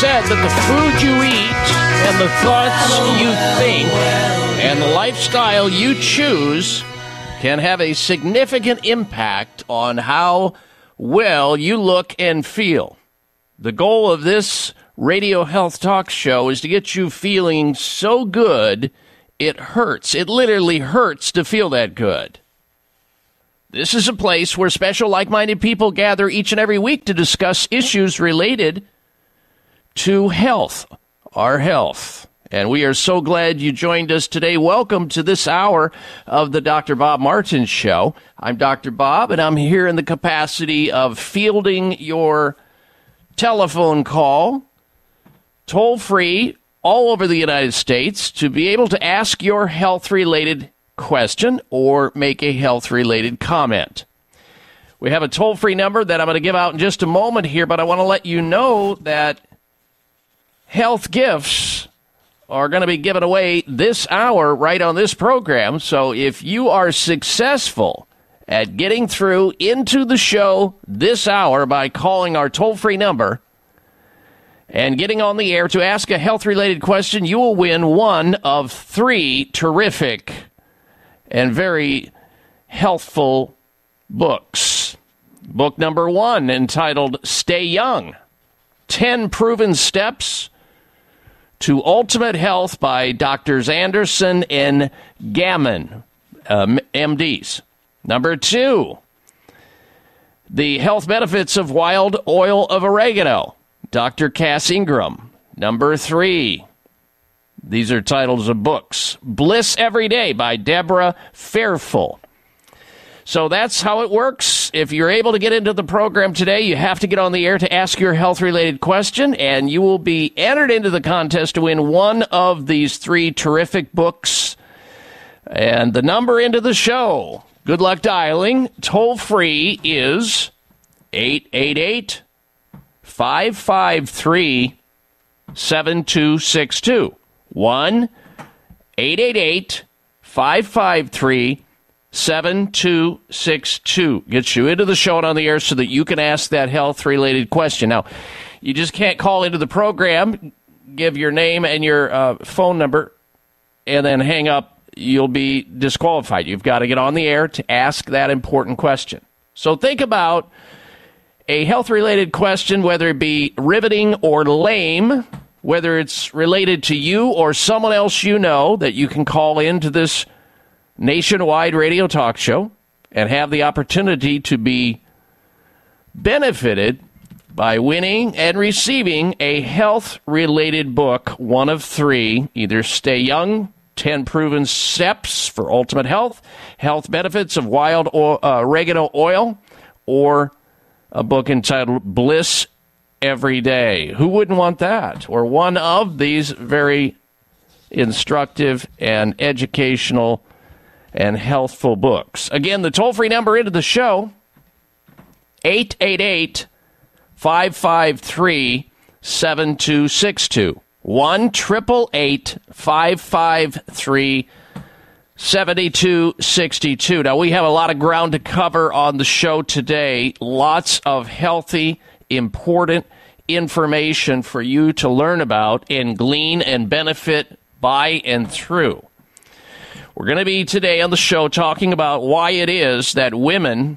Said that the food you eat and the thoughts you think and the lifestyle you choose can have a significant impact on how well you look and feel. The goal of this radio health talk show is to get you feeling so good it hurts. It literally hurts to feel that good. This is a place where special like minded people gather each and every week to discuss issues related to health, our health. And we are so glad you joined us today. Welcome to this hour of the Dr. Bob Martin Show. I'm Dr. Bob, and I'm here in the capacity of fielding your telephone call, toll free, all over the United States, to be able to ask your health related question or make a health related comment. We have a toll free number that I'm going to give out in just a moment here, but I want to let you know that health gifts are going to be given away this hour right on this program. So if you are successful at getting through into the show this hour by calling our toll free number and getting on the air to ask a health related question, you will win one of three terrific and very healthful books. Book number one, entitled Stay Young 10 Proven Steps to Ultimate Health by Doctors Anderson and Gammon, um, MDs. Number two, The Health Benefits of Wild Oil of Oregano, Dr. Cass Ingram. Number three, these are titles of books Bliss Every Day by Deborah Fairfull. So that's how it works. If you're able to get into the program today, you have to get on the air to ask your health related question, and you will be entered into the contest to win one of these three terrific books. And the number into the show, good luck dialing, toll free is 888 553 7262. 1 888 553 7262 gets you into the show and on the air so that you can ask that health related question. Now, you just can't call into the program, give your name and your uh, phone number, and then hang up. You'll be disqualified. You've got to get on the air to ask that important question. So think about a health related question, whether it be riveting or lame, whether it's related to you or someone else you know that you can call into this nationwide radio talk show and have the opportunity to be benefited by winning and receiving a health related book, one of three either Stay Young, 10 Proven Steps for Ultimate Health, Health Benefits of Wild uh, Oregano Oil, or a book entitled Bliss Every Day. Who wouldn't want that? Or one of these very instructive and educational and healthful books. Again, the toll free number into the show 888 553 7262. 1 888 553 7262. Now, we have a lot of ground to cover on the show today. Lots of healthy, important information for you to learn about and glean and benefit by and through. We're going to be today on the show talking about why it is that women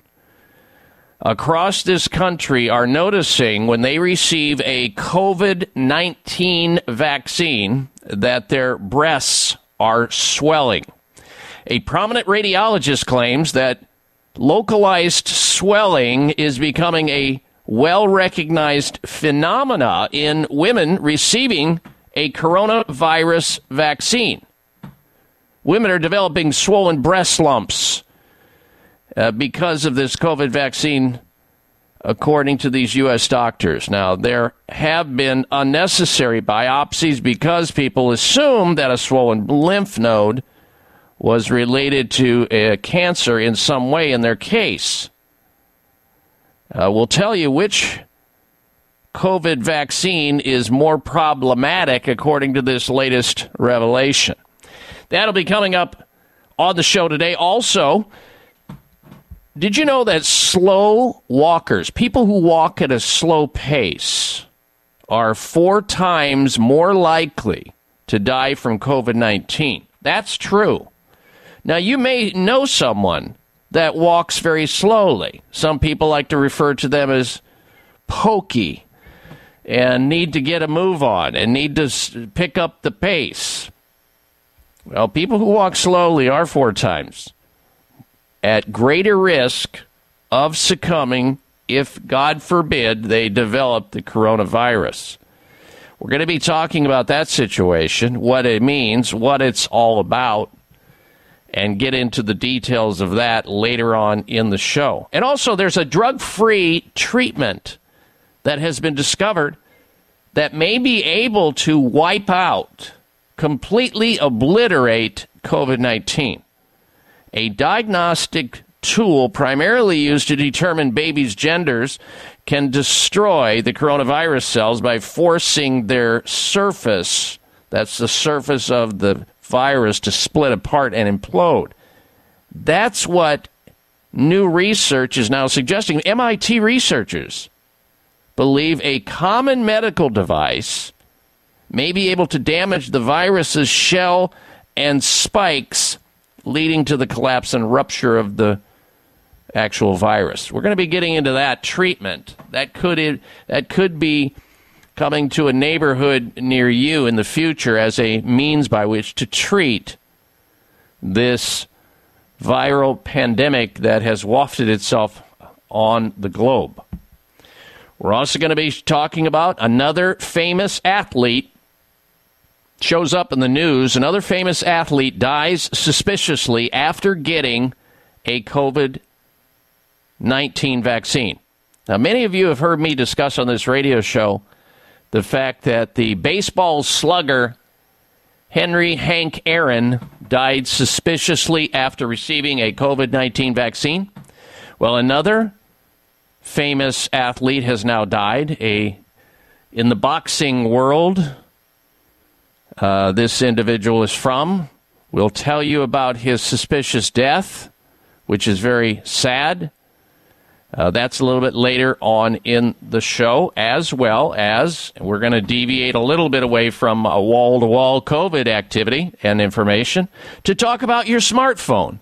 across this country are noticing when they receive a COVID 19 vaccine that their breasts are swelling. A prominent radiologist claims that localized swelling is becoming a well recognized phenomena in women receiving a coronavirus vaccine. Women are developing swollen breast lumps uh, because of this COVID vaccine, according to these U.S. doctors. Now, there have been unnecessary biopsies because people assume that a swollen lymph node was related to a cancer in some way in their case. Uh, we'll tell you which COVID vaccine is more problematic according to this latest revelation. That'll be coming up on the show today. Also, did you know that slow walkers, people who walk at a slow pace, are four times more likely to die from COVID 19? That's true. Now, you may know someone that walks very slowly. Some people like to refer to them as pokey and need to get a move on and need to pick up the pace. Well, people who walk slowly are four times at greater risk of succumbing if, God forbid, they develop the coronavirus. We're going to be talking about that situation, what it means, what it's all about, and get into the details of that later on in the show. And also, there's a drug free treatment that has been discovered that may be able to wipe out, completely obliterate COVID 19. A diagnostic tool primarily used to determine babies' genders can destroy the coronavirus cells by forcing their surface, that's the surface of the virus, to split apart and implode. That's what new research is now suggesting. MIT researchers believe a common medical device may be able to damage the virus's shell and spikes, leading to the collapse and rupture of the actual virus. We're going to be getting into that treatment. That could that could be coming to a neighborhood near you in the future as a means by which to treat this viral pandemic that has wafted itself on the globe. We're also going to be talking about another famous athlete shows up in the news. Another famous athlete dies suspiciously after getting a COVID 19 vaccine. Now, many of you have heard me discuss on this radio show the fact that the baseball slugger Henry Hank Aaron died suspiciously after receiving a COVID 19 vaccine. Well, another famous athlete has now died. A in the boxing world, uh, this individual is from. We'll tell you about his suspicious death. which is very sad. Uh, that's a little bit later on in the show, as well as we're going to deviate a little bit away from a wall to wall COVID activity and information to talk about your smartphone.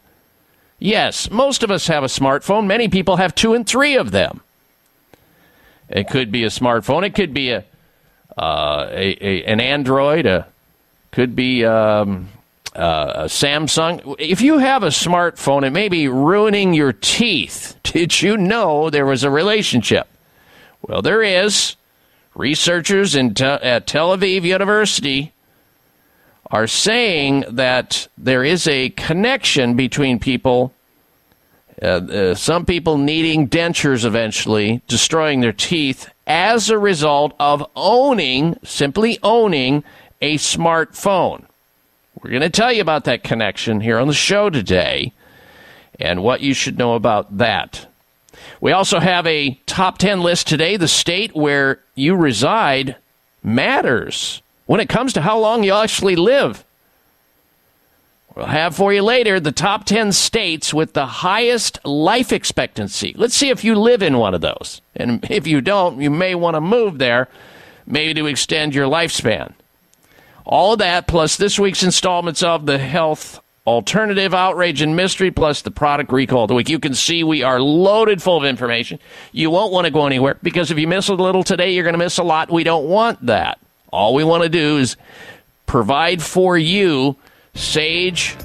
Yes, most of us have a smartphone. Many people have two and three of them. It could be a smartphone. It could be a, uh, a, a an Android. A could be um, uh, a Samsung. If you have a smartphone, it may be ruining your teeth. Did you know there was a relationship? Well, there is. Researchers in te- at Tel Aviv University are saying that there is a connection between people. Uh, uh, some people needing dentures eventually, destroying their teeth as a result of owning, simply owning, a smartphone. We're going to tell you about that connection here on the show today and what you should know about that. We also have a top 10 list today. The state where you reside matters when it comes to how long you actually live. We'll have for you later the top 10 states with the highest life expectancy. Let's see if you live in one of those. And if you don't, you may want to move there, maybe to extend your lifespan. All of that, plus this week's installments of the Health Alternative Outrage and Mystery, plus the product recall of the week. You can see we are loaded full of information. You won't want to go anywhere because if you miss a little today, you're going to miss a lot. We don't want that. All we want to do is provide for you sage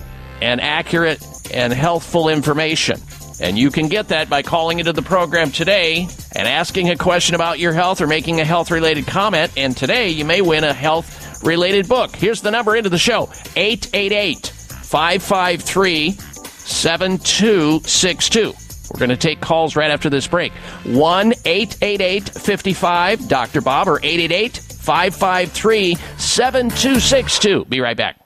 and accurate and healthful information. And you can get that by calling into the program today and asking a question about your health or making a health related comment. And today you may win a health related book. Here's the number into the show 888 553 7262. We're going to take calls right after this break. 1 888 55 Dr. Bob or 888 553 7262. Be right back.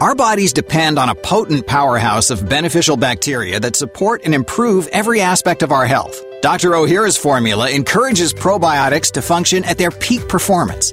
Our bodies depend on a potent powerhouse of beneficial bacteria that support and improve every aspect of our health. Dr. Ohhira's formula encourages probiotics to function at their peak performance.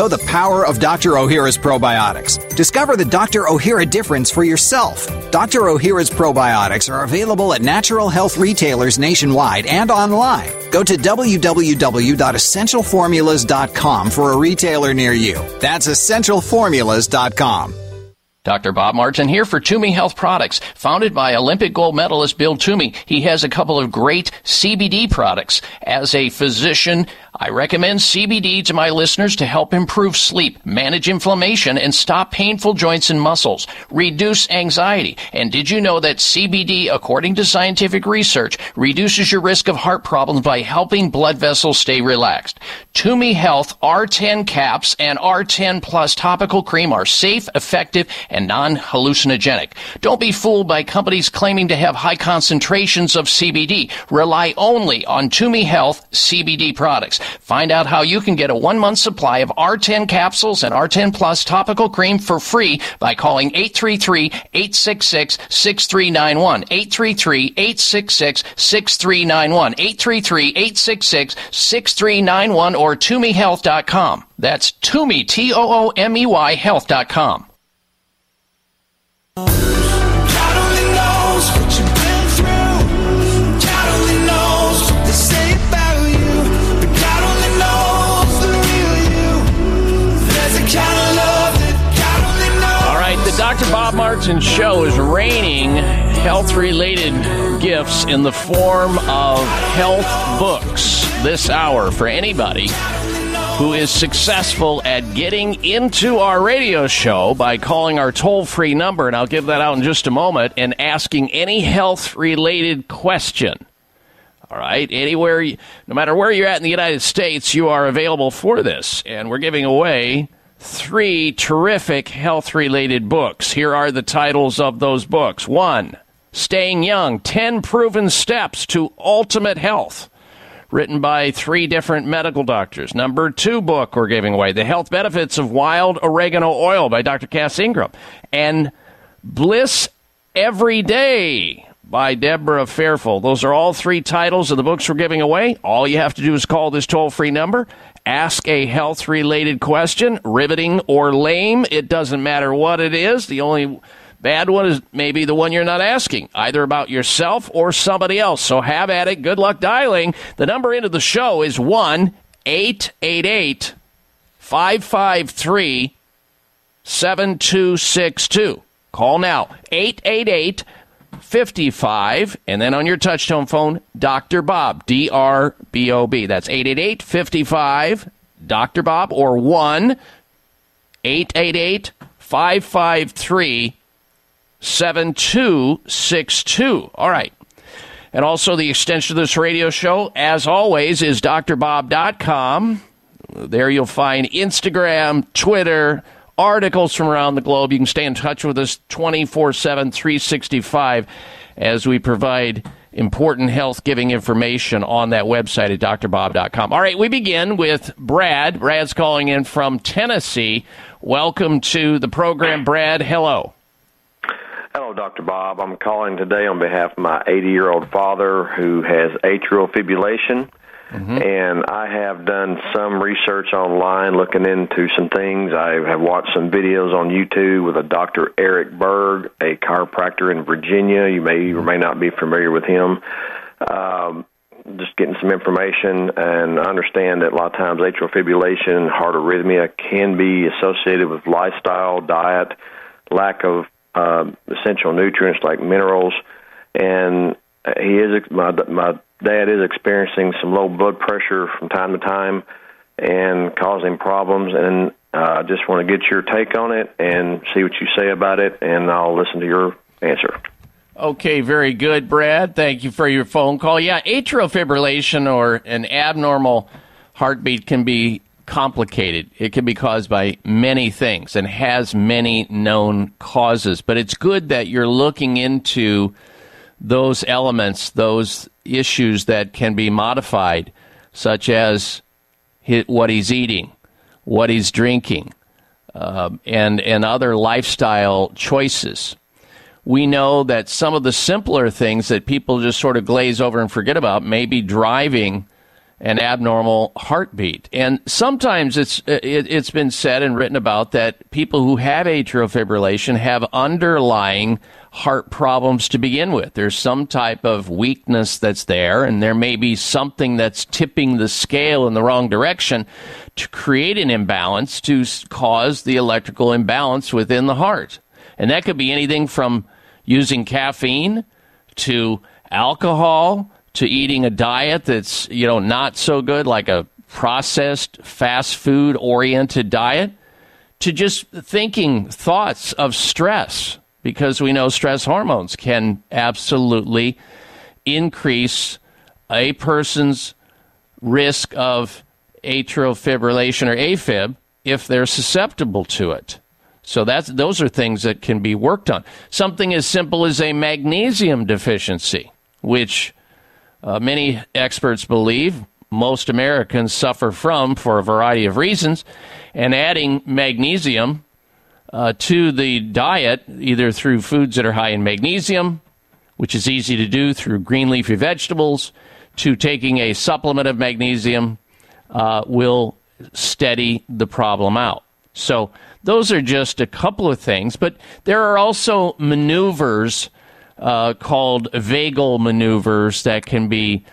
the power of Dr. Ohhira's probiotics. Discover the Dr. Ohhira difference for yourself. Dr. Ohhira's probiotics are available at natural health retailers nationwide and online. Go to www.essentialformulas.com for a retailer near you. That's essentialformulas.com. Dr. Bob Martin here for Toomey Health Products. Founded by Olympic gold medalist Bill Toomey, he has a couple of great CBD products. As a physician, I recommend CBD to my listeners to help improve sleep, manage inflammation, and stop painful joints and muscles, reduce anxiety. And did you know that CBD, according to scientific research, reduces your risk of heart problems by helping blood vessels stay relaxed? Toomey Health R10 caps and R10 plus topical cream are safe, effective, and non-hallucinogenic. Don't be fooled by companies claiming to have high concentrations of CBD. Rely only on Toomey Health CBD products. Find out how you can get a one month supply of R10 capsules and R10 Plus topical cream for free by calling 833 866 6391. 833 866 6391. 833 866 6391 or ToomeyHealth.com. That's Toomey, T O O M E Y, health.com. Bob Martin Show is raining health related gifts in the form of health books this hour for anybody who is successful at getting into our radio show by calling our toll free number, and I'll give that out in just a moment, and asking any health related question. All right, anywhere, no matter where you're at in the United States, you are available for this. And we're giving away three terrific health related books. Here are the titles of those books One, Staying Young 10 Proven Steps to Ultimate Health written by three different medical doctors. Number two book we're giving away, The Health Benefits of Wild Oregano Oil by Dr. Cass Ingram. And Bliss Every Day by Deborah Fairfull. Those are all three titles of the books we're giving away. All you have to do is call this toll free number, ask a health related question, riveting or lame. It doesn't matter what it is. The only Bad one is maybe the one you're not asking, either about yourself or somebody else. So have at it. Good luck dialing. The number into the show is 1 888 553 7262. Call now 888 55 and then on your touchtone phone Dr. Bob D R B O B. That's 888 55 Dr. Bob or 1 888 553 7262. All right. And also, the extension of this radio show, as always, is drbob.com. There you'll find Instagram, Twitter, articles from around the globe. You can stay in touch with us 24 7, 365 as we provide important health giving information on that website at drbob.com. All right, we begin with Brad. Brad's calling in from Tennessee. Welcome to the program, Brad. Hello. Hello, Dr. Bob. I'm calling today on behalf of my 80 year old father who has atrial fibrillation. And I have done some research online looking into some things. I have watched some videos on YouTube with a Dr. Eric Berg, a chiropractor in Virginia. You may or may not be familiar with him. Um, just getting some information, and I understand that a lot of times atrial fibrillation heart arrhythmia can be associated with lifestyle, diet, lack of um, essential nutrients like minerals, and he is my my dad is experiencing some low blood pressure from time to time, and causing problems. And uh, I just want to get your take on it and see what you say about it, and I'll listen to your answer. Okay, very good, Brad. Thank you for your phone call. Yeah, atrial fibrillation or an abnormal heartbeat can be complicated. It can be caused by many things and has many known causes. But it's good that you're looking into those elements, those issues that can be modified, such as what he's eating, what he's drinking, um, and and other lifestyle choices. We know that some of the simpler things that people just sort of glaze over and forget about may be driving an abnormal heartbeat. And sometimes it's uh, it, it's been said and written about that people who have atrial fibrillation have underlying heart problems to begin with. There's some type of weakness that's there, and there may be something that's tipping the scale in the wrong direction to create an imbalance to cause the electrical imbalance within the heart. And that could be anything from using caffeine to alcohol to eating a diet that's, you know, not so good, like a processed, fast food oriented diet, to just thinking thoughts of stress, because we know stress hormones can absolutely increase a person's risk of atrial fibrillation or AFib if they're susceptible to it. So that's those are things that can be worked on. Something as simple as a magnesium deficiency, which uh, many experts believe most Americans suffer from for a variety of reasons. And adding magnesium uh, to the diet, either through foods that are high in magnesium, which is easy to do through green leafy vegetables, to taking a supplement of magnesium, uh, will steady the problem out. So, those are just a couple of things, but there are also maneuvers uh, called vagal maneuvers that can be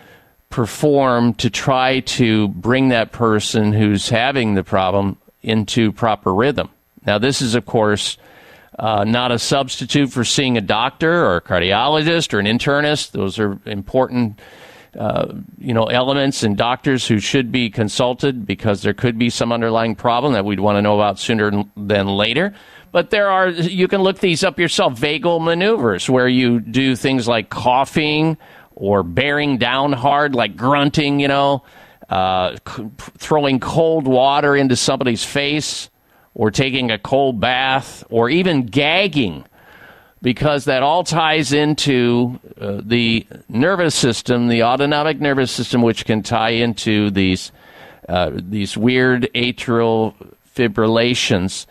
performed to try to bring that person who's having the problem into proper rhythm. Now, this is, of course, uh, not a substitute for seeing a doctor or a cardiologist or an internist. Those are important, uh, you know, elements and doctors who should be consulted because there could be some underlying problem that we'd want to know about sooner than later. But there are, you can look these up yourself, vagal maneuvers, where you do things like coughing or bearing down hard, like grunting, you know, uh, c- throwing cold water into somebody's face, or taking a cold bath, or even gagging, because that all ties into uh, the nervous system, the autonomic nervous system, which can tie into these uh, these weird atrial fibrillations.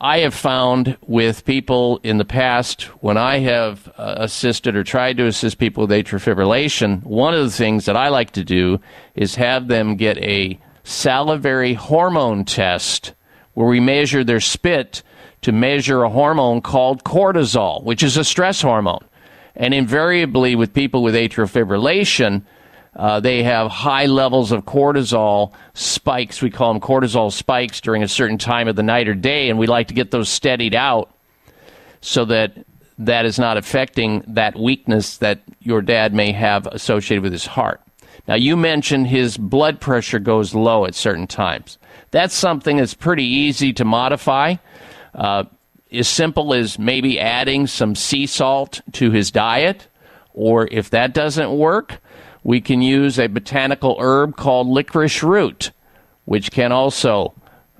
I have found with people in the past when I have uh, assisted or tried to assist people with atrial fibrillation, one of the things that I like to do is have them get a salivary hormone test where we measure their spit to measure a hormone called cortisol, which is a stress hormone. And invariably, with people with atrial fibrillation, uh, they have high levels of cortisol spikes. We call them cortisol spikes during a certain time of the night or day, and we like to get those steadied out so that that is not affecting that weakness that your dad may have associated with his heart. Now, you mentioned his blood pressure goes low at certain times. That's something that's pretty easy to modify. Uh, as simple as maybe adding some sea salt to his diet, or if that doesn't work, we can use a botanical herb called licorice root, which can also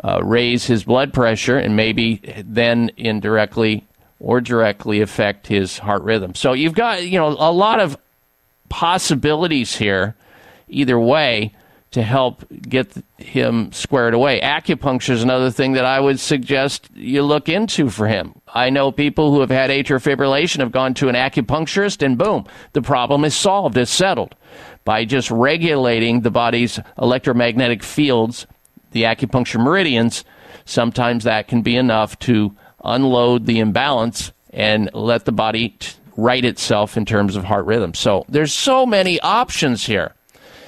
uh, raise his blood pressure and maybe then indirectly or directly affect his heart rhythm. So you've got, you know, a lot of possibilities here either way to help get him squared away. Acupuncture is another thing that I would suggest you look into for him. I know people who have had atrial fibrillation have gone to an acupuncturist and boom, the problem is solved, it's settled by just regulating the body's electromagnetic fields, the acupuncture meridians. Sometimes that can be enough to unload the imbalance and let the body t- right itself in terms of heart rhythm. So there's so many options here.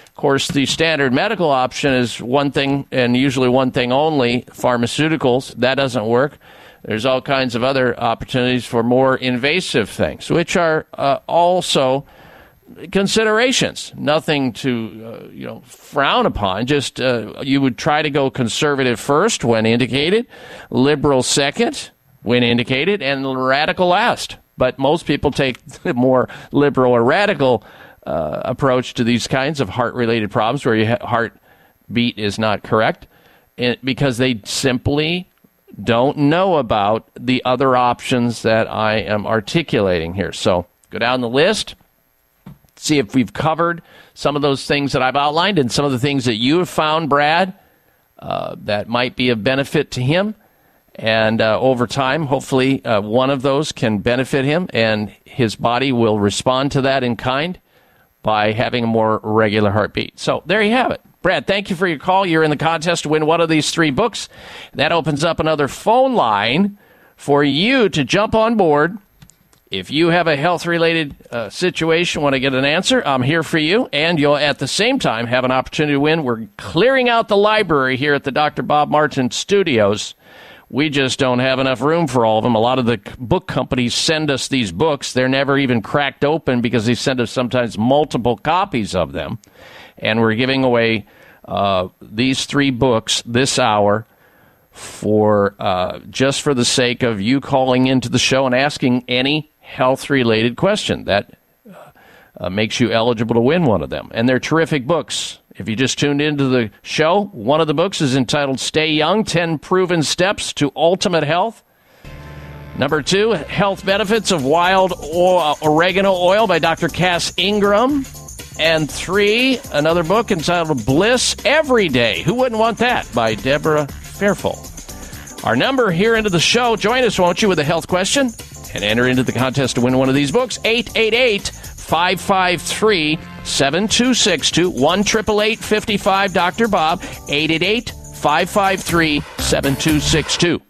Of course, the standard medical option is one thing and usually one thing only pharmaceuticals. That doesn't work. There's all kinds of other opportunities for more invasive things, which are uh, also considerations. Nothing to uh, you know frown upon. Just uh, you would try to go conservative first when indicated, liberal second when indicated, and radical last. But most people take the more liberal or radical uh, approach to these kinds of heart-related problems where your heart beat is not correct, because they simply don't know about the other options that I am articulating here. So go down the list see if we've covered some of those things that I've outlined and some of the things that you have found, Brad, uh, that might be of benefit to him. And uh, over time, hopefully, uh, one of those can benefit him, and his body will respond to that in kind by having a more regular heartbeat. So there you have it. Brad, thank you for your call. You're in the contest to win one of these three books. That opens up another phone line for you to jump on board if you have a health related uh, situation, want to get an answer, I'm here for you. And you'll at the same time have an opportunity to win. We're clearing out the library here at the Dr. Bob Martin studios. We just don't have enough room for all of them. A lot of the book companies send us these books. They're never even cracked open because they send us sometimes multiple copies of them. And we're giving away uh, these three books this hour for uh, just for the sake of you calling into the show and asking any health related question. That uh, makes you eligible to win one of them. And they're terrific books. If you just tuned into the show, one of the books is entitled Stay Young 10 Proven Steps to Ultimate Health. Number two, Health Benefits of Wild Oregano Oil by Dr. Cass Ingram. And three, another book entitled Bliss Every Day. Who wouldn't want that? By Deborah Fairfull. Our number here into the show. Join us, won't you, with a health question and enter into the contest to win one of these books. 888 553 7262 1 55 Dr. Bob 888 553 7262.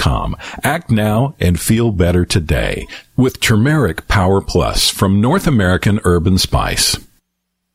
com. Act now and feel better today with Turmeric Power Plus from North American Herb & Spice.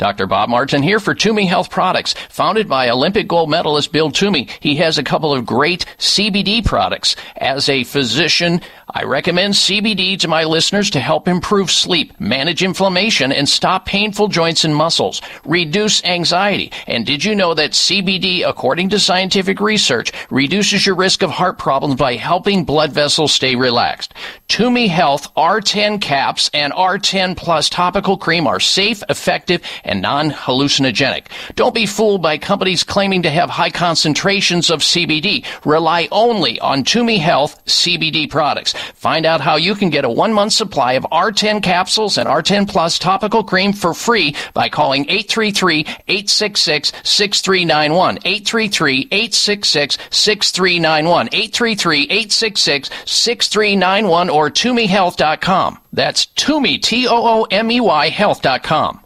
Dr. Bob Martin here for Toomey Health Products. Founded by Olympic gold medalist Bill Toomey, he has a couple of great CBD products. As a physician, I recommend CBD to my listeners to help improve sleep, manage inflammation, and stop painful joints and muscles, reduce anxiety. And did you know that CBD, according to scientific research, reduces your risk of heart problems by helping blood vessels stay relaxed? Toomey Health R10 caps and R10 plus topical cream are safe, effective, and non-hallucinogenic. Don't be fooled by companies claiming to have high concentrations of CBD. Rely only on Toomey Health CBD products. Find out how you can get a one month supply of R10 capsules and R10 Plus topical cream for free by calling 833-866-6391. 833-866-6391. 833-866-6391 or ToomeyHealth.com. That's Toomey, T-O-O-M-E-Y Health.com.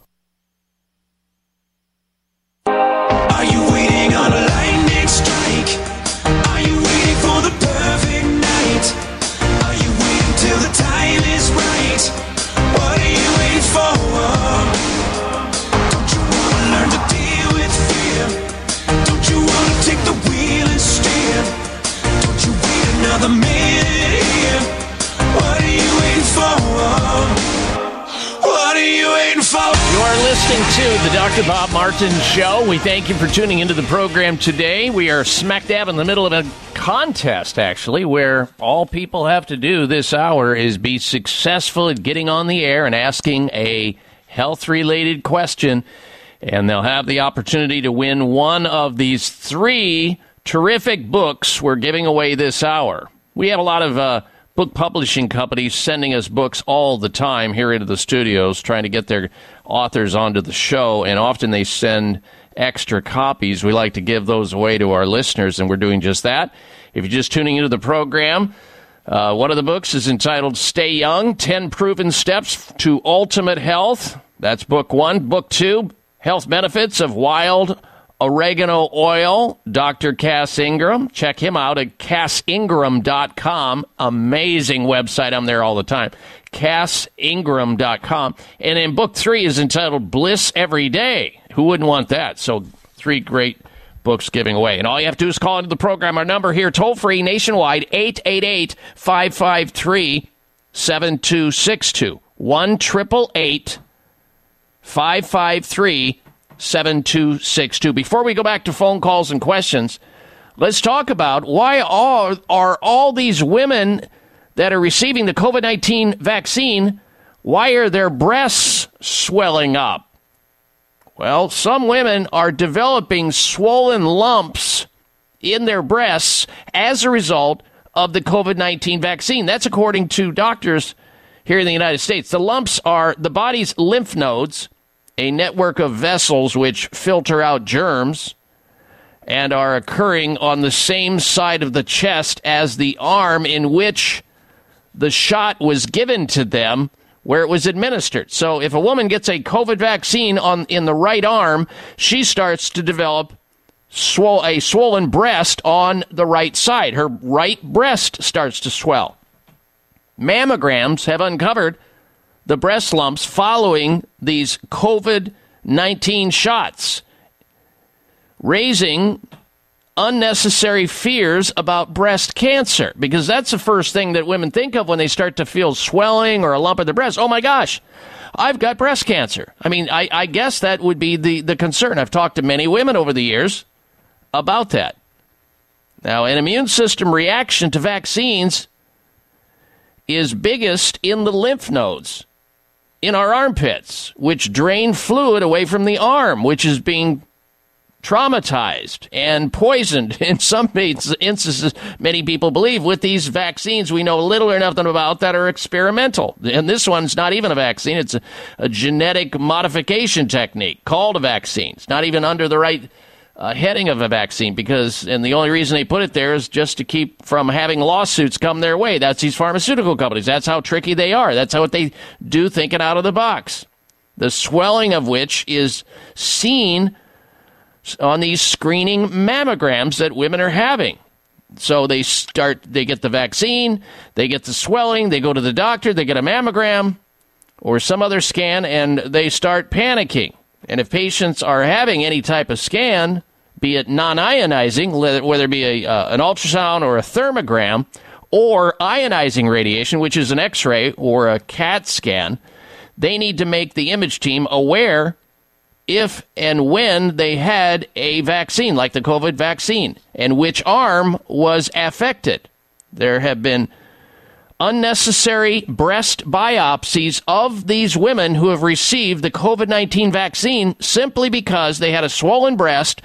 Are you waiting listening to the Dr. Bob Martin Show. We thank you for tuning into the program today. We are smack dab in the middle of a contest, actually, where all people have to do this hour is be successful at getting on the air and asking a health related question. And they'll have the opportunity to win one of these three terrific books we're giving away this hour. We have a lot of uh, book publishing companies sending us books all the time here into the studios, trying to get their authors onto the show, and often they send extra copies. We like to give those away to our listeners, and we're doing just that. If you're just tuning into the program, uh, one of the books is entitled Stay Young 10 Proven Steps to Ultimate Health. That's book one. Book two, Health Benefits of Wild Oregano Oil, Dr. Cass Ingram. Check him out at cassingram.com. Amazing website. I'm there all the time. cassingram.com. And then book three is entitled Bliss Every Day. Who wouldn't want that? So, three great books giving away. And all you have to do is call into the program. Our number here, toll free nationwide, 888 553 7262. 1 553 7262. Before we go back to phone calls and questions, let's talk about why are, are all these women that are receiving the COVID 19 vaccine, why are their breasts swelling up? Well, some women are developing swollen lumps in their breasts as a result of the COVID 19 vaccine. That's according to doctors here in the United States. The lumps are the body's lymph nodes, a network of vessels which filter out germs and are occurring on the same side of the chest as the arm in which the shot was given to them where it was administered. So if a woman gets a COVID vaccine on in the right arm, she starts to develop swell, a swollen breast on the right side. Her right breast starts to swell. Mammograms have uncovered the breast lumps following these COVID 19 shots, raising unnecessary fears about breast cancer because that's the first thing that women think of when they start to feel swelling or a lump in the breast. Oh my gosh, I've got breast cancer. I mean, I, I guess that would be the, the concern. I've talked to many women over the years about that. Now, an immune system reaction to vaccines is biggest in the lymph nodes in our armpits, which drain fluid away from the arm, which is being traumatized and poisoned in some instances, many people believe, with these vaccines we know little or nothing about that are experimental. And this one's not even a vaccine, it's a, a genetic modification technique called a vaccine. It's not even under the right uh, heading of a vaccine because, and the only reason they put it there is just to keep from having lawsuits come their way. That's these pharmaceutical companies. That's how tricky they are. That's how what they do thinking out of the box. The swelling of which is seen on these screening mammograms that women are having. So they start, they get the vaccine, they get the swelling, they go to the doctor, they get a mammogram or some other scan, and they start panicking. And if patients are having any type of scan, be it non-ionizing, whether it be a, uh, an ultrasound or a thermogram, or ionizing radiation, which is an X-ray or a CAT scan, they need to make the image team aware if and when they had a vaccine, like the COVID vaccine, and which arm was affected. There have been unnecessary breast biopsies of these women who have received the COVID 19 vaccine simply because they had a swollen breast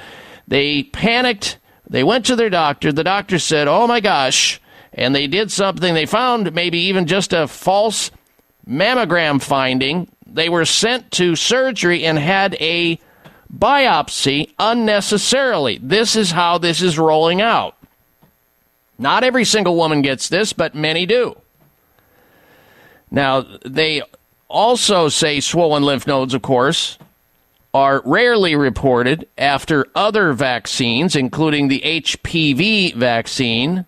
they panicked. They went to their doctor. The doctor said, Oh my gosh. And they did something. They found maybe even just a false mammogram finding. They were sent to surgery and had a biopsy unnecessarily. This is how this is rolling out. Not every single woman gets this, but many do. Now, they also say swollen lymph nodes, of course, are rarely reported after other vaccines, including the HPV vaccine.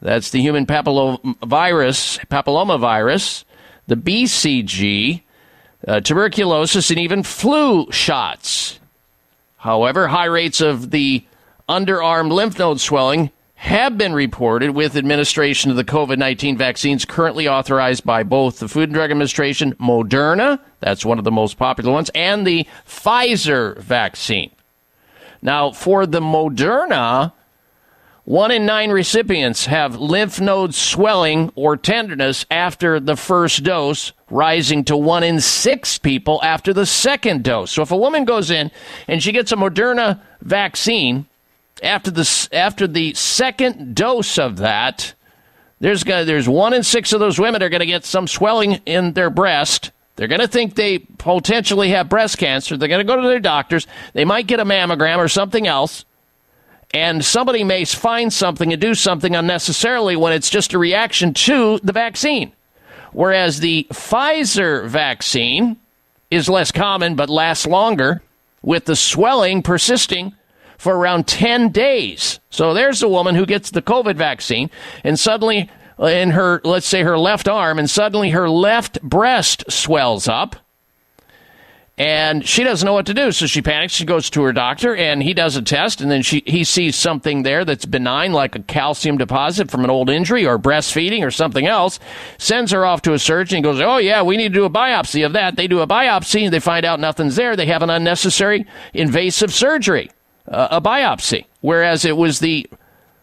That's the human papillomavirus, papillomavirus, the BCG, uh, tuberculosis, and even flu shots. However, high rates of the underarm lymph node swelling have been reported with administration of the COVID 19 vaccines currently authorized by both the Food and Drug Administration, Moderna, that's one of the most popular ones, and the Pfizer vaccine. Now, for the Moderna, one in nine recipients have lymph node swelling or tenderness after the first dose, rising to one in six people after the second dose. So if a woman goes in and she gets a Moderna vaccine, after the after the second dose of that, there's gonna, there's one in six of those women are going to get some swelling in their breast. They're going to think they potentially have breast cancer. They're going to go to their doctors. They might get a mammogram or something else. And somebody may find something and do something unnecessarily when it's just a reaction to the vaccine. Whereas the Pfizer vaccine is less common but lasts longer, with the swelling persisting for around 10 days. So there's a woman who gets the COVID vaccine and suddenly uh, in her, let's say her left arm, and suddenly her left breast swells up. And she doesn't know what to do. So she panics. She goes to her doctor, and he does a test, and then she he sees something there that's benign, like a calcium deposit from an old injury or breastfeeding or something else. Sends her off to a surgeon. and goes, "Oh yeah, we need to do a biopsy of that." They do a biopsy, and they find out nothing's there. They have an unnecessary invasive surgery, uh, a biopsy, whereas it was the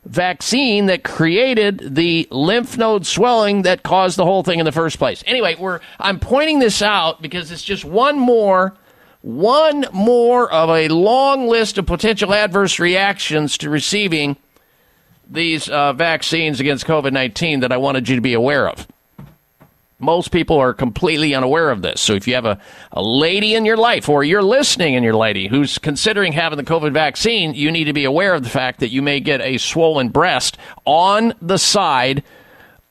vaccine that created the lymph node swelling that caused the whole thing in the first place. Anyway, we're I'm pointing this out because it's just one more one more of a long list of potential adverse reactions to receiving these uh, vaccines against COVID-19 that I wanted you to be aware of. Most people are completely unaware of this. So if you have a, a lady in your life or you're listening in your lady who's considering having the COVID vaccine, you need to be aware of the fact that you may get a swollen breast on the side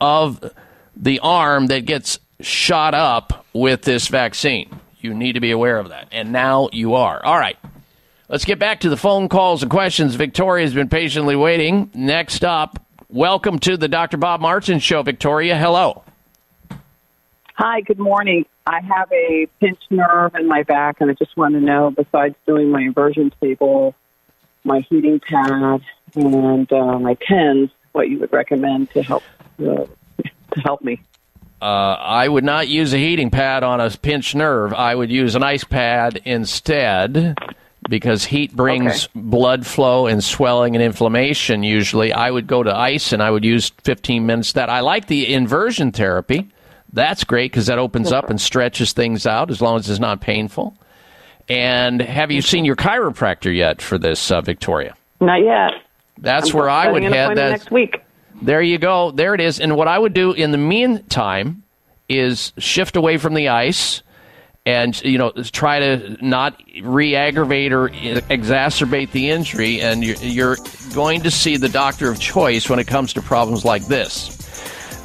of the arm that gets shot up with this vaccine. You need to be aware of that. And now you are. All right. Let's get back to the phone calls and questions. Victoria's been patiently waiting. Next up, welcome to the Dr. Bob Martin Show, Victoria. Hello. Hi, good morning. I have a pinched nerve in my back, and I just want to know, besides doing my inversion table, my heating pad, and uh, my pens, what you would recommend to help uh, to help me. Uh, I would not use a heating pad on a pinched nerve. I would use an ice pad instead because heat brings blood flow and swelling and inflammation usually. I would go to ice and I would use 15 minutes that. I like the inversion therapy. That's great because that opens up and stretches things out as long as it's not painful. And have you seen your chiropractor yet for this, uh, Victoria? Not yet. That's I'm where I would head. That next week. there you go. There it is. And what I would do in the meantime is shift away from the ice and you know try to not re-aggravate or exacerbate the injury and you're, you're going to see the doctor of choice when it comes to problems like this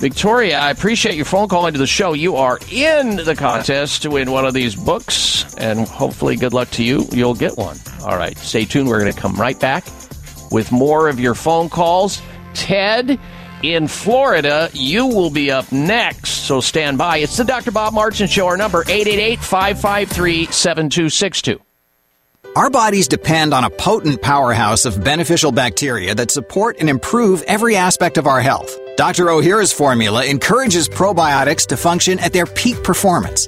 victoria i appreciate your phone call into the show you are in the contest to win one of these books and hopefully good luck to you you'll get one all right stay tuned we're going to come right back with more of your phone calls ted in Florida, you will be up next, so stand by. It's the Dr. Bob Martin Show. Our number 888-553-7262. Our bodies depend on a potent powerhouse of beneficial bacteria that support and improve every aspect of our health. Dr. Ohhira's formula encourages probiotics to function at their peak performance.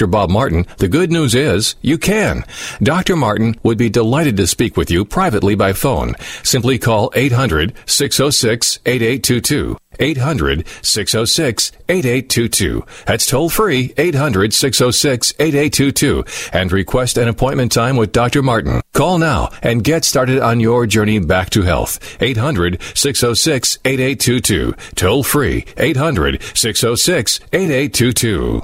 Dr. Bob Martin, the good news is you can. Dr. Martin would be delighted to speak with you privately by phone. Simply call 800 606 8822. 800 606 8822. That's toll free 800 606 8822 and request an appointment time with Dr. Martin. Call now and get started on your journey back to health. 800 606 8822. Toll free 800 606 8822.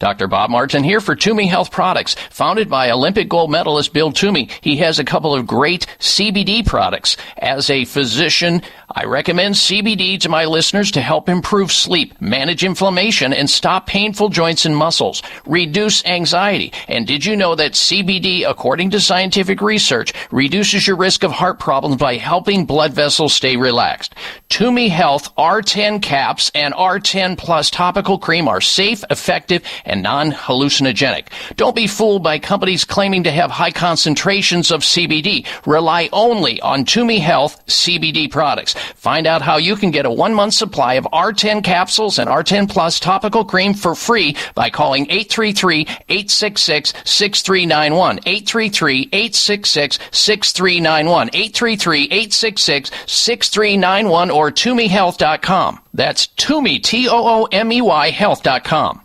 Dr. Bob Martin here for Toomey Health Products. Founded by Olympic gold medalist Bill Toomey, he has a couple of great CBD products. As a physician, I recommend CBD to my listeners to help improve sleep, manage inflammation, and stop painful joints and muscles, reduce anxiety. And did you know that CBD, according to scientific research, reduces your risk of heart problems by helping blood vessels stay relaxed? Toomey Health R10 caps and R10 plus topical cream are safe, effective, and non-hallucinogenic. Don't be fooled by companies claiming to have high concentrations of CBD. Rely only on Toomey Health CBD products. Find out how you can get a one-month supply of R10 capsules and R10 Plus topical cream for free by calling 833-866-6391. 833-866-6391. 833-866-6391 or ToomeyHealth.com. That's Toomey, T-O-O-M-E-Y, health.com.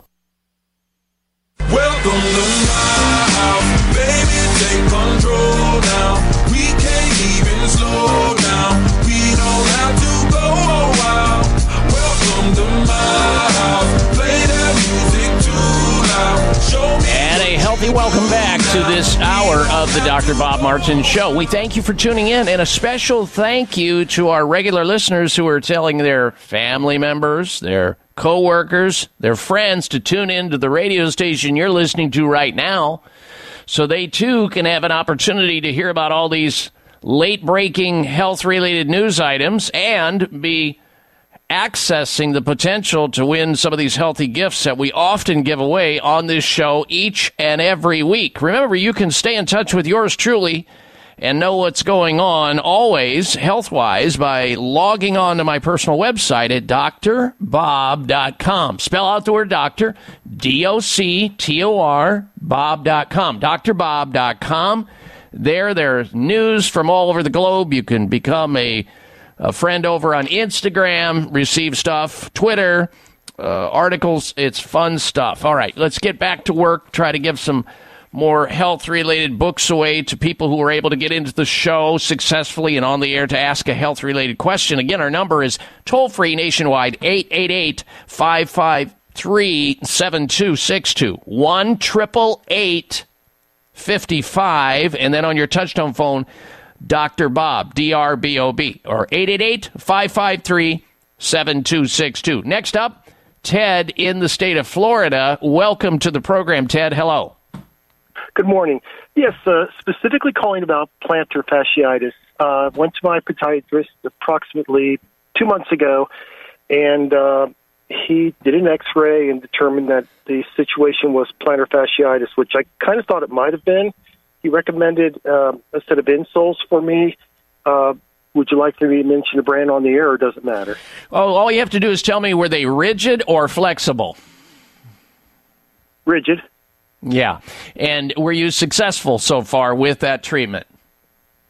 Welcome to my house, baby. Take control now. We can't even slow down. We don't have to go a while. Welcome to my house. Play that music too loud. Show me. And a healthy welcome back to this hour of the Dr. Bob Martin Show. We thank you for tuning in, and a special thank you to our regular listeners who are telling their family members, their coworkers, their friends to tune in to the radio station you're listening to right now, so they too can have an opportunity to hear about all these late breaking health related news items and be accessing the potential to win some of these healthy gifts that we often give away on this show each and every week. Remember, you can stay in touch with yours truly and know what's going on always health wise by logging on to my personal website at drbob.com. Spell out the word doctor, D O C T O R, bob.com. drbob.com. There, there's news from all over the globe. You can become a a friend over on Instagram, receive stuff, Twitter, uh, articles. It's fun stuff. All right, let's get back to work. Try to give some more health related books away to people who are able to get into the show successfully and on the air to ask a health related question. Again, our number is toll free nationwide 888 553 7262 1 888 55 and then on your touchtone phone Dr. Bob, D R B O B, or 888 553 7262. Next up, Ted in the state of Florida. Welcome to the program, Ted. Hello. Good morning. Yes, uh, specifically calling about plantar fasciitis. Uh, went to my podiatrist approximately two months ago, and uh, he did an X-ray and determined that the situation was plantar fasciitis, which I kind of thought it might have been. He recommended uh, a set of insoles for me. Uh, would you like for me to mention the brand on the air, or does it matter? Oh, all you have to do is tell me were they rigid or flexible? Rigid. Yeah. And were you successful so far with that treatment?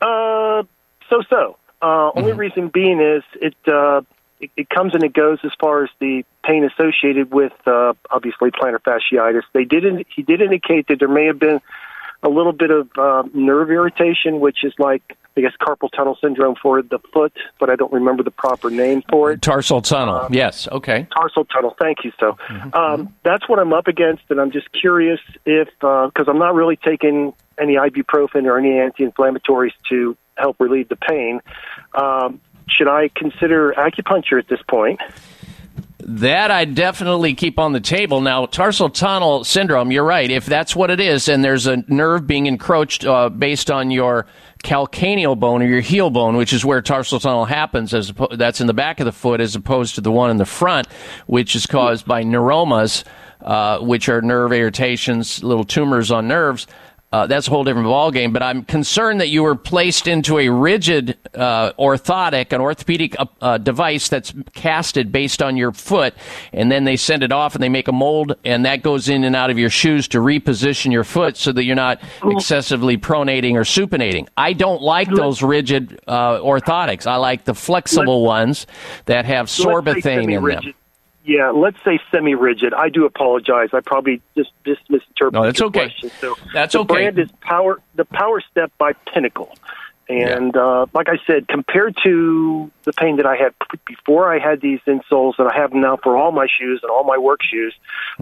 Uh, so so. Uh, only reason being is it, uh, it it comes and it goes as far as the pain associated with uh, obviously plantar fasciitis. They did in, he did indicate that there may have been a little bit of uh, nerve irritation, which is like I guess carpal tunnel syndrome for the foot, but I don't remember the proper name for it. Tarsal tunnel. yes. Okay. Tarsal tunnel. Thank you. So um, that's what I'm up against, and I'm just curious if because I'm not really taking any ibuprofen or any anti-inflammatories to help relieve the pain. Um, should I consider acupuncture at this point? That I definitely keep on the table. Now, tarsal tunnel syndrome, you're right. If that's what it is, and there's a nerve being encroached uh, based on your calcaneal bone or your heel bone, which is where tarsal tunnel happens, as that's in the back of the foot as opposed to the one in the front, which is caused by neuromas, uh, which are nerve irritations, little tumors on nerves. Uh, that's a whole different ballgame. But I'm concerned that you were placed into a rigid uh, orthotic, an orthopedic uh, uh, device that's casted based on your foot, and then they send it off and they make a mold, and that goes in and out of your shoes to reposition your foot so that you're not excessively pronating or supinating. I don't like those rigid uh, orthotics. I like the flexible ones that have So let's say Sorbothane in them. Yeah, let's say semi-rigid. I do apologize. I probably just, just misinterpreted No, that's okay. question. So That's the okay. brand is Power the Power Step by Pinnacle, And uh, like I said, compared to the pain that I had before I had these insoles that I have now for all my shoes and all my work shoes,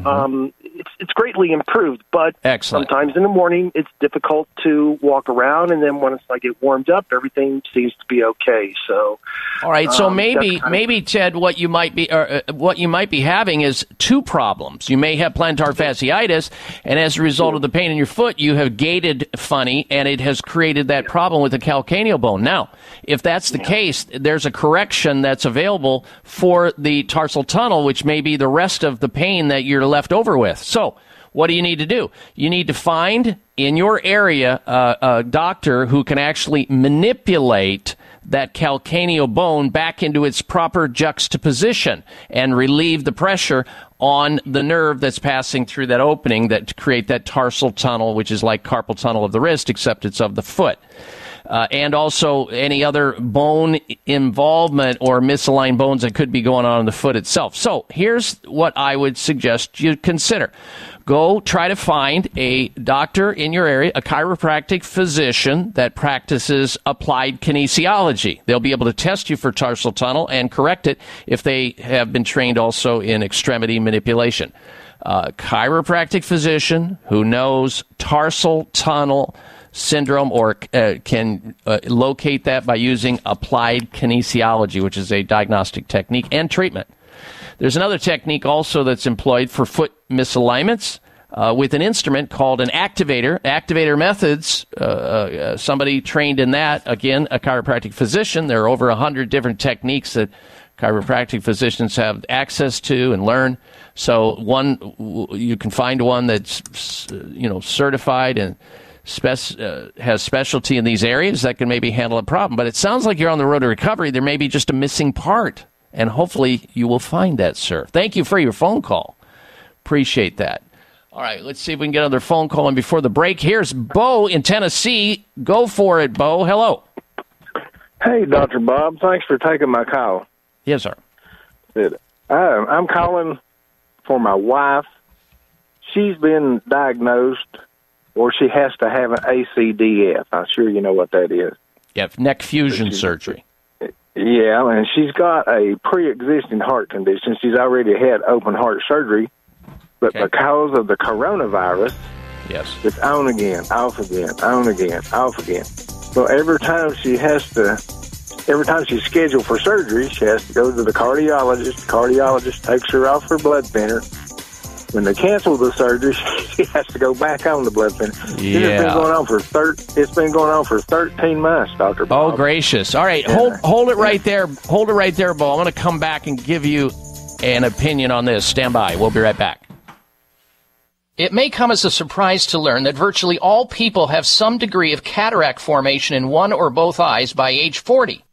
um, it's, it's greatly improved. But Excellent. sometimes in the morning it's difficult to walk around, and then once I get warmed up, everything seems to be okay. So, All right, so um, maybe of- maybe Ted, what you might be or, uh, what you might be having is two problems. You may have plantar fasciitis, and as a result of the pain in your foot, you have gaited funny, and it has created that problem with the calcaneal bone. Now, if that's the case, there's a correction that's available for the tarsal tunnel, which may be the rest of the pain that you're left over with. So. What do you need to do? You need to find in your area uh, a doctor who can actually manipulate that calcaneal bone back into its proper juxtaposition and relieve the pressure on the nerve that's passing through that opening that to create that tarsal tunnel, which is like carpal tunnel of the wrist, except it's of the foot. Uh, and also any other bone involvement or misaligned bones that could be going on in the foot itself. So here's what I would suggest you consider. Go try to find a doctor in your area, a chiropractic physician that practices applied kinesiology. They'll be able to test you for tarsal tunnel and correct it if they have been trained also in extremity manipulation. Uh, chiropractic physician who knows tarsal tunnel syndrome or uh, can uh, locate that by using applied kinesiology, which is a diagnostic technique and treatment. There's another technique also that's employed for foot misalignments uh, with an instrument called an activator. Activator methods, uh, uh, somebody trained in that, again, a chiropractic physician. There are over 100 different techniques that chiropractic physicians have access to and learn. So one, you can find one that's, you know, certified and spec- uh, has specialty in these areas that can maybe handle a problem. But it sounds like you're on the road to recovery. There may be just a missing part, and hopefully you will find that, sir. Thank you for your phone call. Appreciate that. All right, let's see if we can get another phone call. And before the break, here's Bo in Tennessee. Go for it, Bo. Hello. Hey, Dr. Bob. Thanks for taking my call. Yes, sir. Uh, I'm calling for my wife. She's been diagnosed, or she has to have an ACDF. I'm sure you know what that is. Yeah, neck fusion surgery. Yeah, and she's got a pre-existing heart condition. She's already had open heart surgery, but because of the coronavirus, yes, it's on again, off again, on again, off again. So every time she has to, every time she's scheduled for surgery, she has to go to the cardiologist. The cardiologist takes her off her blood thinner. When they cancel the surgery, she has to go back on the blood thinner. This has been going on for thir- It's been going on for thirteen months, Doctor. Oh, gracious. All right, hold hold it right there. Hold it right there, Bo. I'm going to come back and give you an opinion on this. Stand by. We'll be right back. It may come as a surprise to learn that virtually all people have some degree of cataract formation in one or both eyes by age 40.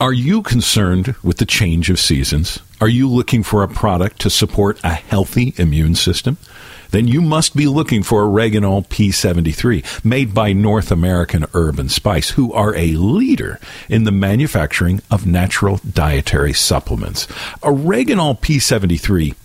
Are you concerned with the change of seasons? Are you looking for a product to support a healthy immune system? Then you must be looking for Oreganol P73, made by North American Herb and Spice, who are a leader in the manufacturing of natural dietary supplements. Oreganol P73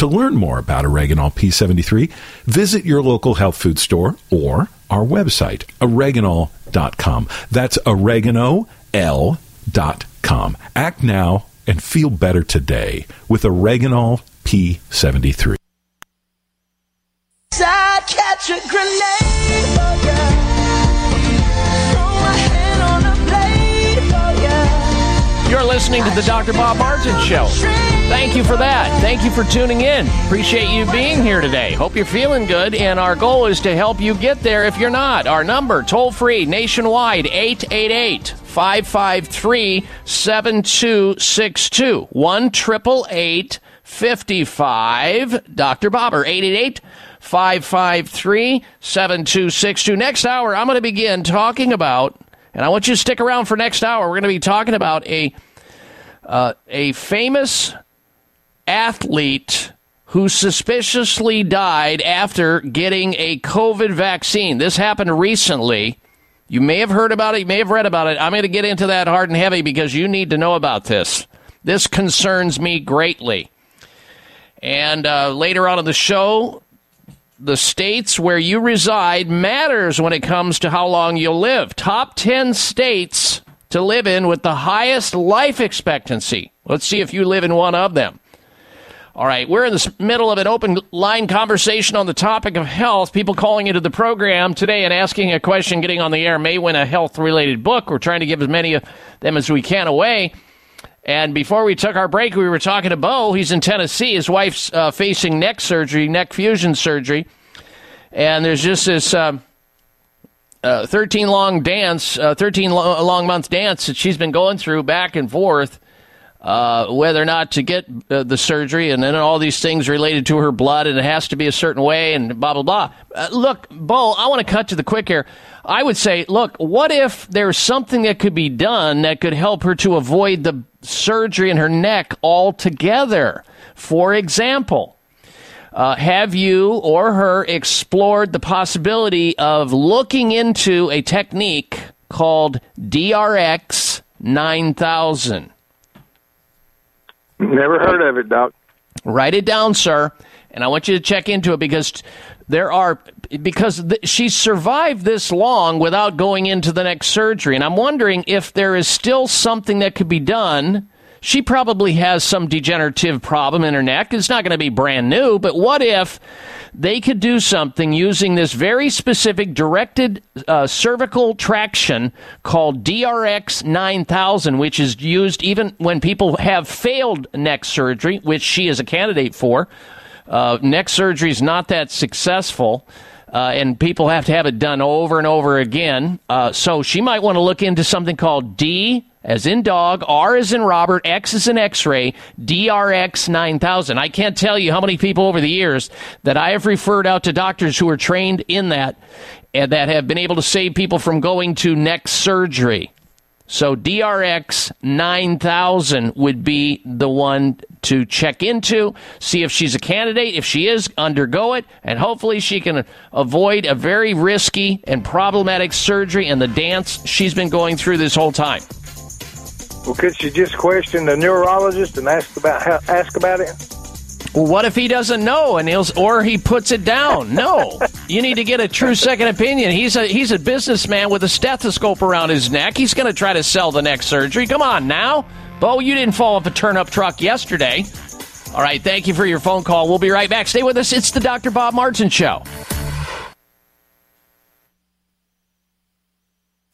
To learn more about Oreganol P73, visit your local health food store or our website, oreganol.com. That's oregano.l.com. Act now and feel better today with Oreganol P73. Listening to the Dr. Bob Martin Show. Thank you for that. Thank you for tuning in. Appreciate you being here today. Hope you're feeling good, and our goal is to help you get there if you're not. Our number, toll free, nationwide, 888 553 7262. 1 888 55 Dr. Bobber, 888 553 7262. Next hour, I'm going to begin talking about, and I want you to stick around for next hour. We're going to be talking about a uh, a famous athlete who suspiciously died after getting a COVID vaccine. This happened recently. You may have heard about it, you may have read about it. I'm going to get into that hard and heavy because you need to know about this. This concerns me greatly. And uh, later on in the show, the states where you reside matters when it comes to how long you'll live. Top 10 states to live in with the highest life expectancy. Let's see if you live in one of them. All right, we're in the middle of an open line conversation on the topic of health. People calling into the program today and asking a question, getting on the air, may win a health related book. We're trying to give as many of them as we can away. And before we took our break, we were talking to Bo. He's in Tennessee. His wife's uh, facing neck surgery, neck fusion surgery. And there's just this um, uh, 13 long dance, uh, 13 lo- long month dance that she's been going through back and forth, uh, whether or not to get uh, the surgery, and then all these things related to her blood, and it has to be a certain way, and blah, blah, blah. Uh, look, Bo, I want to cut to the quick here. I would say, look, what if there's something that could be done that could help her to avoid the surgery in her neck altogether? For example, uh, have you or her explored the possibility of looking into a technique called DRX 9000? Never heard of it, Doc. Write it down, sir, and I want you to check into it because there are because th- she survived this long without going into the next surgery, and I'm wondering if there is still something that could be done. She probably has some degenerative problem in her neck. It's not going to be brand new, but what if they could do something using this very specific directed uh, cervical traction called DRX 9000, which is used even when people have failed neck surgery, which she is a candidate for. Uh, neck surgery is not that successful. Uh, and people have to have it done over and over again. Uh, so she might want to look into something called D as in dog, R is in Robert, X is in X-ray, DRX 9000. I can't tell you how many people over the years that I have referred out to doctors who are trained in that and that have been able to save people from going to neck surgery. So DRX 9000 would be the one to check into, see if she's a candidate. If she is, undergo it, and hopefully she can avoid a very risky and problematic surgery and the dance she's been going through this whole time. Well, could she just question the neurologist and ask about how, ask about it? Well, what if he doesn't know and he'll or he puts it down? No, you need to get a true second opinion. He's a he's a businessman with a stethoscope around his neck. He's going to try to sell the next surgery. Come on now, Bo, you didn't fall off a turnip truck yesterday. All right, thank you for your phone call. We'll be right back. Stay with us. It's the Dr. Bob Martin Show.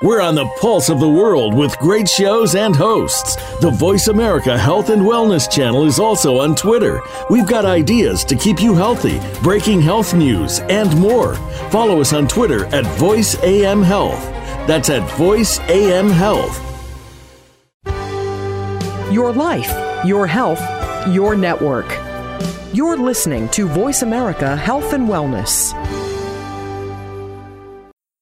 We're on the pulse of the world with great shows and hosts. The Voice America Health and Wellness channel is also on Twitter. We've got ideas to keep you healthy, breaking health news, and more. Follow us on Twitter at Voice AM Health. That's at Voice AM Health. Your life, your health, your network. You're listening to Voice America Health and Wellness.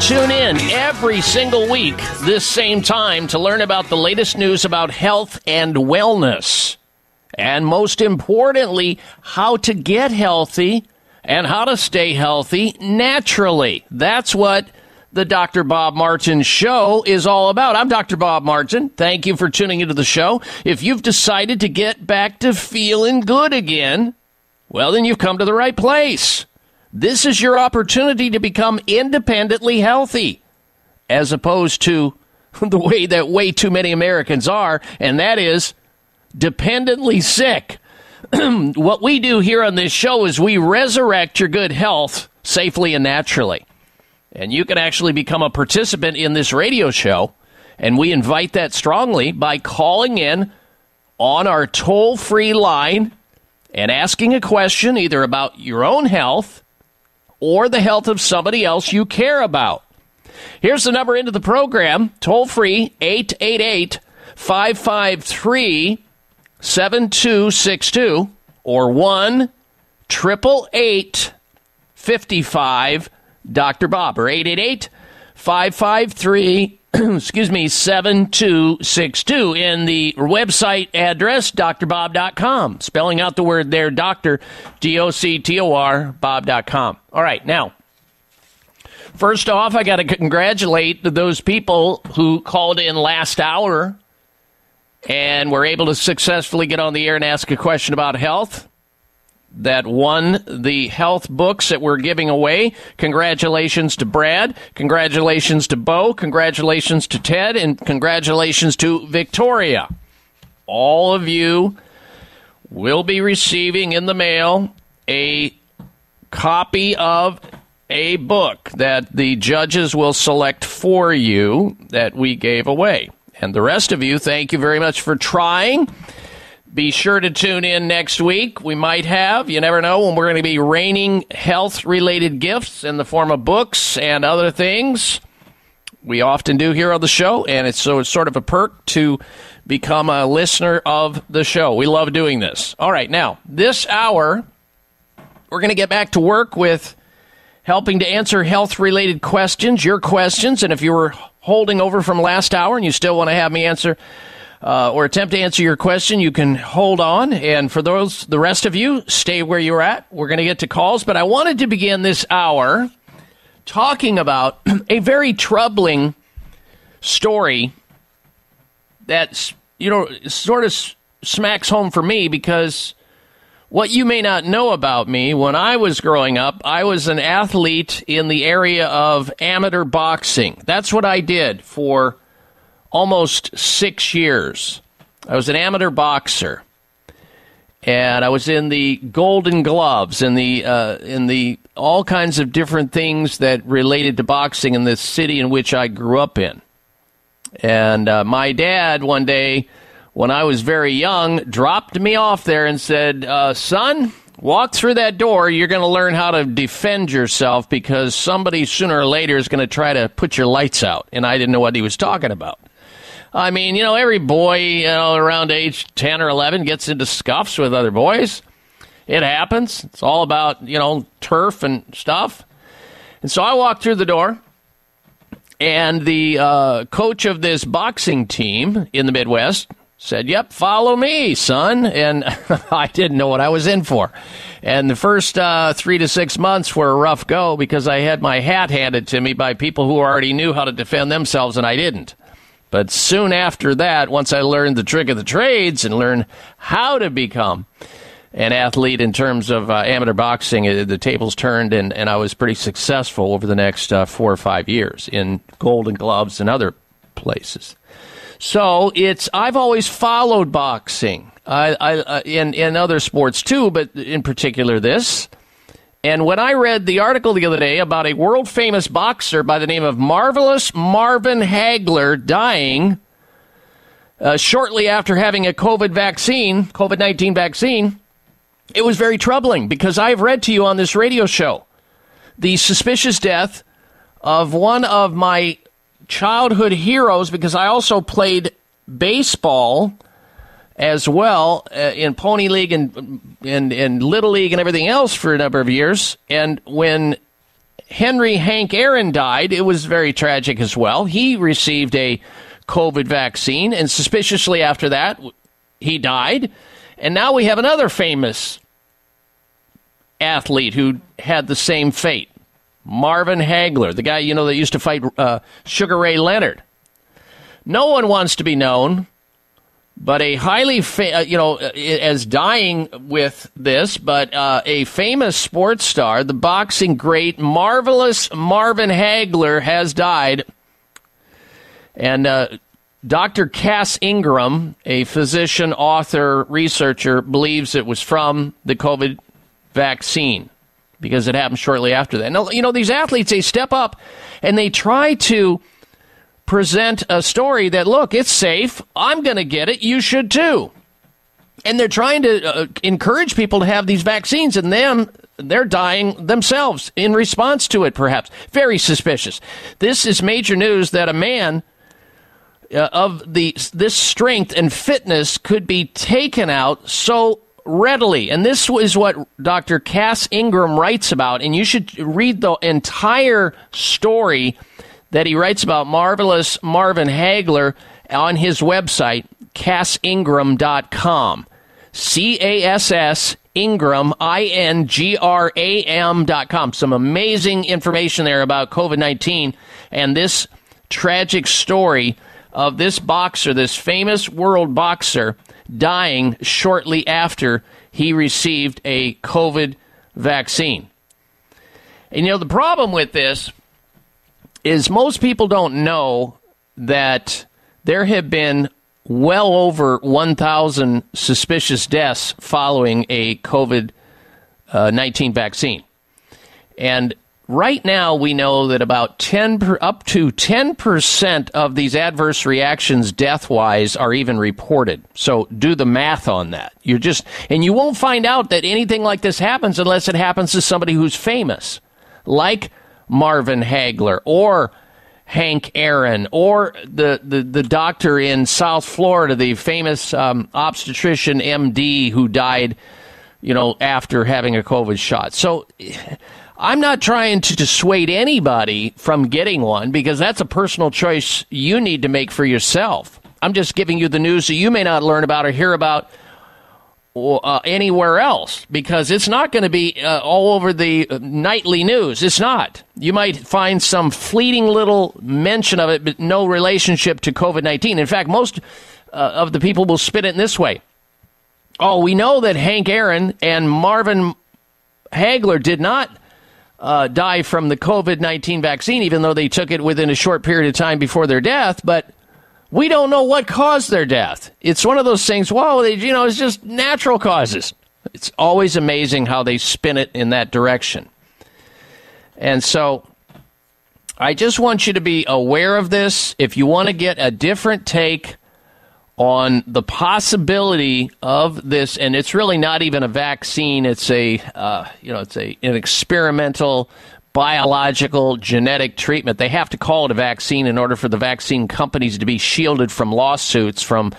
Tune in every single week this same time to learn about the latest news about health and wellness. And most importantly, how to get healthy and how to stay healthy naturally. That's what the Dr. Bob Martin show is all about. I'm Dr. Bob Martin. Thank you for tuning into the show. If you've decided to get back to feeling good again, well, then you've come to the right place. This is your opportunity to become independently healthy, as opposed to the way that way too many Americans are, and that is dependently sick. what we do here on this show is we resurrect your good health safely and naturally. And you can actually become a participant in this radio show. And we invite that strongly by calling in on our toll free line and asking a question either about your own health or the health of somebody else you care about. Here's the number into the program toll free 888 553 7262 or 1 888 55 Dr. Bob or 888 553 excuse me 7262 in the website address drbob.com spelling out the word there doctor d o c t o r bob.com all right now first off i got to congratulate those people who called in last hour and were able to successfully get on the air and ask a question about health that won the health books that we're giving away. Congratulations to Brad. Congratulations to Bo. Congratulations to Ted. And congratulations to Victoria. All of you will be receiving in the mail a copy of a book that the judges will select for you that we gave away. And the rest of you, thank you very much for trying. Be sure to tune in next week. We might have, you never know, when we're going to be raining health related gifts in the form of books and other things. We often do here on the show, and it's so it's sort of a perk to become a listener of the show. We love doing this. All right, now, this hour, we're going to get back to work with helping to answer health related questions, your questions. And if you were holding over from last hour and you still want to have me answer uh, or attempt to answer your question, you can hold on. And for those, the rest of you, stay where you're at. We're going to get to calls, but I wanted to begin this hour talking about a very troubling story that's, you know, sort of smacks home for me because what you may not know about me, when I was growing up, I was an athlete in the area of amateur boxing. That's what I did for almost six years. I was an amateur boxer, and I was in the Golden Gloves and the uh, in the all kinds of different things that related to boxing in the city in which I grew up in. And uh, my dad one day, when I was very young, dropped me off there and said, uh, "Son." Walk through that door. You're going to learn how to defend yourself because somebody sooner or later is going to try to put your lights out. And I didn't know what he was talking about. I mean, you know, every boy, you know, around age 10 or 11 gets into scuffs with other boys. It happens. It's all about, you know, turf and stuff. And so I walked through the door, and the uh, coach of this boxing team in the Midwest said, Yep, follow me, son. And I didn't know what I was in for. And the first uh, three to six months were a rough go because I had my hat handed to me by people who already knew how to defend themselves, and I didn't. But soon after that, once I learned the trick of the trades and learned how to become an athlete in terms of uh, amateur boxing, uh, the tables turned, and, and I was pretty successful over the next uh, four or five years in Golden Gloves and other places. So it's I've always followed boxing. I, I uh, in in other sports too, but in particular this. And when I read the article the other day about a world famous boxer by the name of Marvelous Marvin Hagler dying uh, shortly after having a COVID vaccine, COVID 19 vaccine, it was very troubling because I've read to you on this radio show the suspicious death of one of my childhood heroes because I also played baseball as well uh, in Pony League and, and and Little League and everything else for a number of years. And when Henry Hank Aaron died, it was very tragic as well. He received a COVID vaccine, and suspiciously after that, he died. And now we have another famous athlete who had the same fate. Marvin Hagler, the guy you know that used to fight uh, Sugar Ray Leonard. No one wants to be known, but a highly, fa- uh, you know, uh, as dying with this, but uh, a famous sports star, the boxing great, marvelous Marvin Hagler, has died. And uh, Dr. Cass Ingram, a physician, author, researcher, believes it was from the COVID vaccine because it happened shortly after that. Now, you know, these athletes, they step up and they try to present a story that, look, it's safe. I'm going to get it. You should too. And they're trying to uh, encourage people to have these vaccines, and then they're dying themselves in response to it, perhaps. Very suspicious. This is major news that a man uh, of the this strength and fitness could be taken out so readily. And this is what Dr. Cass Ingram writes about. And you should read the entire story that he writes about marvelous Marvin Hagler on his website, cassingram.com. C A S S Ingram, I N G R A M dot com. Some amazing information there about COVID 19 and this tragic story of this boxer, this famous world boxer, dying shortly after he received a COVID vaccine. And you know, the problem with this is most people don't know that there have been well over 1,000 suspicious deaths following a COVID uh, 19 vaccine. And right now, we know that about 10 per, up to 10% of these adverse reactions, death wise, are even reported. So do the math on that. You're just, and you won't find out that anything like this happens unless it happens to somebody who's famous, like Marvin Hagler or Hank Aaron or the, the, the doctor in South Florida, the famous um, obstetrician MD who died, you know, after having a COVID shot. So I'm not trying to dissuade anybody from getting one because that's a personal choice you need to make for yourself. I'm just giving you the news that you may not learn about or hear about uh, anywhere else because it's not going to be uh, all over the uh, nightly news. It's not. You might find some fleeting little mention of it, but no relationship to COVID 19. In fact, most uh, of the people will spin it in this way Oh, we know that Hank Aaron and Marvin Hagler did not. Uh, die from the COVID 19 vaccine, even though they took it within a short period of time before their death. But we don't know what caused their death. It's one of those things, whoa, they, you know, it's just natural causes. It's always amazing how they spin it in that direction. And so I just want you to be aware of this. If you want to get a different take on the possibility of this, and it's really not even a vaccine, it's a, uh, you know, it's a, an experimental biological genetic treatment. They have to call it a vaccine in order for the vaccine companies to be shielded from lawsuits from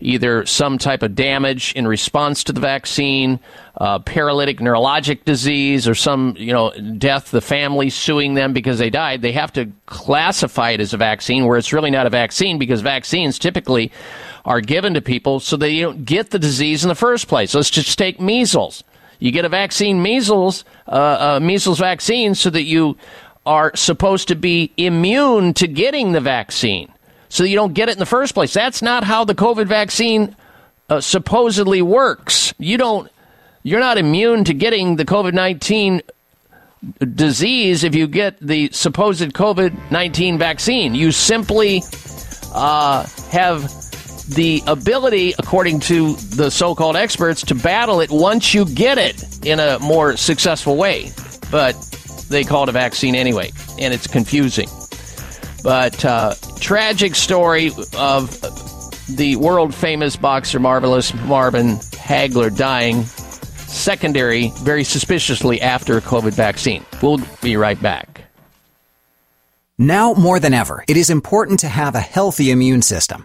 either some type of damage in response to the vaccine, uh, paralytic neurologic disease, or some you know death. The family suing them because they died. They have to classify it as a vaccine, where it's really not a vaccine because vaccines typically are given to people so they don't get the disease in the first place. Let's just take measles. You get a vaccine, measles, uh, uh, measles vaccine, so that you are supposed to be immune to getting the vaccine, so you don't get it in the first place. That's not how the COVID vaccine uh, supposedly works. You don't. You're not immune to getting the COVID nineteen disease if you get the supposed COVID nineteen vaccine. You simply uh, have the ability, according to the so called experts, to battle it once you get it in a more successful way. But they call it a vaccine anyway, and it's confusing. But uh, tragic story of the world famous boxer, marvelous Marvin Hagler, dying secondary, very suspiciously after a COVID vaccine. We'll be right back. Now more than ever, it is important to have a healthy immune system.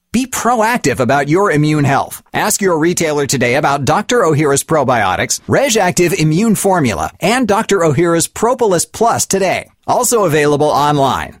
Be proactive about your immune health. Ask your retailer today about Dr. Ohhira's probiotics, RegActive Immune Formula, and Dr. Ohhira's Propolis Plus today. Also available online.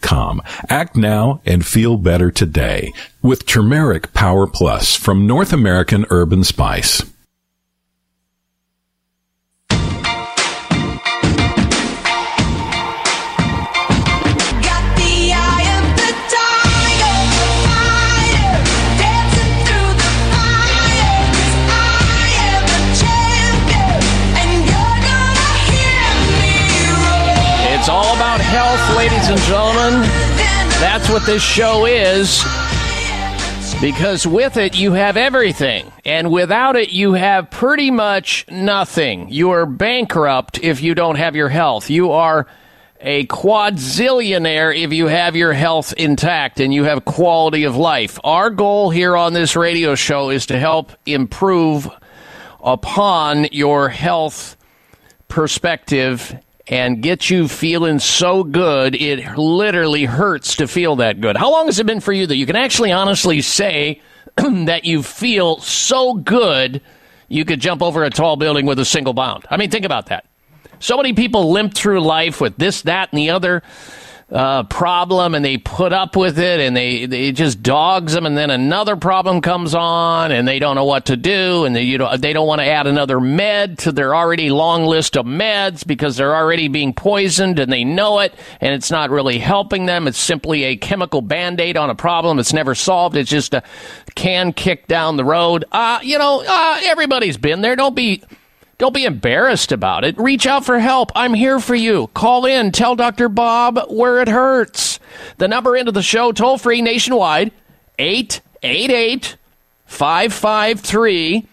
com. Act now and feel better today with Turmeric Power Plus from North American Herb & Spice. It's all about health, ladies and gentlemen. What this show is. Because with it, you have everything. And without it, you have pretty much nothing. You are bankrupt if you don't have your health. You are a quadzillionaire if you have your health intact and you have quality of life. Our goal here on this radio show is to help improve upon your health perspective and get you feeling so good it literally hurts to feel that good. How long has it been for you that you can actually honestly say that you feel so good you could jump over a tall building with a single bound? I mean, think about that. So many people limp through life with this, that, and the other uh, problem, and they put up with it, and they, they just dogs them, and then another problem comes on, and they don't know what to do, and they, you know, they don't want to add another med to their already long list of meds because they're already being poisoned, and they know it, and it's not really helping them. It's simply a chemical band aid on a problem. It's never solved. It's just a can kick down the road. Uh, you know, uh, everybody's been there. Don't be don't be embarrassed about it. Reach out for help. I'm here for you. Call in. Tell Dr. Bob where it hurts. The number into the show, toll free nationwide, 888 553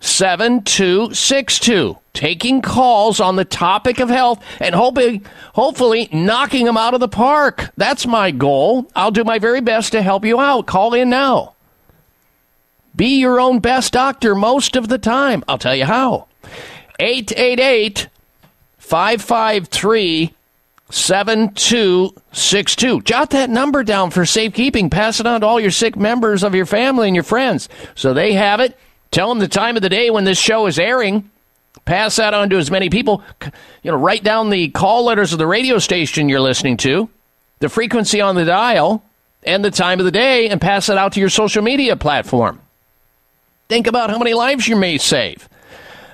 7262. Taking calls on the topic of health and hoping, hopefully knocking them out of the park. That's my goal. I'll do my very best to help you out. Call in now. Be your own best doctor most of the time. I'll tell you how. 888 553 7262. Jot that number down for safekeeping. Pass it on to all your sick members of your family and your friends so they have it. Tell them the time of the day when this show is airing. Pass that on to as many people. You know, write down the call letters of the radio station you're listening to. the frequency on the dial, and the time of the day, and pass it out to your social media platform. Think about how many lives you may save,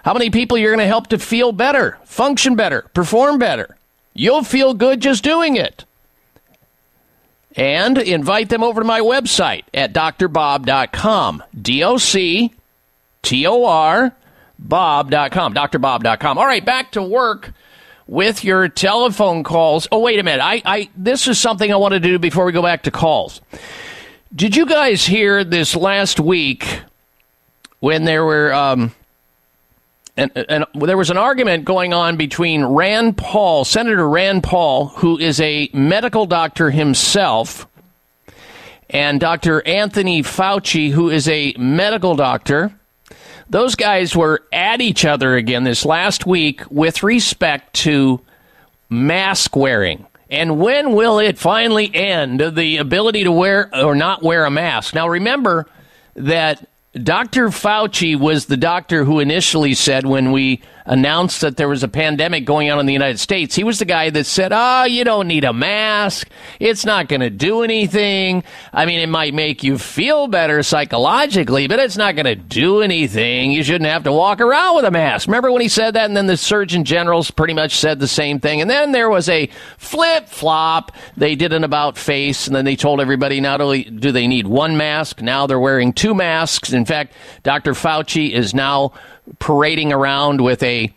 how many people you're going to help to feel better, function better, perform better. You'll feel good just doing it. And invite them over to my website at drbob.com. D O C T O R Bob.com. drbob.com. All right, back to work with your telephone calls. Oh, wait a minute. I, I this is something I want to do before we go back to calls. Did you guys hear this last week when there were um, and, and there was an argument going on between Rand Paul, Senator Rand Paul, who is a medical doctor himself, and Dr. Anthony Fauci, who is a medical doctor. Those guys were at each other again this last week with respect to mask wearing. And when will it finally end the ability to wear or not wear a mask? Now, remember that Dr. Fauci was the doctor who initially said when we announced that there was a pandemic going on in the United States, he was the guy that said, Oh, you don't need a mask. It's not going to do anything. I mean, it might make you feel better psychologically, but it's not going to do anything. You shouldn't have to walk around with a mask. Remember when he said that? And then the Surgeon Generals pretty much said the same thing. And then there was a flip flop. They did an about face, and then they told everybody not only do they need one mask, now they're wearing two masks. In fact, Dr. Fauci is now parading around with a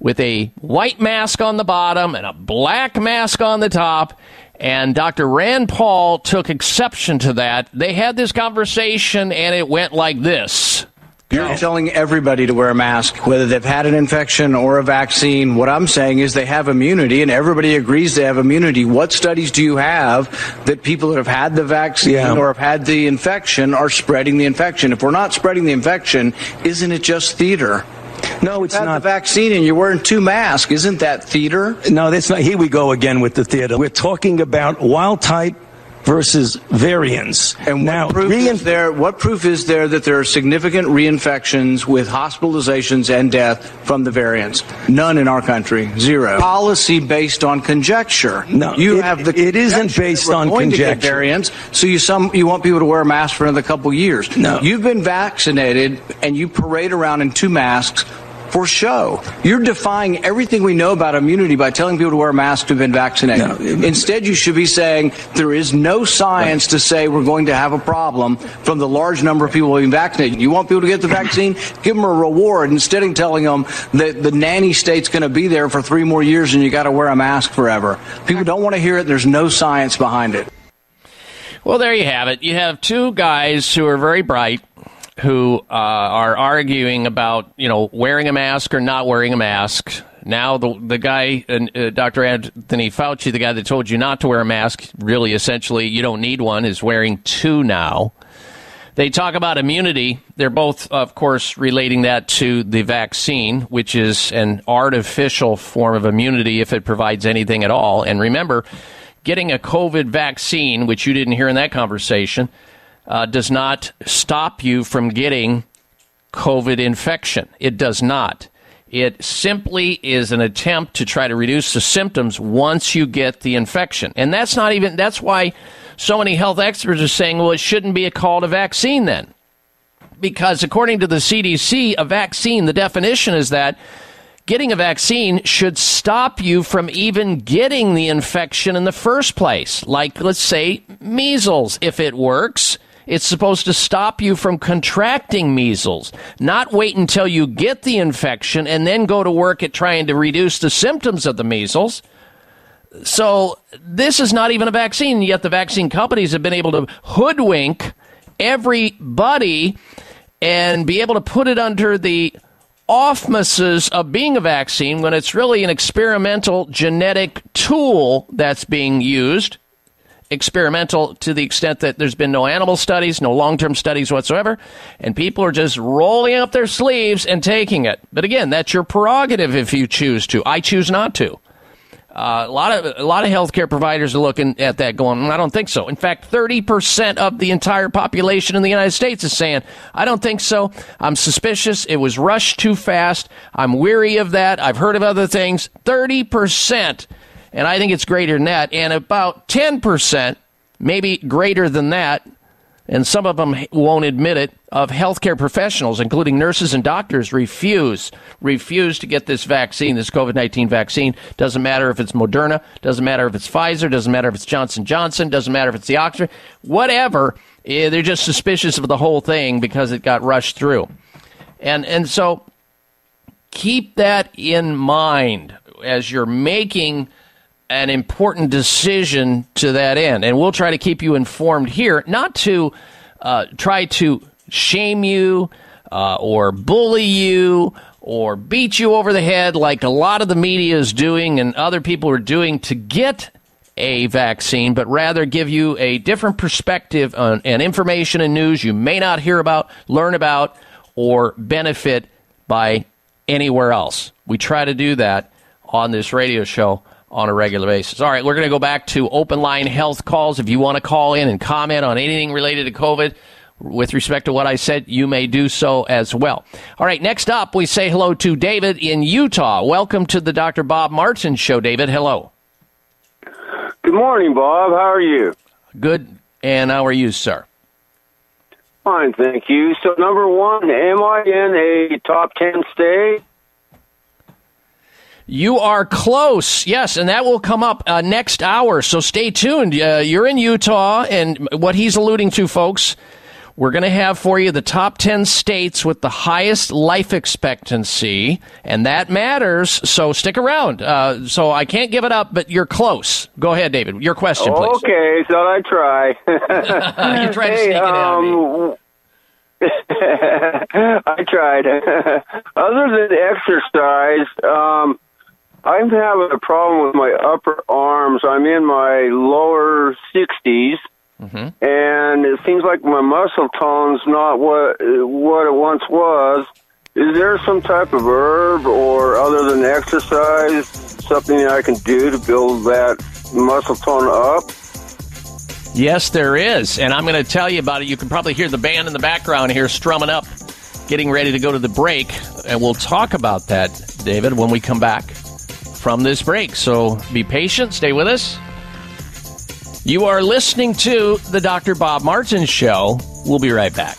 with a white mask on the bottom and a black mask on the top. And Dr. Rand Paul took exception to that. They had this conversation and it went like this. You're telling everybody to wear a mask, whether they've had an infection or a vaccine. What I'm saying is they have immunity, and everybody agrees they have immunity. What studies do you have that people that have had the vaccine Yeah. or have had the infection are spreading the infection? If we're not spreading the infection, isn't it just theater? No, it's not. the vaccine and you're wearing two masks. Isn't that theater? No, that's not. Here we go again with the theater. We're talking about wild type versus variants. And now, what proof is there? What proof is there that there are significant reinfections with hospitalizations and death from the variants? None in our country. Zero. Policy based on conjecture. No, you it- have the. it isn't based on going to get conjecture. variants. So you some you want people to wear a mask for another couple years. No. You've been vaccinated and you parade around in two masks. For show. You're defying everything we know about immunity by telling people to wear a mask to have been vaccinated. Instead, you should be saying there is no science to say we're going to have a problem from the large number of people being vaccinated. You want people to get the vaccine? Give them a reward instead of telling them that the nanny state's going to be there for three more years and you got to wear a mask forever. People don't want to hear it. There's no science behind it. Well, there you have it. You have two guys who are very bright who uh, are arguing about you know wearing a mask or not wearing a mask. Now the the guy, uh, Dr. Anthony Fauci, the guy that told you not to wear a mask, really essentially you don't need one, is wearing two now. They talk about immunity. They're both, of course, relating that to the vaccine, which is an artificial form of immunity if it provides anything at all. And remember, getting a COVID vaccine, which you didn't hear in that conversation, uh, does not stop you from getting COVID infection. It does not. It simply is an attempt to try to reduce the symptoms once you get the infection. And that's not even, that's why so many health experts are saying, well, it shouldn't be a vaccine then. Because according to the CDC, a vaccine, the definition is that getting a vaccine should stop you from even getting the infection in the first place. Like, let's say, measles. If it works, it's supposed to stop you from contracting measles, not wait until you get the infection and then go to work at trying to reduce the symptoms of the measles. So, this is not even a vaccine, yet the vaccine companies have been able to hoodwink everybody and be able to put it under the auspices of being a vaccine when it's really an experimental genetic tool that's being used. Experimental to the extent that there's been no animal studies, no long term studies whatsoever, and people are just rolling up their sleeves and taking it. But again, that's your prerogative if you choose to. I choose not to. Uh, a lot of a lot of healthcare providers are looking at that, going, "Mm, "I don't think so." In fact, thirty percent of the entire population in the United States is saying, "I don't think so. I'm suspicious. It was rushed too fast. I'm weary of that. I've heard of other things." Thirty percent. And I think it's greater than that. And about 10%, maybe greater than that, and some of them won't admit it, of healthcare professionals, including nurses and doctors, refuse, refuse to get this vaccine, this COVID-19 vaccine. Doesn't matter if it's Moderna, doesn't matter if it's Pfizer, doesn't matter if it's Johnson Johnson, doesn't matter if it's the Oxford, whatever. eh, They're just suspicious of the whole thing because it got rushed through. And, and so keep that in mind as you're making an important decision to that end. And we'll try to keep you informed here, not to uh, try to shame you uh, or bully you or beat you over the head like a lot of the media is doing and other people are doing to get a vaccine, but rather give you a different perspective on, and information and news you may not hear about, learn about, or benefit by anywhere else. We try to do that on this radio show on a regular basis. All right, we're going to go back to open line health calls. If you want to call in and comment on anything related to COVID with respect to what I said, you may do so as well. All right, next up, we say hello to David in Utah. Welcome to the Dr. Bob Martin Show, David. Hello. Good morning, Bob. How are you? Good. And how are you, sir? Fine, thank you. So, number one, am I in a top 10 state? You are close, yes, and that will come up uh, next hour. So stay tuned. Uh, you're in Utah, and what he's alluding to, folks, we're going to have for you the top 10 states with the highest life expectancy, and that matters. So stick around. Uh, so I can't give it up, but you're close. Go ahead, David. Your question, please. Okay, so I try. you tried to hey, sneak it um, I tried. Other than exercise, um, I'm having a problem with my upper arms. I'm in my lower 60s, Mm-hmm. and it seems like my muscle tone's not what what it once was. Is there some type of herb or other than exercise, something I can do to build that muscle tone up? Yes, there is. And I'm going to tell you about it. You can probably hear the band in the background here strumming up, getting ready to go to the break. And we'll talk about that, David, when we come back from this break. So be patient, stay with us. You are listening to the Dr. Bob Martin Show. We'll be right back.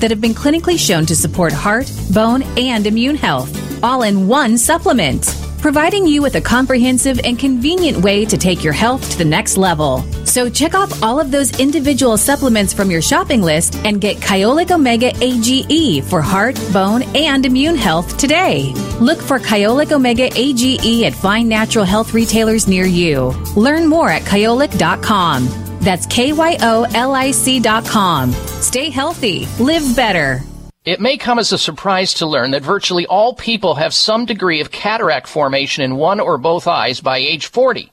that have been clinically shown to support heart, bone, and immune health, all in one supplement, providing you with a comprehensive and convenient way to take your health to the next level. So check off all of those individual supplements from your shopping list and get Kyolic Omega AGE for heart, bone, and immune health today. Look for Kyolic Omega AGE at fine natural health retailers near you. Learn more at kyolic.com. That's K Y O L I C dot com. Stay healthy, live better. It may come as a surprise to learn that virtually all people have some degree of cataract formation in one or both eyes by age 40.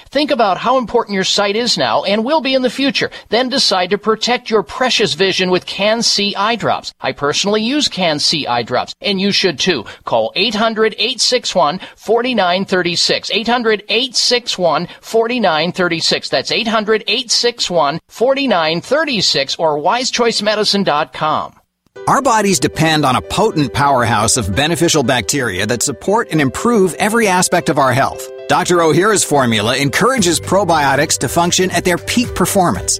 Think about how important your sight is now and will be in the future. Then decide to protect your precious vision with CAN-C eye drops. I personally use CAN-C eye drops, and you should too. Call 800-861-4936. 800-861-4936. That's 800-861-4936 or wisechoicemedicine.com. Our bodies depend on a potent powerhouse of beneficial bacteria that support and improve every aspect of our health. Dr. Ohhira's formula encourages probiotics to function at their peak performance.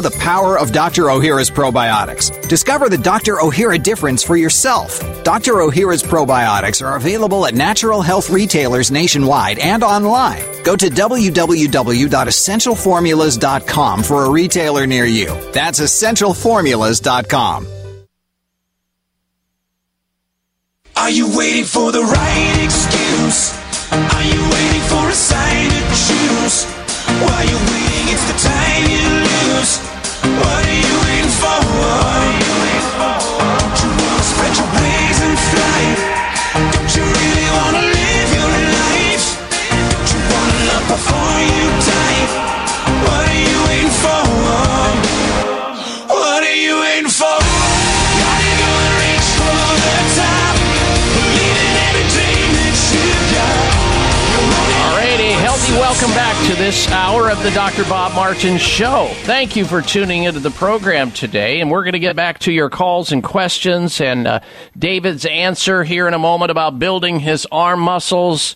the power of Dr. Ohhira's probiotics. Discover the Dr. Ohhira difference for yourself. Dr. Ohhira's probiotics are available at natural health retailers nationwide and online. Go to www.essentialformulas.com for a retailer near you. That's essentialformulas.com. Are you waiting for the right excuse? Are you waiting for a sign to choose? While you're waiting, it's the time you to this hour of the Dr. Bob Martin Show. Thank you for tuning into the program today, and we're going to get back to your calls and questions and uh, David's answer here in a moment about building his arm muscles.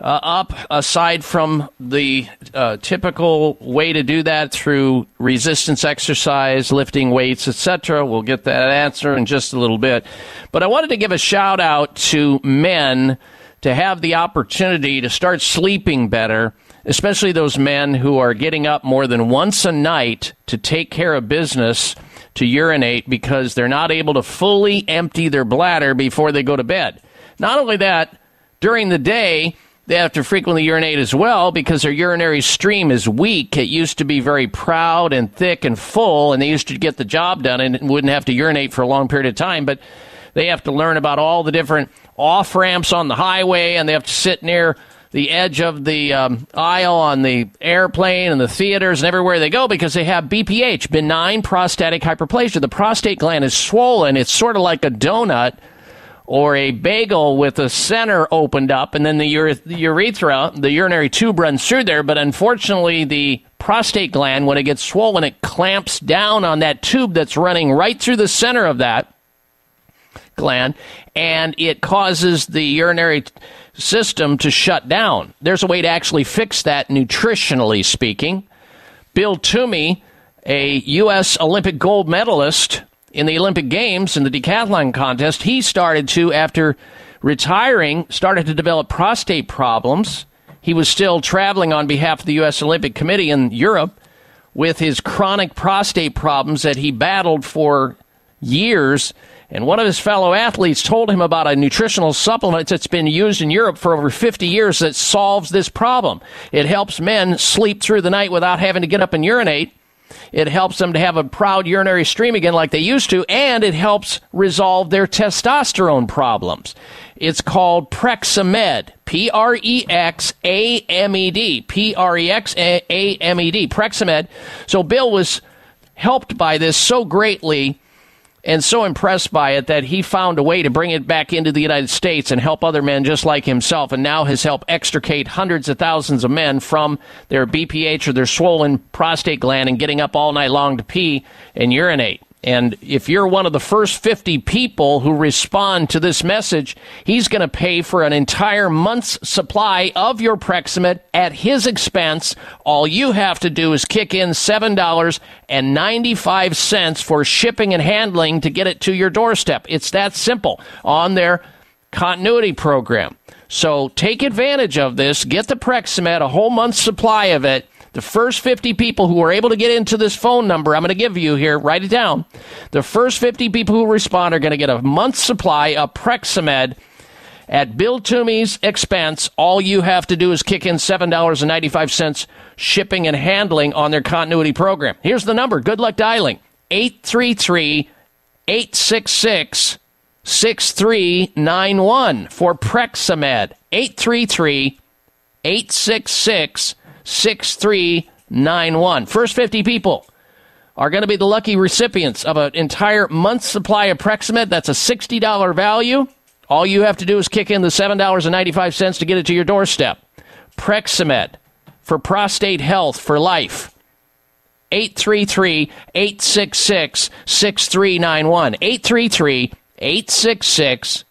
Uh, up aside from the uh, typical way to do that through resistance exercise, lifting weights, etc. We'll get that answer in just a little bit. But I wanted to give a shout out to men to have the opportunity to start sleeping better, especially those men who are getting up more than once a night to take care of business, to urinate because they're not able to fully empty their bladder before they go to bed. Not only that, during the day, they have to frequently urinate as well because their urinary stream is weak. It used to be very proud and thick and full, and they used to get the job done and wouldn't have to urinate for a long period of time. But they have to learn about all the different off ramps on the highway, and they have to sit near the edge of the um, aisle on the airplane and the theaters and everywhere they go because they have BPH, benign prostatic hyperplasia. The prostate gland is swollen. It's sort of like a donut or a bagel with a center opened up, and then the, the urethra, the urinary tube runs through there. But unfortunately, the prostate gland, when it gets swollen, it clamps down on that tube that's running right through the center of that gland, and it causes the urinary t- system to shut down. There's a way to actually fix that nutritionally speaking. Bill Toomey, a U.S. Olympic gold medalist in the Olympic Games in the decathlon contest, he started to, after retiring, started to develop prostate problems. He was still traveling on behalf of the U.S. Olympic Committee in Europe with his chronic prostate problems that he battled for years. And one of his fellow athletes told him about a nutritional supplement that's been used in Europe for over 50 years that solves this problem. It helps men sleep through the night without having to get up and urinate. It helps them to have a proud urinary stream again like they used to, and it helps resolve their testosterone problems. It's called Prexamed. P R E X A M E D. P R E X A M E D. Prexamed. So Bill was helped by this so greatly and so impressed by it that he found a way to bring it back into the United States and help other men just like himself, and now has helped extricate hundreds of thousands of men from their BPH or their swollen prostate gland and getting up all night long to pee and urinate. And if you're one of the first 50 people who respond to this message, he's going to pay for an entire month's supply of your Prexamed at his expense. All you have to do is kick in $7.95 for shipping and handling to get it to your doorstep. It's that simple on their continuity program. So take advantage of this. Get the Prexamed, a whole month's supply of it. The first 50 people who are able to get into this phone number, I'm going to give you here, write it down. The first 50 people who respond are going to get a month's supply of Prexamed at Bill Toomey's expense. All you have to do is kick in $7.95 shipping and handling on their continuity program. Here's the number. Good luck dialing 833 866 6391 for Prexamed. 833 866 6391. First 50 people are going to be the lucky recipients of an entire month's supply of Prexamed. That's a $60 value. All you have to do is kick in the $7.95 to get it to your doorstep. Prexamed for prostate health for life. 833 866 6391. 833 866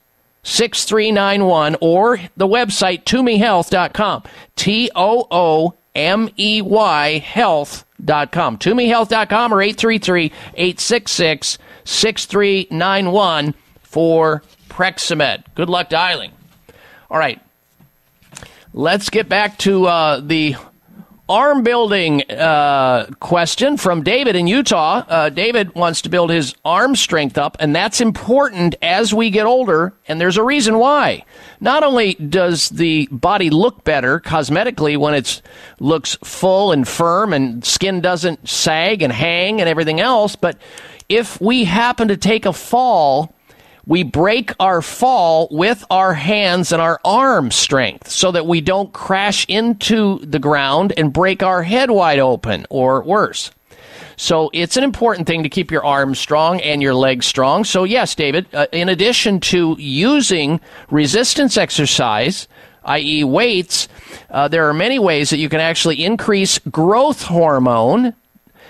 6391 or the website toomeyhealth.com. T O O M E Y health.com. Toomeyhealth.com or 833 866 6391 for Prexamed. Good luck dialing. All right. Let's get back to uh, the arm building uh, question from David in Utah. Uh, David wants to build his arm strength up, and that's important as we get older, and there's a reason why. Not only does the body look better cosmetically when it looks full and firm and skin doesn't sag and hang and everything else, but if we happen to take a fall, we break our fall with our hands and our arm strength so that we don't crash into the ground and break our head wide open or worse. So it's an important thing to keep your arms strong and your legs strong. So, yes, David, uh, in addition to using resistance exercise, i.e., weights, uh, there are many ways that you can actually increase growth hormone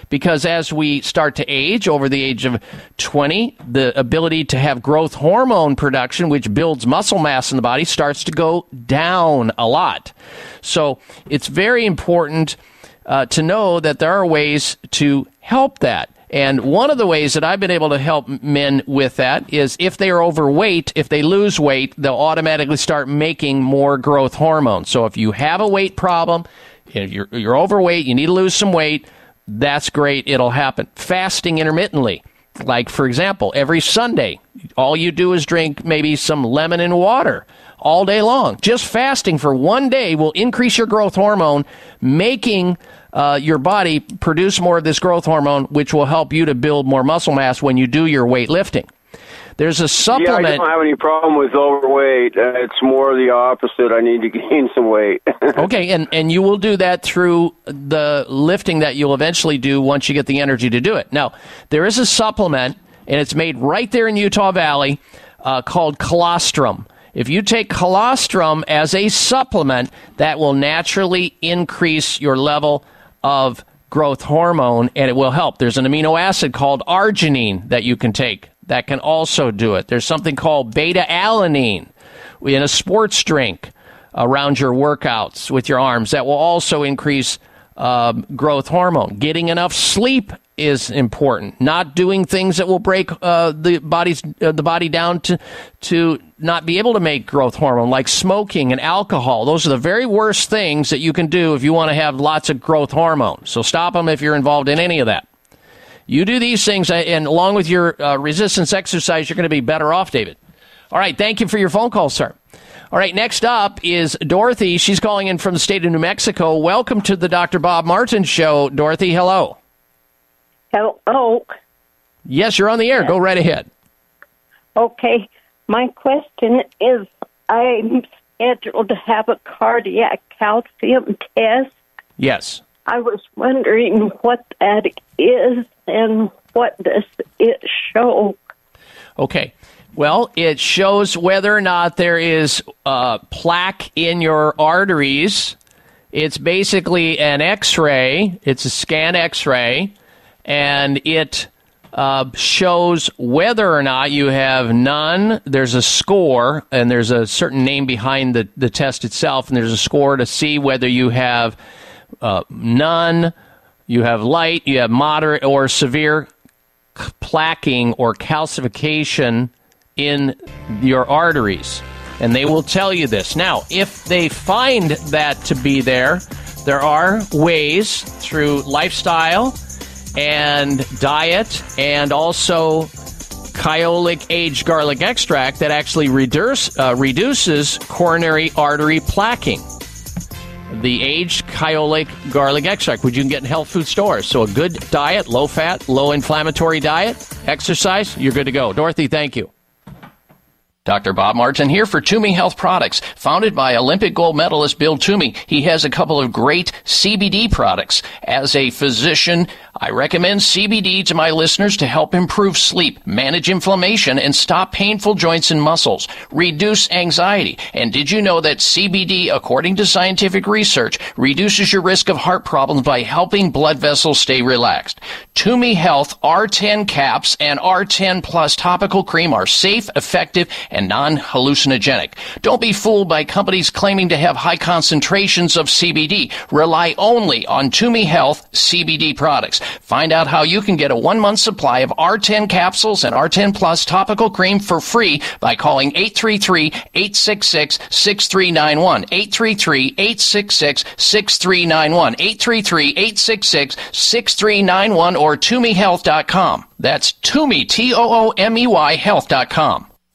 because as we start to age over the age of 20 the ability to have growth hormone production which builds muscle mass in the body starts to go down a lot so it's very important uh, to know that there are ways to help that and one of the ways that I've been able to help men with that is if they are overweight, if they lose weight, they'll automatically start making more growth hormone. So if you have a weight problem, if you're, you're overweight, you need to lose some weight, that's great. It'll happen. Fasting intermittently. Like, for example, every Sunday, all you do is drink maybe some lemon and water all day long. Just fasting for one day will increase your growth hormone, making uh, your body produce more of this growth hormone, which will help you to build more muscle mass when you do your weightlifting. There's a supplement. Yeah, I don't have any problem with overweight. Uh, it's more the opposite. I need to gain some weight. okay, and, and you will do that through the lifting that you'll eventually do once you get the energy to do it. Now, there is a supplement, and it's made right there in Utah Valley uh, called colostrum. If you take colostrum as a supplement, that will naturally increase your level of growth hormone and it will help. There's an amino acid called arginine that you can take that can also do it. There's something called beta alanine in a sports drink around your workouts with your arms that will also increase um, growth hormone. Getting enough sleep is important. Not doing things that will break uh, the body's uh, the body down to to not be able to make growth hormone, like smoking and alcohol. Those are the very worst things that you can do if you want to have lots of growth hormone. So stop them if you're involved in any of that. You do these things, uh, and along with your uh, resistance exercise, you're going to be better off, David. All right, thank you for your phone call, sir. All right, next up is Dorothy. She's calling in from the state of New Mexico. Welcome to the Dr. Bob Martin Show. Dorothy, hello. Hello. Yes, you're on the air. Go right ahead. Okay. My question is I'm scheduled to have a cardiac calcium test. Yes. I was wondering what that is and what does it show? Okay. Well, it shows whether or not there is uh, plaque in your arteries. It's basically an x ray, it's a scan x ray, and it uh, shows whether or not you have none. There's a score, and there's a certain name behind the, the test itself, and there's a score to see whether you have uh, none, you have light, you have moderate or severe plaquing or calcification in your arteries. And they will tell you this. Now, if they find that to be there, there are ways through lifestyle and diet and also Kyolic aged garlic extract that actually reduce, uh, reduces coronary artery plaquing. The aged Kyolic garlic extract, which you can get in health food stores. So, a good diet, low fat, low inflammatory diet, exercise, you're good to go. Dorothy, thank you. Dr. Bob Martin here for Toomey Health Products. Founded by Olympic gold medalist Bill Toomey, he has a couple of great CBD products. As a physician, I recommend CBD to my listeners to help improve sleep, manage inflammation, and stop painful joints and muscles, reduce anxiety. And did you know that CBD, according to scientific research, reduces your risk of heart problems by helping blood vessels stay relaxed? Toomey Health R10 caps and R10 plus topical cream are safe, effective, and non-hallucinogenic. Don't be fooled by companies claiming to have high concentrations of CBD. Rely only on Toomey Health CBD products. Find out how you can get a one month supply of R10 capsules and R10 Plus topical cream for free by calling 833-866-6391. 833-866-6391. 833-866-6391 or ToomeyHealth.com. That's Toomey, T-O-O-M-E-Y Health.com.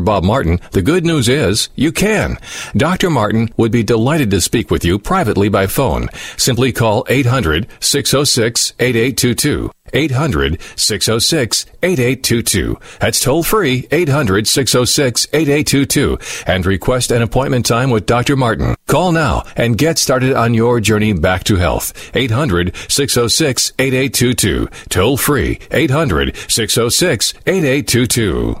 Bob Martin, the good news is you can. Dr. Martin would be delighted to speak with you privately by phone. Simply call 800 606 8822. 800 606 8822. That's toll free 800 606 8822 and request an appointment time with Dr. Martin. Call now and get started on your journey back to health. 800 606 8822. Toll free 800 606 8822.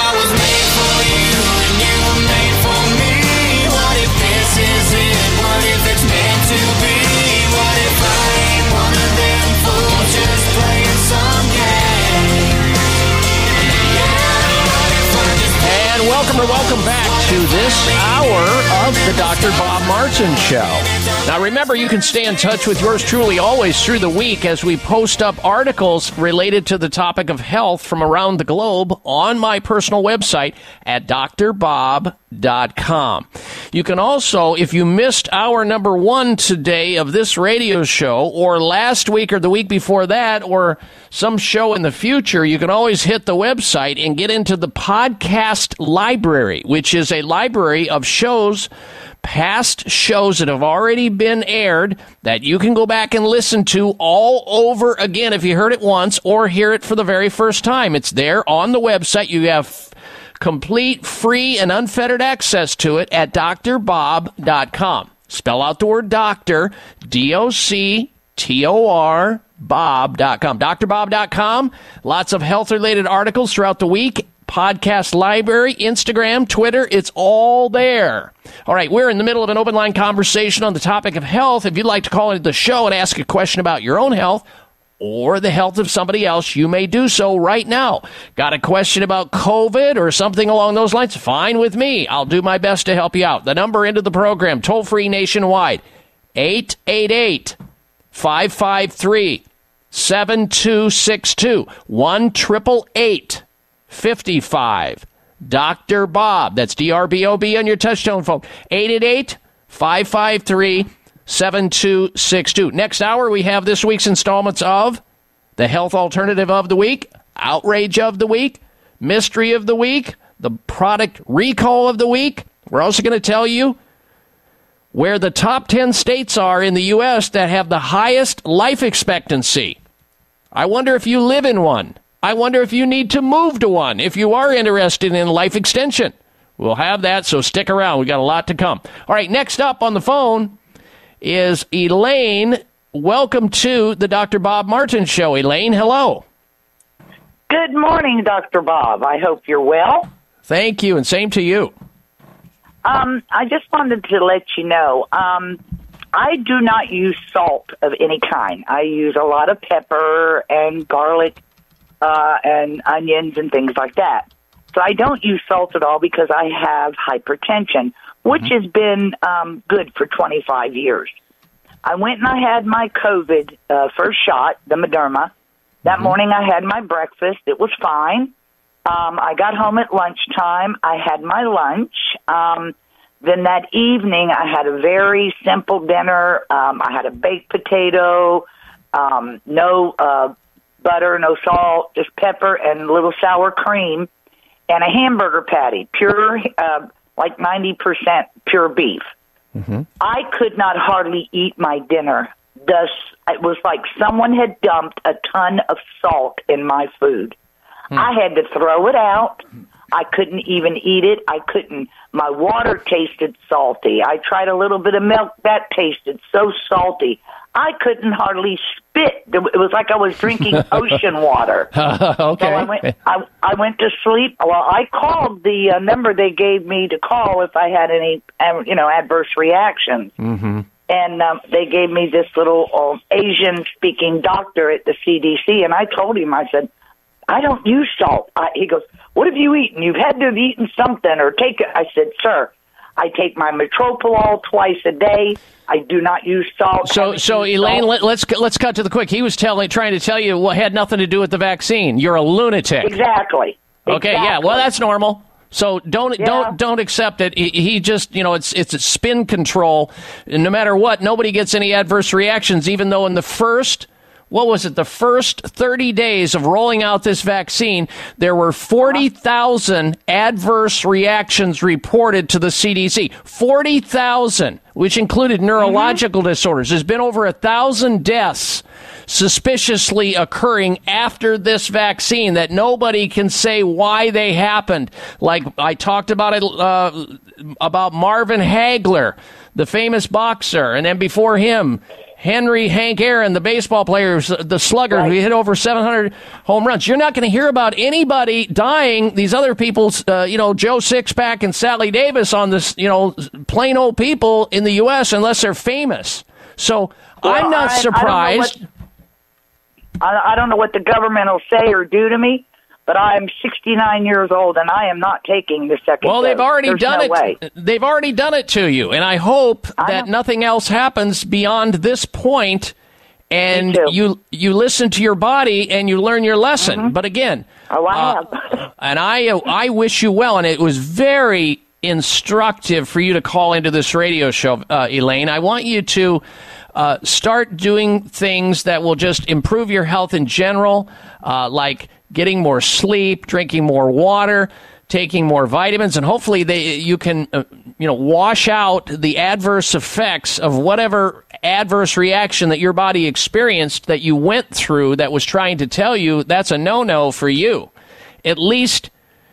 welcome back to this hour of the Dr. Bob Martin Show. Now remember, you can stay in touch with yours truly always through the week as we post up articles related to the topic of health from around the globe on my personal website at drbob.com. You can also, if you missed hour number one today of this radio show, or last week or the week before that, or some show in the future, you can always hit the website and get into the podcast library, which is a library of shows past shows that have already been aired that you can go back and listen to all over again if you heard it once or hear it for the very first time. It's there on the website. You have complete, free, and unfettered access to it at drbob.com. Spell out the word doctor, D O C T O R, Bob.com. DrBob.com. Lots of health related articles throughout the week. Podcast library, Instagram, Twitter, it's all there. All right, we're in the middle of an open line conversation on the topic of health. If you'd like to call into the show and ask a question about your own health, or the health of somebody else, you may do so right now. Got a question about COVID or something along those lines? Fine with me. I'll do my best to help you out. The number into the program, toll free nationwide, 888 553 7262 1 55 Dr. Bob. That's D R B O B on your touchtone phone. 888 553 7262. Next hour, we have this week's installments of the health alternative of the week, outrage of the week, mystery of the week, the product recall of the week. We're also going to tell you where the top 10 states are in the U.S. that have the highest life expectancy. I wonder if you live in one. I wonder if you need to move to one if you are interested in life extension. We'll have that, so stick around. We got a lot to come. All right, next up on the phone is Elaine. Welcome to the Dr. Bob Martin Show. Elaine, hello. Good morning, Dr. Bob. I hope you're well. Thank you, and same to you. Um, I just wanted to let you know um, I do not use salt of any kind. I use a lot of pepper and garlic uh, and onions and things like that. So I don't use salt at all because I have hypertension, which has been um, good for 25 years. I went and I had my COVID uh, first shot, the Moderna. That morning I had my breakfast. It was fine. Um, I got home at lunchtime. I had my lunch. Um, then that evening I had a very simple dinner. Um, I had a baked potato, um, no uh, butter, no salt, just pepper and a little sour cream, and a hamburger patty, pure, uh, like 90% pure beef. Mm-hmm. I could not hardly eat my dinner. Thus, it was like someone had dumped a ton of salt in my food. Hmm. I had to throw it out. I couldn't even eat it. I couldn't. My water tasted salty. I tried a little bit of milk. That tasted so salty. I couldn't hardly spit. It was like I was drinking ocean water. okay. So I went. I, I went to sleep. Well, I called the uh, number they gave me to call if I had any, um, you know, adverse reactions. Mm-hmm. And um, they gave me this little uh, Asian-speaking doctor at the CDC, and I told him, I said, I don't use salt. I, he goes, What have you eaten? You've had to have eaten something or take it. I said, Sir, I take my metropolol twice a day. I do not use salt. So, so Elaine, let, let's let's cut to the quick. He was telling, trying to tell you what had nothing to do with the vaccine. You're a lunatic. Exactly. Okay, yeah. Well, that's normal. So don't don't don't accept it. He, he just you know it's it's a spin control. And no matter what, nobody gets any adverse reactions. Even though in the first what was it the first 30 days of rolling out this vaccine there were 40,000 adverse reactions reported to the CDC 40,000 which included neurological disorders. There's been over a thousand deaths suspiciously occurring after this vaccine that nobody can say why they happened. Like I talked about it uh, about Marvin Hagler the famous boxer and then before him Henry Hank Aaron, the baseball player, the slugger who hit over 700 home runs. You're not going to hear about anybody dying. These other people's, uh, you know, Joe Sixpack and Sally Davis on this, you know, plain old people in the U.S. unless they're famous. So Well, I'm not I- I don't surprised. I, I don't know what the government will say or do to me, but I'm 69 years old and I am not taking the second. Well, they've dose. already There's done no it. Way. They've already done it to you, and I hope that nothing else happens beyond this point. point, and you you listen to your body and you learn your lesson. But again, oh, I have. and I I wish you well, and it was very instructive for you to call into this radio show, uh, Elaine. I want you to. Uh, start doing things that will just improve your health in general, uh, like getting more sleep, drinking more water, taking more vitamins, and hopefully they you can uh, you know wash out the adverse effects of whatever adverse reaction that your body experienced that you went through that was trying to tell you that's a no no for you. At least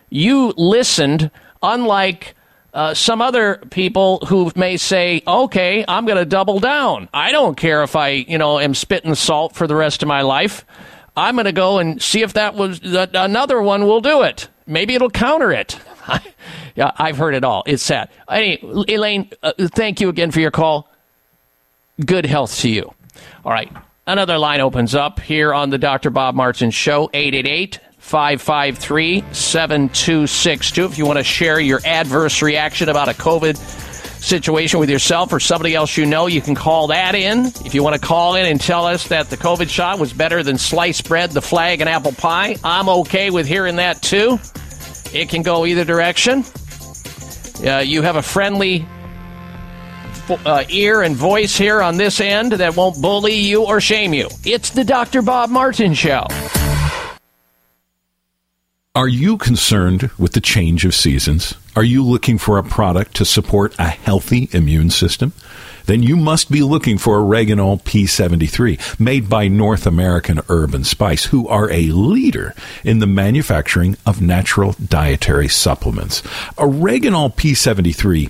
you listened, unlike uh, some other people who may say, "Okay, I'm going to double down. I don't care if I, you know, am spitting salt for the rest of my life. I'm going to go and see if that was that another one will do it. Maybe it'll counter it." yeah, I've heard it all. It's sad. Any, Elaine, uh, thank you again for your call. Good health to you. All right, another line opens up here on the Dr. Bob Martin Show. 888 553 7262. If you want to share your adverse reaction about a COVID situation with yourself or somebody else you know, you can call that in. If you want to call in and tell us that the COVID shot was better than sliced bread, the flag, and apple pie, I'm okay with hearing that too. It can go either direction. Uh, you have a friendly uh, ear and voice here on this end that won't bully you or shame you. It's the Dr. Bob Martin Show. Are you concerned with the change of seasons? Are you looking for a product to support a healthy immune system? Then you must be looking for Oreganol P73, made by North American Herb and Spice, who are a leader in the manufacturing of natural dietary supplements. Oreganol P73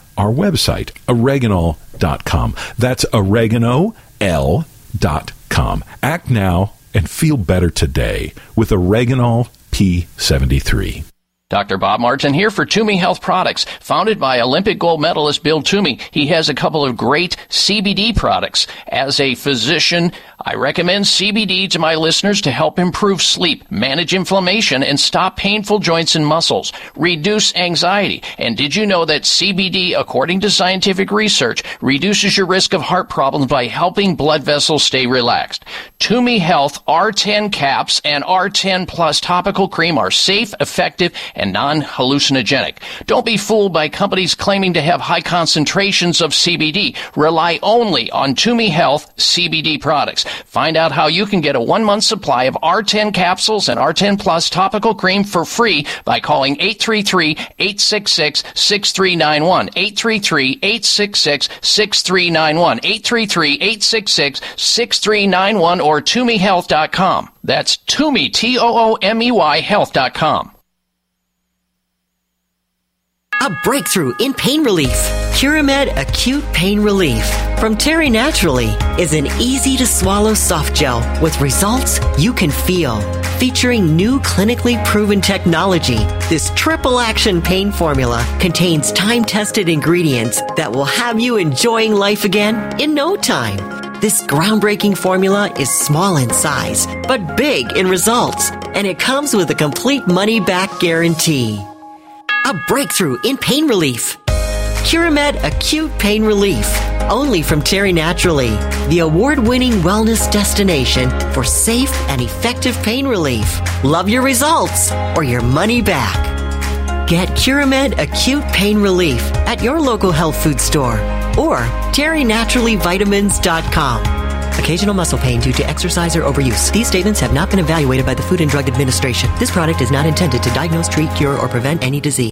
our website, oreganol.com. That's oregano.l.com. Act now and feel better today with Oreganol P73. Dr. Bob Martin here for Toomey Health Products. Founded by Olympic gold medalist Bill Toomey, he has a couple of great CBD products. As a physician, I recommend CBD to my listeners to help improve sleep, manage inflammation, and stop painful joints and muscles, reduce anxiety. And did you know that CBD, according to scientific research, reduces your risk of heart problems by helping blood vessels stay relaxed? Toomey Health R10 caps and R10 plus topical cream are safe, effective, non-hallucinogenic. Don't be fooled by companies claiming to have high concentrations of CBD. Rely only on Toomey Health CBD products. Find out how you can get a one month supply of R10 capsules and R10 Plus topical cream for free by calling 833-866-6391. 833-866-6391. 833-866-6391 or ToomeyHealth.com. That's Toomey, T-O-O-M-E-Y health.com. A breakthrough in pain relief. Curamed Acute Pain Relief from Terry Naturally is an easy to swallow soft gel with results you can feel. Featuring new clinically proven technology, this triple action pain formula contains time tested ingredients that will have you enjoying life again in no time. This groundbreaking formula is small in size, but big in results, and it comes with a complete money back guarantee. A breakthrough in pain relief. Curamed Acute Pain Relief. Only from Terry Naturally, the award winning wellness destination for safe and effective pain relief. Love your results or your money back. Get Curamed Acute Pain Relief at your local health food store or terrynaturallyvitamins.com. Occasional muscle pain due to exercise or overuse. These statements have not been evaluated by the Food and Drug Administration. This product is not intended to diagnose, treat, cure, or prevent any disease.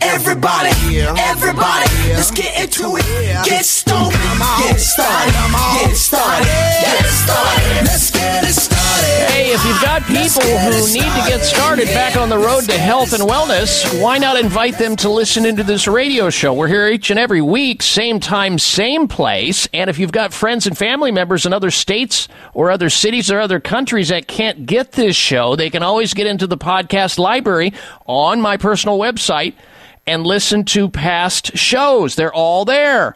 Everybody, everybody, let's get into it. Get stoned, get started, get started, get started. Let's get it started. Hey, if you've got people who need to get started back on the road to health and wellness, why not invite them to listen into this radio show? We're here each and every week, same time, same place. And if you've got friends and family members in other states or other cities or other countries that can't get this show, they can always get into the podcast library on my personal website and listen to past shows. They're all there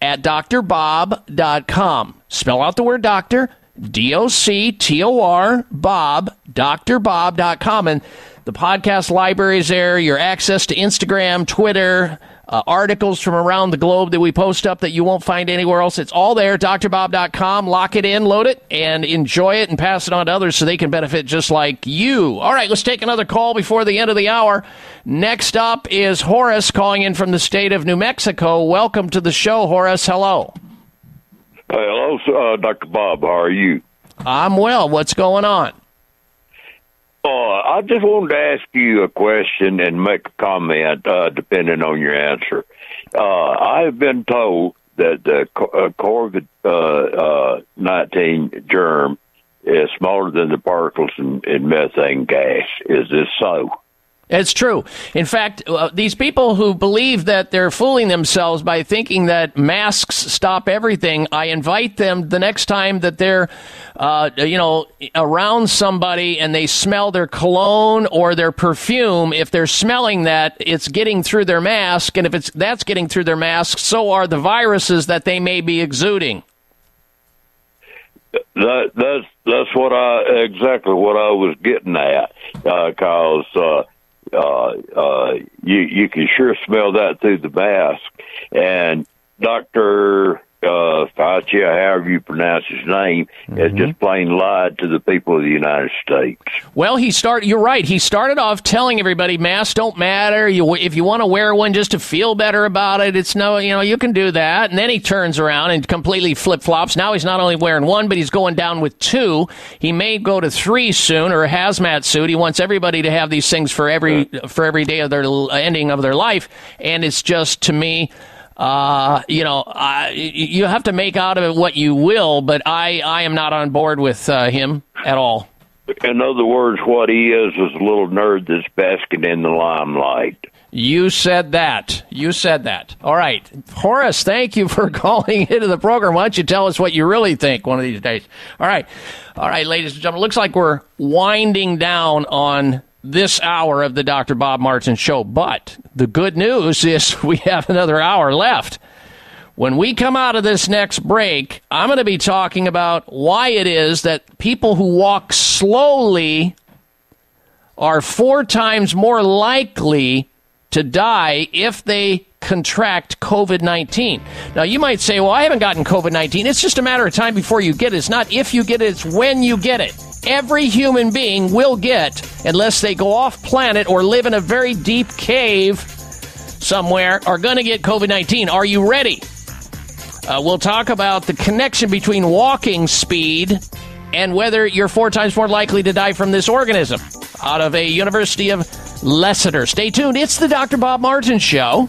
at drbob.com. Spell out the word doctor, D O C T O R, Bob, drbob.com. And the podcast library is there, your access to Instagram, Twitter, uh, articles from around the globe that we post up that you won't find anywhere else. It's all there, drbob.com. Lock it in, load it, and enjoy it and pass it on to others so they can benefit just like you. All right, let's take another call before the end of the hour. Next up is Horace calling in from the state of New Mexico. Welcome to the show, Horace. Hello. Hello, uh, Dr. Bob. How are you? I'm well. What's going on? Uh, I just wanted to ask you a question and make a comment, uh, depending on your answer. Uh, I have been told that the uh, COVID uh, uh, 19 germ is smaller than the particles in, in methane gas. Is this so? It's true. In fact, uh, these people who believe that they're fooling themselves by thinking that masks stop everything, I invite them the next time that they're, uh, you know, around somebody and they smell their cologne or their perfume. If they're smelling that, it's getting through their mask, and if it's that's getting through their mask, so are the viruses that they may be exuding. That that's that's what I exactly what I was getting at, because uh, uh, uh, you you can sure smell that through the mask. And Doctor uh, Fauci, however you pronounce his name, has just plain lied to the people of the United States. Well, he start. You're right. He started off telling everybody masks don't matter. You, if you want to wear one just to feel better about it, it's no. You know, you can do that. And then he turns around and completely flip flops. Now he's not only wearing one, but he's going down with two. He may go to three soon, or a hazmat suit. He wants everybody to have these things for every for every day of their ending of their life. And it's just to me. Uh, you know, I, you have to make out of it what you will, but I, I am not on board with uh, him at all. In other words, what he is is a little nerd that's basking in the limelight. You said that. You said that. All right. Horace, thank you for calling into the program. Why don't you tell us what you really think one of these days? All right. All right, ladies and gentlemen. Looks like we're winding down on this hour of the Dr. Bob Martin show. But the good news is we have another hour left. When we come out of this next break, I'm going to be talking about why it is that people who walk slowly are four times more likely to die if they contract COVID 19. Now, you might say, well, I haven't gotten COVID 19. It's just a matter of time before you get it. It's not if you get it, it's when you get it. Every human being will get, unless they go off planet or live in a very deep cave somewhere, are going to get COVID 19. Are you ready? Uh, we'll talk about the connection between walking speed and whether you're four times more likely to die from this organism out of a University of Leicester. Stay tuned. It's the Dr. Bob Martin Show.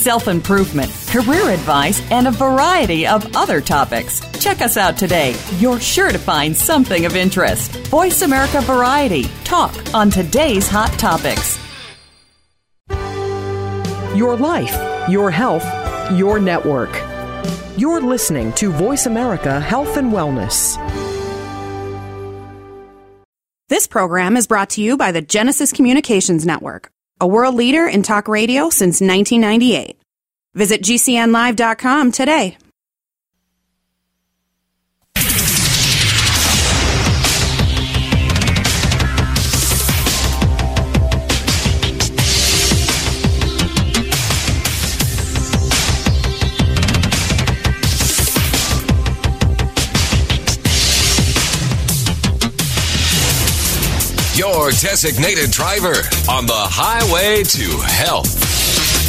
self improvement, career advice, and a variety of other topics. Check us out today. You're sure to find something of interest. Voice America Variety. Talk on today's hot topics. Your life, your health, your network. You're listening to Voice America Health and Wellness. This program is brought to you by the Genesis Communications Network, a world leader in talk radio since 1998. Visit GCNlive.com today. Your designated driver on the highway to health.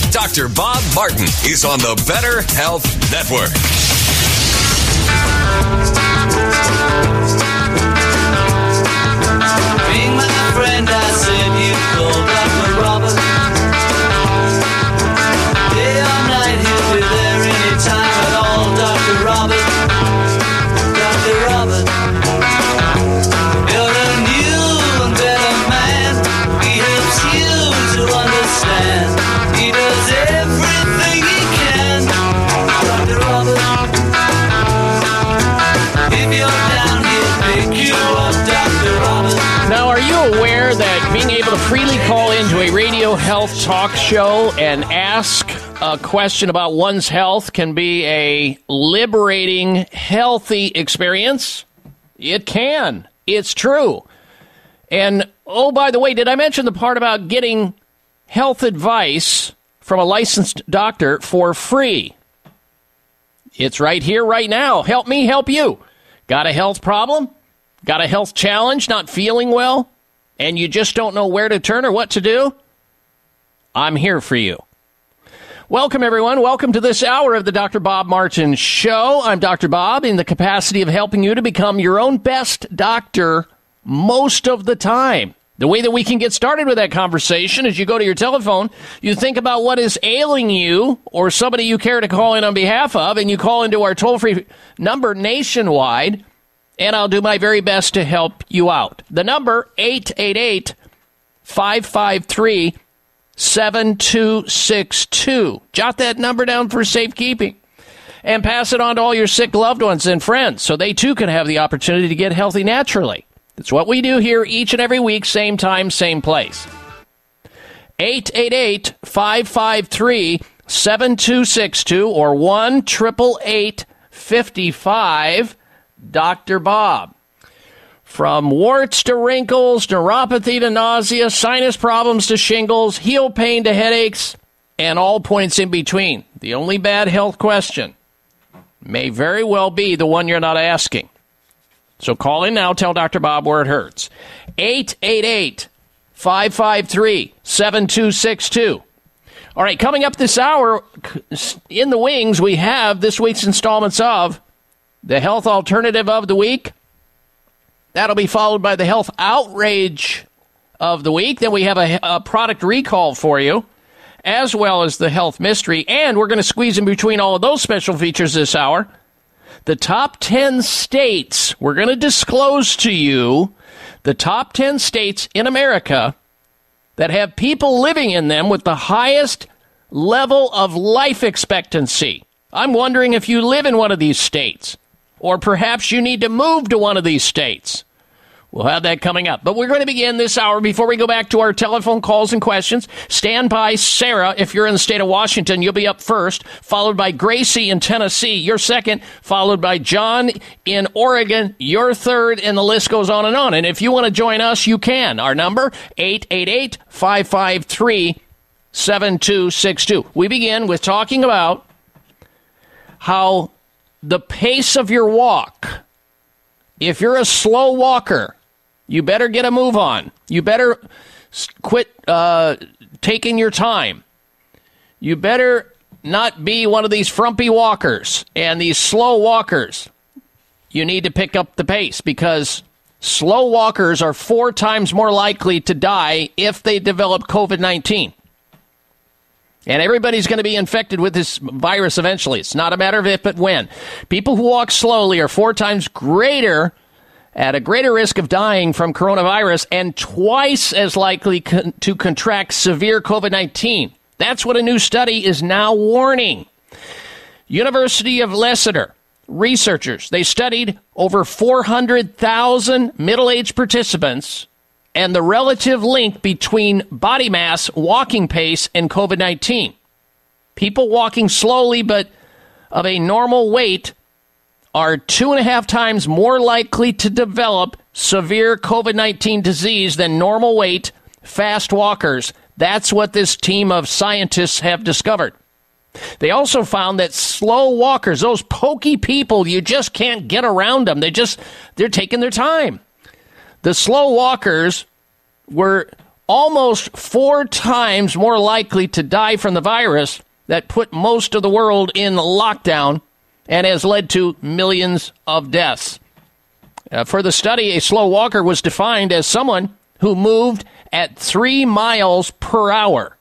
Dr. Bob Martin is on the Better Health Network. Being friend, I said health talk show and ask a question about one's health can be a liberating, healthy experience? It can. It's true. And oh, by the way, did I mention the part about getting health advice from a licensed doctor for free? It's right here, right now. Help me help you. Got a health problem? Got a health challenge? Not feeling well? And you just don't know where to turn or what to do? I'm here for you. Welcome, everyone. Welcome to this hour of the Dr. Bob Martin Show. I'm Dr. Bob in the capacity of helping you to become your own best doctor most of the time. The way that we can get started with that conversation is you go to your telephone, you think about what is ailing you or somebody you care to call in on behalf of, and you call into our toll free number nationwide, and I'll do my very best to help you out. The number 888 553 7262. Jot that number down for safekeeping and pass it on to all your sick loved ones and friends so they too can have the opportunity to get healthy naturally. That's what we do here each and every week, same time, same place. 888 553 7262 or 1 888 55 Dr. Bob. From warts to wrinkles, neuropathy to nausea, sinus problems to shingles, heel pain to headaches, and all points in between. The only bad health question may very well be the one you're not asking. So call in now, tell Dr. Bob where it hurts. 888 553 7262. All right, coming up this hour, in the wings, we have this week's installments of the Health Alternative of the Week. That'll be followed by the Health Outrage of the Week. Then we have a, a product recall for you, as well as the Health Mystery. And we're going to squeeze in between all of those special features this hour the top 10 states. We're going to disclose to you the top 10 states in America that have people living in them with the highest level of life expectancy. I'm wondering if you live in one of these states, or perhaps you need to move to one of these states. We'll have that coming up. But we're going to begin this hour before we go back to our telephone calls and questions. Stand by, Sarah. If you're in the state of Washington, you'll be up first, followed by Gracie in Tennessee. You're second, followed by John in Oregon. You're third, and the list goes on and on. And if you want to join us, you can. Our number, 888 553 7262. We begin with talking about how the pace of your walk, if you're a slow walker, you better get a move on. You better quit uh, taking your time. You better not be one of these frumpy walkers and these slow walkers. You need to pick up the pace because slow walkers are four times more likely to die if they develop COVID 19. And everybody's going to be infected with this virus eventually. It's not a matter of if, but when. People who walk slowly are four times greater at a greater risk of dying from coronavirus and twice as likely con- to contract severe COVID 19. That's what a new study is now warning. University of Leicester researchers, they studied over 400,000 middle-aged participants and the relative link between body mass, walking pace, and COVID 19. People walking slowly but of a normal weight are two and a half times more likely to develop severe COVID 19 disease than normal weight fast walkers. That's what this team of scientists have discovered. They also found that slow walkers, those pokey people, you just can't get around them. They just, they're taking their time. The slow walkers were almost four times more likely to die from the virus that put most of the world in lockdown and has led to millions of deaths. Uh, for the study, a slow walker was defined as someone who moved at three miles per hour,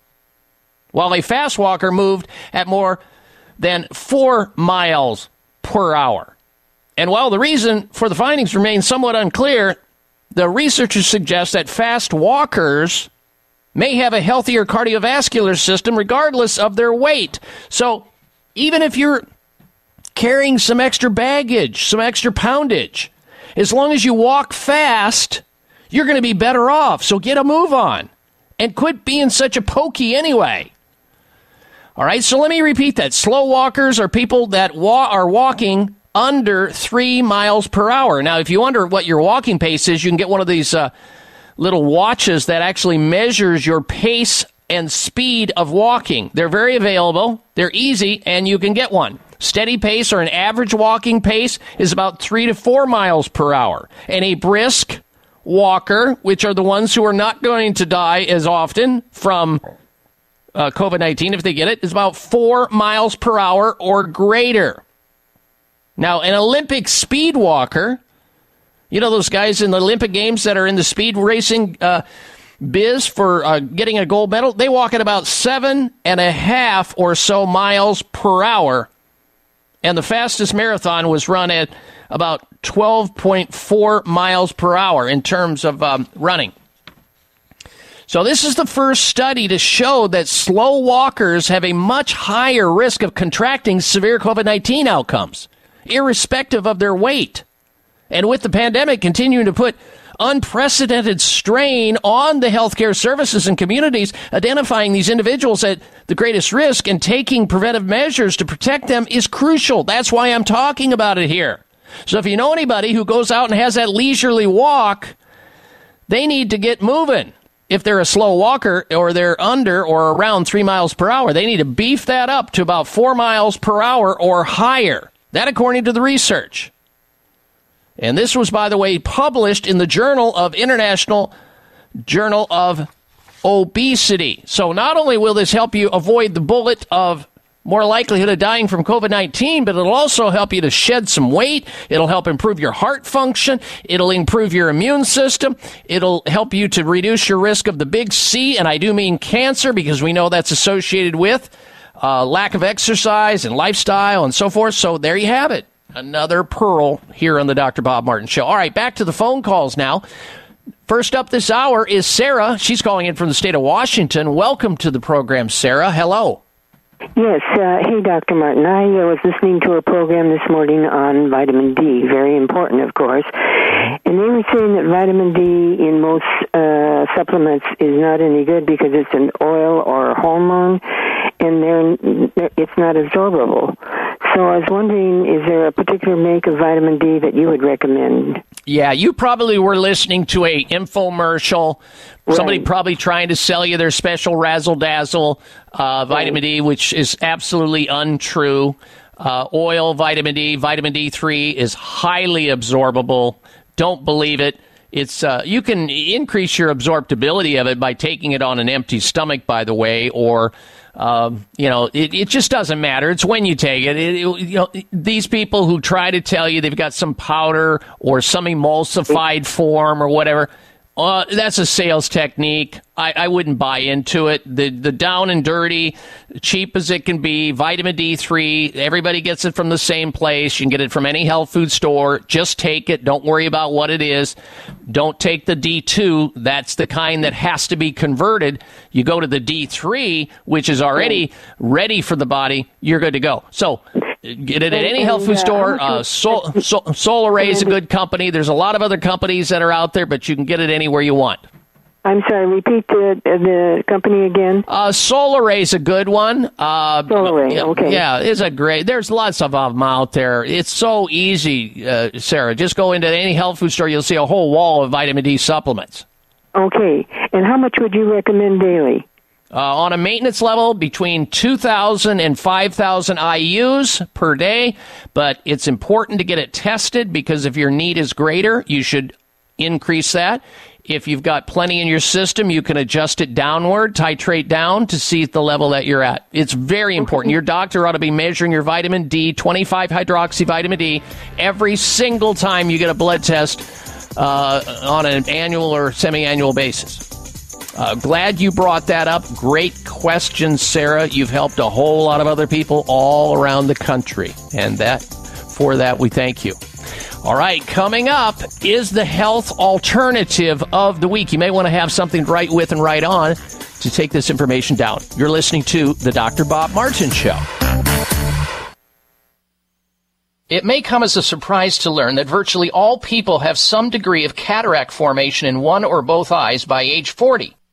while a fast walker moved at more than four miles per hour. And while the reason for the findings remains somewhat unclear, the researchers suggest that fast walkers may have a healthier cardiovascular system regardless of their weight. So even if you're carrying some extra baggage, some extra poundage, as long as you walk fast, you're going to be better off. So get a move on and quit being such a pokey anyway. All right, so let me repeat that. Slow walkers are people that wa- are walking under three miles per hour. Now, if you wonder what your walking pace is, you can get one of these uh, little watches that actually measures your pace and speed of walking. They're very available, they're easy, and you can get one. Steady pace or an average walking pace is about three to four miles per hour. And a brisk walker, which are the ones who are not going to die as often from uh, COVID 19, if they get it, is about four miles per hour or greater. Now, an Olympic speed walker, you know those guys in the Olympic Games that are in the speed racing uh, biz for uh, getting a gold medal, they walk at about seven and a half or so miles per hour. And the fastest marathon was run at about 12.4 miles per hour in terms of um, running. So, this is the first study to show that slow walkers have a much higher risk of contracting severe COVID 19 outcomes, irrespective of their weight. And with the pandemic continuing to put unprecedented strain on the healthcare services and communities, identifying these individuals at the greatest risk and taking preventive measures to protect them is crucial. That's why I'm talking about it here. So if you know anybody who goes out and has that leisurely walk, they need to get moving. If they're a slow walker or they're under or around three miles per hour, they need to beef that up to about four miles per hour or higher. That according to the research. And this was, by the way, published in the Journal of International Journal of Obesity. So not only will this help you avoid the bullet of more likelihood of dying from COVID 19, but it'll also help you to shed some weight. It'll help improve your heart function. It'll improve your immune system. It'll help you to reduce your risk of the big C, and I do mean cancer because we know that's associated with uh, lack of exercise and lifestyle and so forth. So there you have it. Another pearl here on the Dr. Bob Martin Show. All right, back to the phone calls now. First up this hour is Sarah. She's calling in from the state of Washington. Welcome to the program, Sarah. Hello. Yes. Uh, hey, Dr. Martin. I uh, was listening to a program this morning on vitamin D. Very important, of course. And they were saying that vitamin D in most uh, supplements is not any good because it's an oil or a hormone, and they're, it's not absorbable. So I was wondering, is there a particular make of vitamin D that you would recommend? Yeah, you probably were listening to a infomercial. Somebody probably trying to sell you their special razzle dazzle uh, vitamin D, which is absolutely untrue. Uh, oil, vitamin D, vitamin D3 is highly absorbable. Don't believe it. It's uh, you can increase your absorptibility of it by taking it on an empty stomach, by the way, or um, you know, it, it just doesn't matter. It's when you take it. It, it- You know, these people who try to tell you they've got some powder or some emulsified form or whatever, uh, that's a sales technique. I, I wouldn't buy into it. The the down and dirty, cheap as it can be, vitamin D three. Everybody gets it from the same place. You can get it from any health food store. Just take it. Don't worry about what it is. Don't take the D two. That's the kind that has to be converted. You go to the D three, which is already ready for the body. You're good to go. So. Get it at any health food store. Uh, Sol, Sol, is a good company. There's a lot of other companies that are out there, but you can get it anywhere you want. I'm sorry. Repeat the the company again. Uh, Solaray is a good one. Uh, yeah, okay. Yeah, it's a great. There's lots of them out there. It's so easy, uh, Sarah. Just go into any health food store. You'll see a whole wall of vitamin D supplements. Okay. And how much would you recommend daily? Uh, on a maintenance level, between 2,000 and 5,000 IUs per day. But it's important to get it tested because if your need is greater, you should increase that. If you've got plenty in your system, you can adjust it downward, titrate down to see the level that you're at. It's very important. Your doctor ought to be measuring your vitamin D, 25 hydroxy vitamin D, every single time you get a blood test uh, on an annual or semi annual basis. Uh, glad you brought that up. Great question, Sarah. You've helped a whole lot of other people all around the country. And that for that we thank you. All right, coming up is the health alternative of the week. You may want to have something to write with and write on to take this information down. You're listening to the Dr. Bob Martin Show. It may come as a surprise to learn that virtually all people have some degree of cataract formation in one or both eyes by age 40.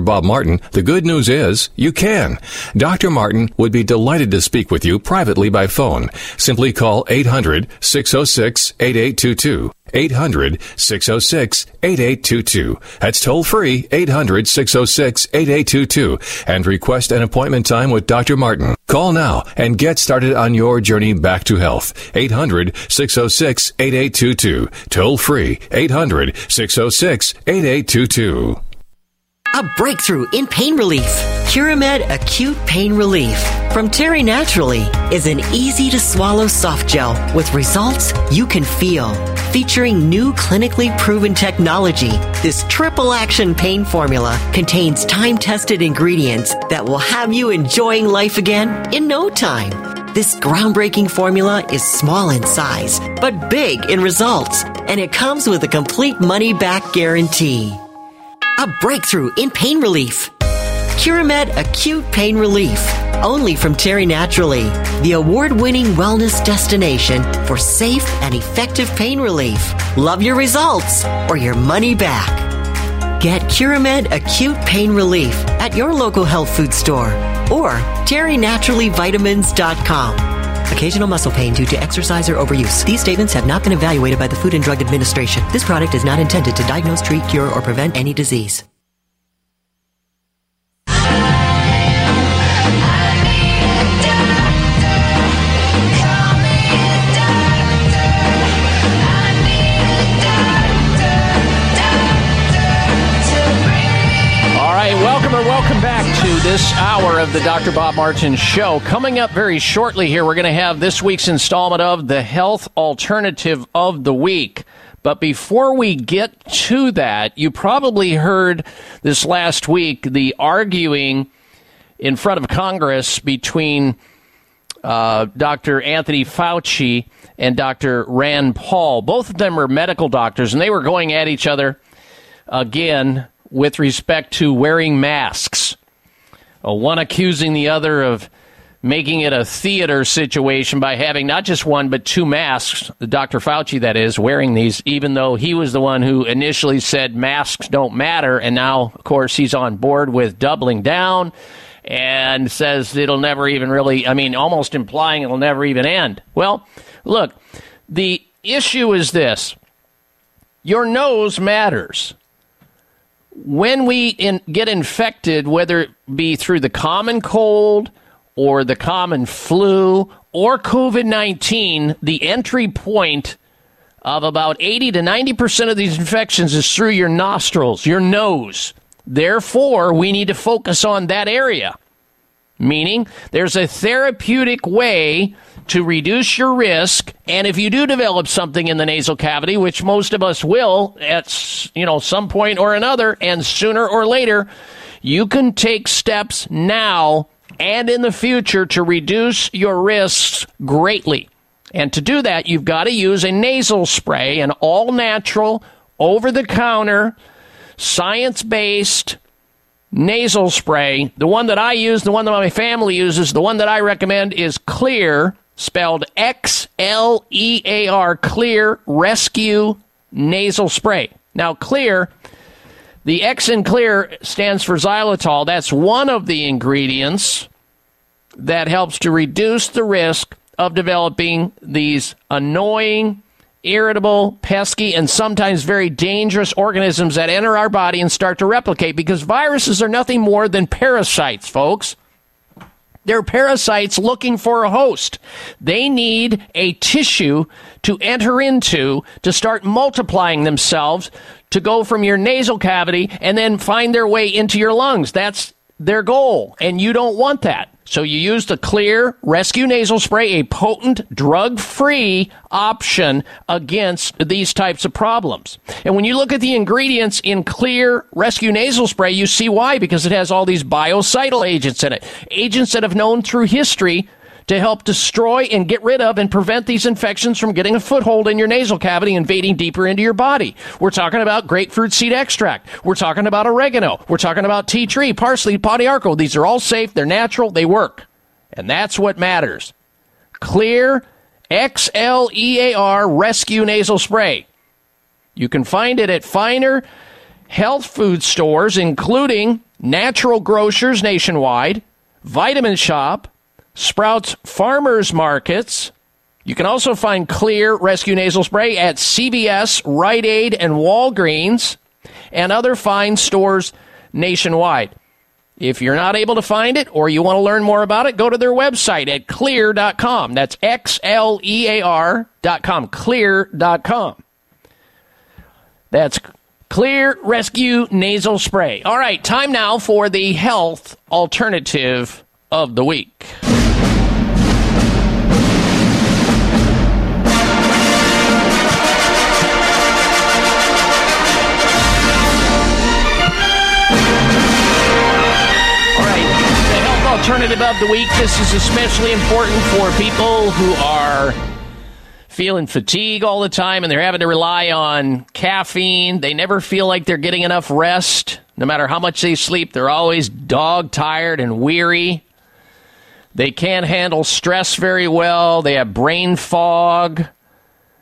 Bob Martin, the good news is you can. Dr. Martin would be delighted to speak with you privately by phone. Simply call 800 606 8822. 800 606 8822. That's toll free 800 606 8822 and request an appointment time with Dr. Martin. Call now and get started on your journey back to health. 800 606 8822. Toll free 800 606 8822. A breakthrough in pain relief. Curamed Acute Pain Relief from Terry Naturally is an easy to swallow soft gel with results you can feel. Featuring new clinically proven technology, this triple action pain formula contains time tested ingredients that will have you enjoying life again in no time. This groundbreaking formula is small in size, but big in results, and it comes with a complete money back guarantee. A breakthrough in pain relief. Curamed Acute Pain Relief. Only from Terry Naturally, the award winning wellness destination for safe and effective pain relief. Love your results or your money back. Get Curamed Acute Pain Relief at your local health food store or terrynaturallyvitamins.com. Occasional muscle pain due to exercise or overuse. These statements have not been evaluated by the Food and Drug Administration. This product is not intended to diagnose, treat, cure, or prevent any disease. This hour of the Dr. Bob Martin Show. Coming up very shortly here, we're going to have this week's installment of the Health Alternative of the Week. But before we get to that, you probably heard this last week the arguing in front of Congress between uh, Dr. Anthony Fauci and Dr. Rand Paul. Both of them are medical doctors, and they were going at each other again with respect to wearing masks. One accusing the other of making it a theater situation by having not just one but two masks, Dr. Fauci, that is, wearing these, even though he was the one who initially said masks don't matter. And now, of course, he's on board with doubling down and says it'll never even really, I mean, almost implying it'll never even end. Well, look, the issue is this your nose matters. When we in, get infected, whether it be through the common cold or the common flu or COVID 19, the entry point of about 80 to 90% of these infections is through your nostrils, your nose. Therefore, we need to focus on that area. Meaning, there's a therapeutic way to reduce your risk. And if you do develop something in the nasal cavity, which most of us will at you know some point or another, and sooner or later, you can take steps now and in the future to reduce your risks greatly. And to do that, you've got to use a nasal spray, an all natural, over the counter, science based nasal spray. The one that I use, the one that my family uses, the one that I recommend is Xlear, spelled X L E A R, Xlear Rescue Nasal Spray. Now, Xlear, the X in Xlear stands for xylitol. That's one of the ingredients that helps to reduce the risk of developing these annoying, irritable, pesky, and sometimes very dangerous organisms that enter our body and start to replicate because viruses are nothing more than parasites, folks. They're parasites looking for a host. They need a tissue to enter into to start multiplying themselves to go from your nasal cavity and then find their way into your lungs. That's their goal, and you don't want that. So you use the Xlear Rescue Nasal Spray, a potent, drug-free option against these types of problems. And when you look at the ingredients in Xlear Rescue Nasal Spray, you see why, because it has all these biocidal agents in it. Agents that have known through history to help destroy and get rid of and prevent these infections from getting a foothold in your nasal cavity, invading deeper into your body. We're talking about grapefruit seed extract. We're talking about oregano. We're talking about tea tree, parsley, pau d'arco. These are all safe. They're natural. They work. And that's what matters. Clear XLEAR Rescue Nasal Spray. You can find it at finer health food stores, including natural grocers nationwide, Vitamin Shoppe, Sprouts Farmers Markets. You can also find Xlear Rescue Nasal Spray at CVS, Rite Aid, and Walgreens, and other fine stores nationwide. If you're not able to find it or you want to learn more about it, go to their website at xlear.com. That's X L E A R.com. Xlear.com. That's Xlear Rescue Nasal Spray. All right, time now for the health alternative of the week. Alternative of the week. This is especially important for people who are feeling fatigue all the time and they're having to rely on caffeine. They never feel like they're getting enough rest. No matter how much they sleep, they're always dog tired and weary. They can't handle stress very well. They have brain fog.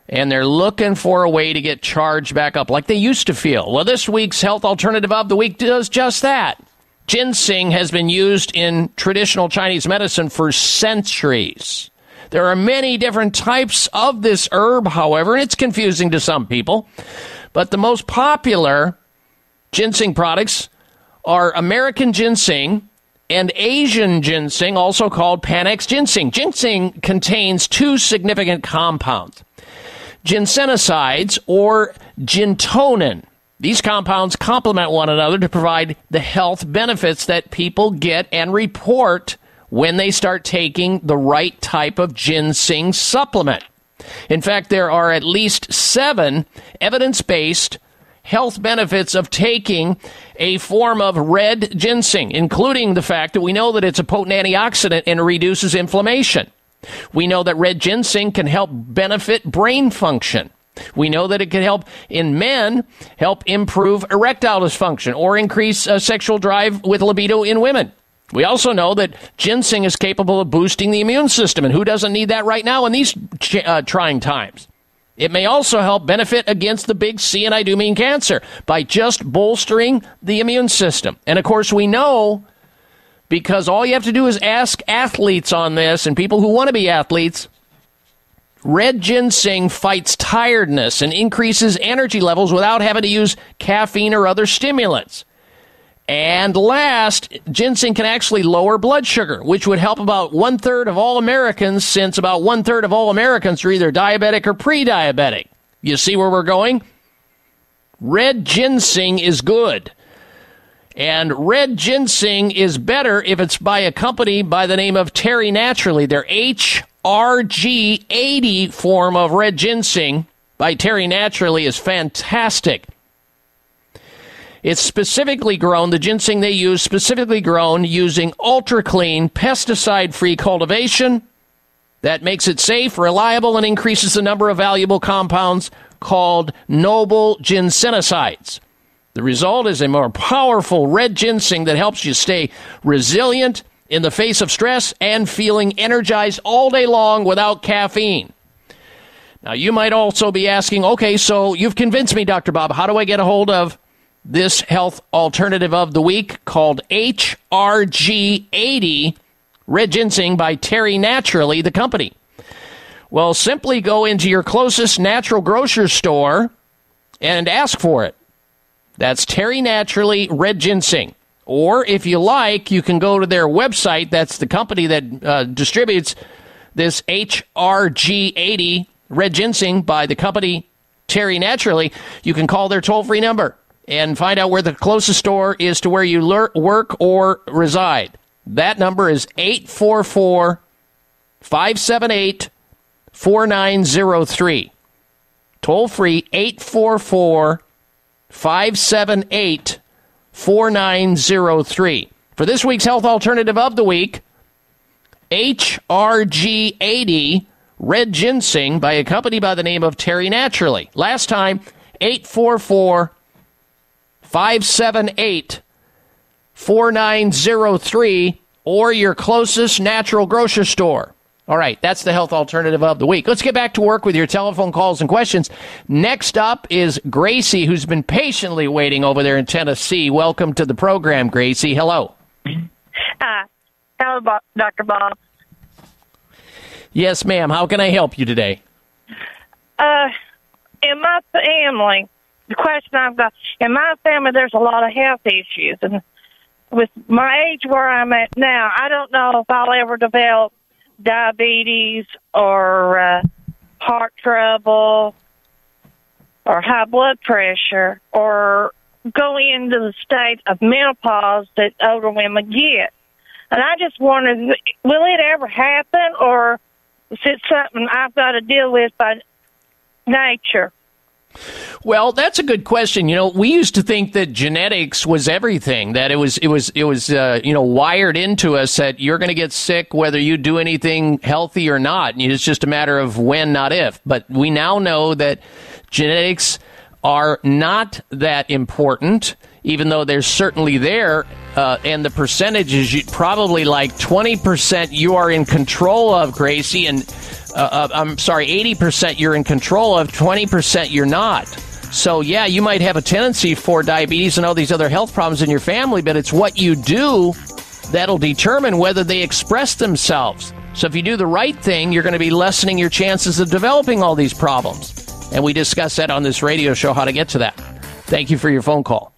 And they're looking for a way to get charged back up like they used to feel. Well, this week's health alternative of the week does just that. Ginseng has been used in traditional Chinese medicine for centuries. There are many different types of this herb, however, and it's confusing to some people. But the most popular ginseng products are American ginseng and Asian ginseng, also called Panax ginseng. Ginseng contains two significant compounds ginsenosides or gintonin. These compounds complement one another to provide the health benefits that people get and report when they start taking the right type of ginseng supplement. In fact, there are at least seven evidence based health benefits of taking a form of red ginseng, including the fact that we know that it's a potent antioxidant and reduces inflammation. We know that red ginseng can help benefit brain function. We know that it can help in men help improve erectile dysfunction or increase uh, sexual drive with libido in women. We also know that ginseng is capable of boosting the immune system, and who doesn't need that right now in these uh, trying times? It may also help benefit against the big C, and I do mean cancer, by just bolstering the immune system. And of course, we know because all you have to do is ask athletes on this and people who want to be athletes Red ginseng fights tiredness and increases energy levels without having to use caffeine or other stimulants. And last, ginseng can actually lower blood sugar, which would help about one third of all Americans, since about one third of all Americans are either diabetic or pre diabetic. You see where we're going? Red ginseng is good. And red ginseng is better if it's by a company by the name of Terry Naturally. Their HRG80 form of red ginseng by Terry Naturally is fantastic. It's specifically grown, the ginseng they use, specifically grown using ultra clean, pesticide free cultivation that makes it safe, reliable, and increases the number of valuable compounds called noble ginsenosides. The result is a more powerful red ginseng that helps you stay resilient in the face of stress and feeling energized all day long without caffeine. Now, you might also be asking, okay, so you've convinced me, Dr. Bob. How do I get a hold of this health alternative of the week called HRG80 Red Ginseng by Terry Naturally, the company? Well, simply go into your closest natural grocery store and ask for it. That's Terry Naturally Red Ginseng. Or if you like, you can go to their website. That's the company that uh, distributes this HRG80 Red Ginseng by the company Terry Naturally. You can call their toll free number and find out where the closest store is to where you lur- work or reside. That number is 844 578 4903. Toll free 844 578 4903. For this week's health alternative of the week, HRG80 Red Ginseng by a company by the name of Terry Naturally. Last time, 844 578 4903 or your closest natural grocery store. All right, that's the health alternative of the week. Let's get back to work with your telephone calls and questions. Next up is Gracie, who's been patiently waiting over there in Tennessee. Welcome to the program, Gracie. Hello. Hi. Hello, Dr. Bob. Yes, ma'am. How can I help you today? Uh, in my family, the question I've got, in my family, there's a lot of health issues. And with my age where I'm at now, I don't know if I'll ever develop diabetes or uh, heart trouble or high blood pressure or go into the state of menopause that older women get. And I just wondered, will it ever happen or is it something I've got to deal with by nature? Well, that's a good question. You know, we used to think that genetics was everything. That it was, it was, it was, uh, you know, wired into us that you're going to get sick whether you do anything healthy or not. And It's just a matter of when, not if. But we now know that genetics are not that important, even though they're certainly there. Uh, and the percentage is probably like 20% you are in control of, Gracie, and uh, uh, I'm sorry, 80% you're in control of, 20% you're not. So, yeah, you might have a tendency for diabetes and all these other health problems in your family, but it's what you do that'll determine whether they express themselves. So, if you do the right thing, you're going to be lessening your chances of developing all these problems. And we discuss that on this radio show, how to get to that. Thank you for your phone call.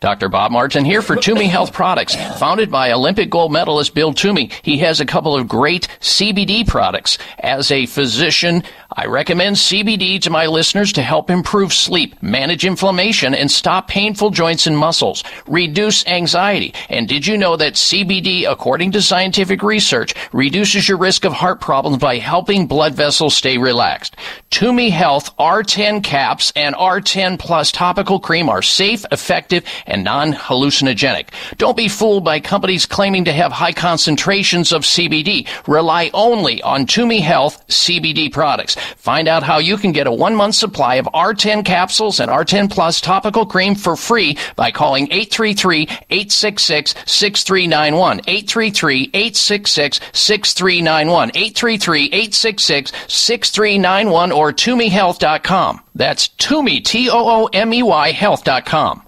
Dr. Bob Martin here for Toomey Health Products. Founded by Olympic gold medalist Bill Toomey, he has a couple of great CBD products. As a physician, I recommend CBD to my listeners to help improve sleep, manage inflammation, and stop painful joints and muscles, reduce anxiety. And did you know that CBD, according to scientific research, reduces your risk of heart problems by helping blood vessels stay relaxed? Toomey Health R10 caps and R10 plus topical cream are safe, effective, and non-hallucinogenic. Don't be fooled by companies claiming to have high concentrations of CBD. Rely only on Toomey Health CBD products. Find out how you can get a one month supply of R10 capsules and R10 Plus topical cream for free by calling 833-866-6391. 833-866-6391. 833-866-6391 or ToomeyHealth.com. That's Toomey, T-O-O-M-E-Y Health.com.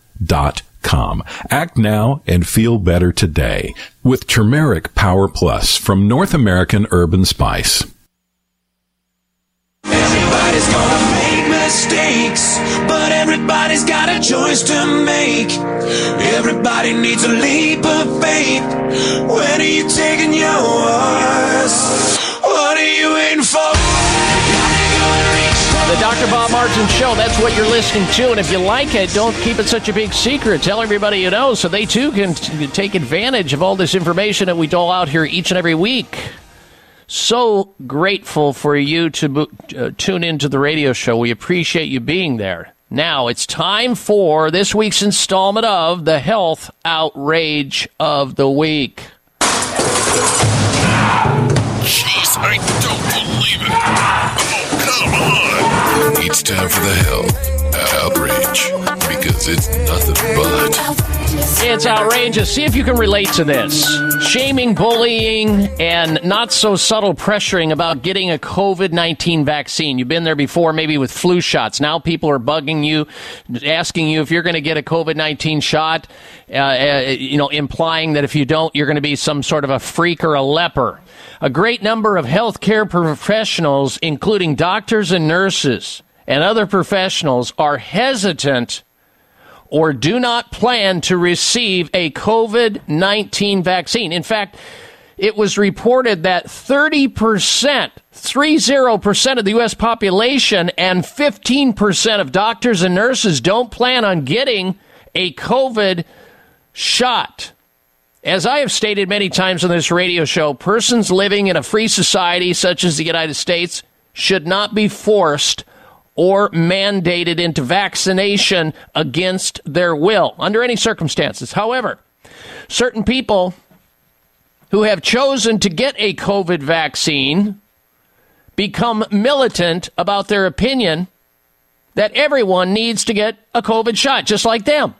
dot. Act now and feel better today with Turmeric Power Plus from North American Herb & Spice. Everybody's gonna make mistakes, but everybody's got a choice to make. Everybody needs a leap of faith. When are you taking yours? What are you waiting for? The Dr. Bob Martin Show, that's what you're listening to. And if you like it, don't keep it such a big secret. Tell everybody you know so they too can t- take advantage of all this information that we dole out here each and every week. So grateful for you to bo- uh, tune into the radio show. We appreciate you being there. Now it's time for this week's installment of the Health Outrage of the Week. Jeez, I It's time for the hell outrage because it's nothing but. It's outrageous. See if you can relate to this. Shaming, bullying, and not so subtle pressuring about getting a COVID 19 vaccine. You've been there before, maybe with flu shots. Now people are bugging you, asking you if you're going to get a COVID 19 shot, uh, uh, you know, implying that if you don't, you're going to be some sort of a freak or a leper. A great number of healthcare professionals, including doctors and nurses and other professionals, are hesitant or do not plan to receive a COVID 19 vaccine. In fact, it was reported that 30%, 30% of the U.S. population and 15% of doctors and nurses don't plan on getting a COVID shot. As I have stated many times on this radio show, persons living in a free society such as the United States should not be forced or mandated into vaccination against their will under any circumstances. However, certain people who have chosen to get a COVID vaccine become militant about their opinion that everyone needs to get a COVID shot, just like them.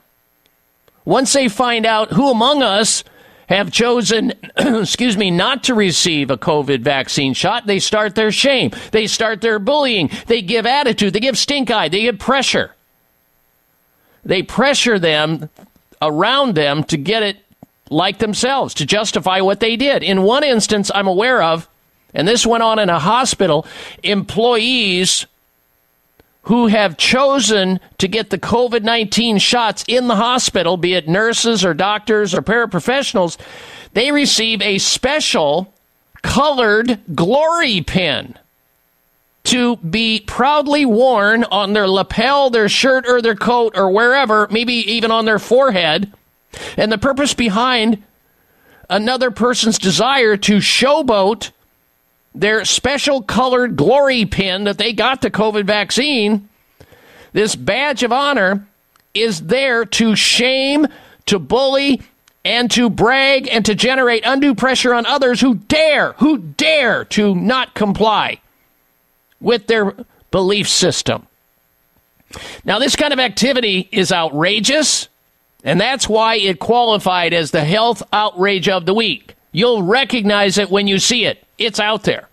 Once they find out who among us have chosen, excuse me, not to receive a COVID vaccine shot, they start their shame. They start their bullying. They give attitude. They give stink eye. They give pressure. They pressure them around them to get it like themselves, to justify what they did. In one instance, I'm aware of, and this went on in a hospital, employees who have chosen to get the COVID 19 shots in the hospital, be it nurses or doctors or paraprofessionals, they receive a special colored glory pin to be proudly worn on their lapel, their shirt, or their coat, or wherever, maybe even on their forehead. And the purpose behind another person's desire to showboat their special colored glory pin that they got the COVID vaccine, this badge of honor is there to shame, to bully, and to brag and to generate undue pressure on others who dare, who dare to not comply with their belief system. Now, this kind of activity is outrageous, and that's why it qualified as the health outrage of the week. You'll recognize it when you see it, it's out there.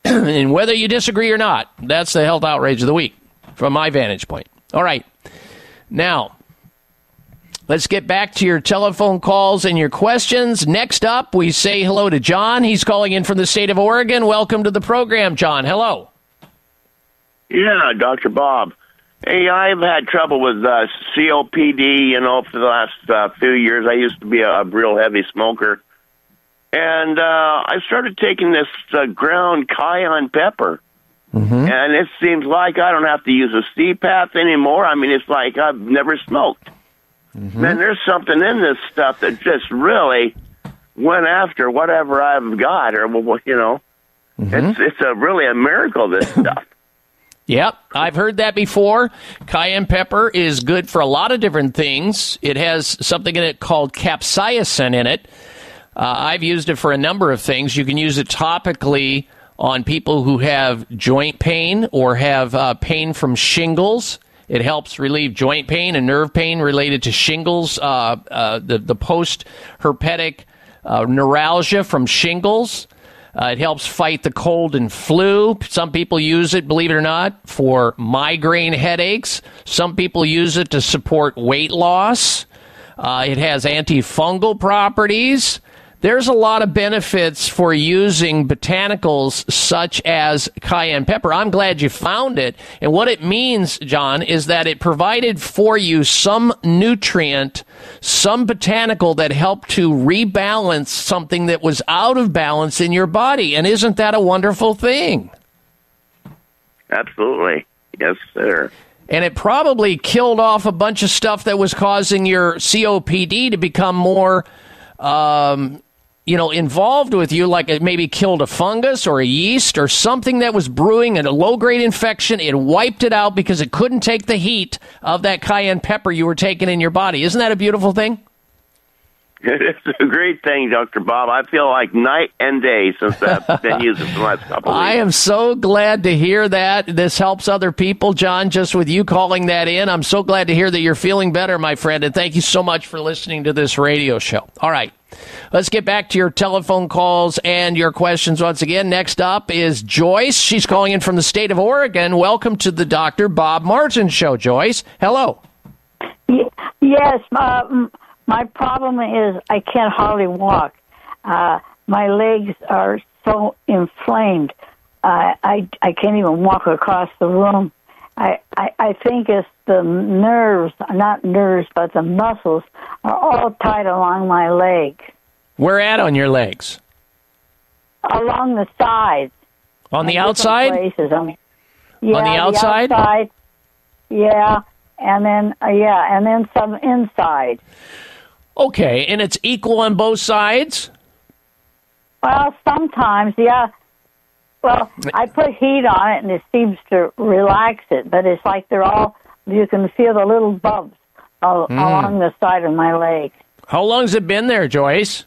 and whether you disagree or not, that's the health outrage of the week from my vantage point. All right. Now, let's get back to your telephone calls and your questions. Next up, we say hello to John. He's calling in from the state of Oregon. Welcome to the program, John. Hello. Yeah, Dr. Bob. Hey, I've had trouble with uh, COPD, you know, for the last uh, few years. I used to be a, a real heavy smoker. And uh, I started taking this uh, ground cayenne pepper. And it seems like I don't have to use a CPAP anymore. I mean, it's like I've never smoked. Man, there's something in this stuff that just really went after whatever I've got, or you know, it's it's a really a miracle. This stuff. Yep, I've heard that before. Cayenne pepper is good for a lot of different things. It has something in it called capsaicin in it. Uh, I've used it for a number of things. You can use it topically on people who have joint pain or have uh, pain from shingles. It helps relieve joint pain and nerve pain related to shingles, uh, uh, the, the post herpetic uh, neuralgia from shingles. Uh, it helps fight the cold and flu. Some people use it, believe it or not, for migraine headaches. Some people use it to support weight loss. It has antifungal properties. There's a lot of benefits for using botanicals such as cayenne pepper. I'm glad you found it. And what it means, John, is that it provided for you some nutrient, some botanical that helped to rebalance something that was out of balance in your body. And isn't that a wonderful thing? Absolutely, yes, sir. And it probably killed off a bunch of stuff that was causing your COPD to become more, um, you know, involved with you, like it maybe killed a fungus or a yeast or something that was brewing and a low grade infection. It wiped it out because it couldn't take the heat of that cayenne pepper you were taking in your body. Isn't that a beautiful thing? It's a great thing, Dr. Bob. I feel like night and day since I've been using it for the last couple of I am so glad to hear that. This helps other people, John, just with you calling that in. I'm so glad to hear that you're feeling better, my friend, and thank you so much for listening to this radio show. All right. Let's get back to your telephone calls and your questions once again. Next up is Joyce. She's calling in from the state of Oregon. Welcome to the Dr. Bob Martin Show, Joyce. Hello. Yes, my, m- my problem is I can't hardly walk. Uh, my legs are so inflamed. Uh, I I can't even walk across the room. I, I I think it's the nerves, not nerves, but the muscles are all tied along my legs, Where at on your legs? along the sides. On the outside? Places. Um, yeah, On the outside? outside. Yeah, and then uh, yeah, and then some inside. Okay, and it's equal on both sides? Well, sometimes, yeah. Well, I put heat on it and it seems to relax it, but it's like they're all, you can feel the little bumps Mm. along the side of my leg. How long's it been there, Joyce?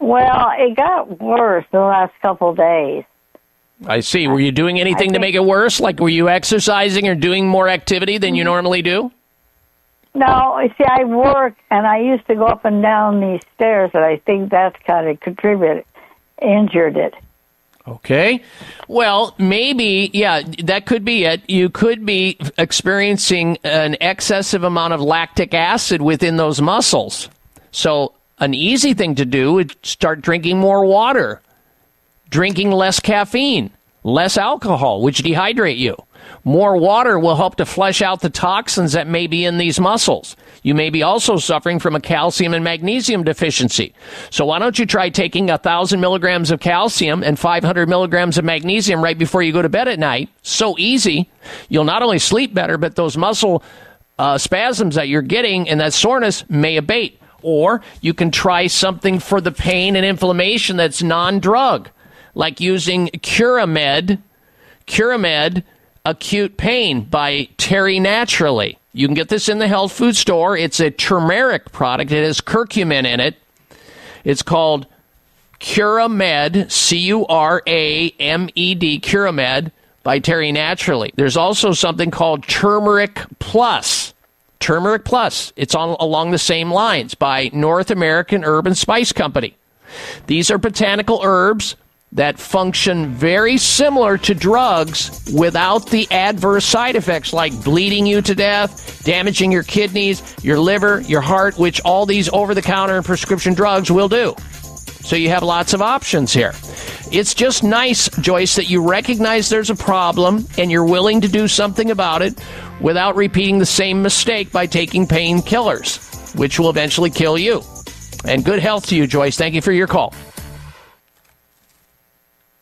Well, it got worse the last couple days. I see. Were you doing anything to make it worse? Like, were you exercising or doing more activity than you normally do? No, see, I work and I used to go up and down these stairs, and I think that's kind of contributed, injured it. Okay. Well, maybe, yeah, that could be it. You could be experiencing an excessive amount of lactic acid within those muscles. So, an easy thing to do is start drinking more water, drinking less caffeine, less alcohol, which dehydrate you. More water will help to flush out the toxins that may be in these muscles. You may be also suffering from a calcium and magnesium deficiency. So why don't you try taking a thousand milligrams of calcium and 500 milligrams of magnesium right before you go to bed at night? So easy. You'll not only sleep better, but those muscle uh, spasms that you're getting and that soreness may abate. Or you can try something for the pain and inflammation that's non drug, like using Curamed, Curamed Acute Pain by Terry Naturally. You can get this in the health food store. It's a turmeric product. It has curcumin in it. It's called Curamed, C U R A M E D, Curamed by Terry Naturally. There's also something called Turmeric Plus. Turmeric Plus. It's on along the same lines by North American Herb and Spice Company. These are botanical herbs that function very similar to drugs without the adverse side effects like bleeding you to death, damaging your kidneys, your liver, your heart, which all these over the counter and prescription drugs will do. So you have lots of options here. It's just nice, Joyce, that you recognize there's a problem and you're willing to do something about it without repeating the same mistake by taking painkillers, which will eventually kill you. And good health to you, Joyce. Thank you for your call.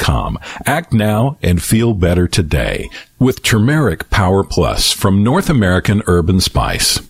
com. Act now and feel better today with Turmeric Power Plus from North American Herb & Spice.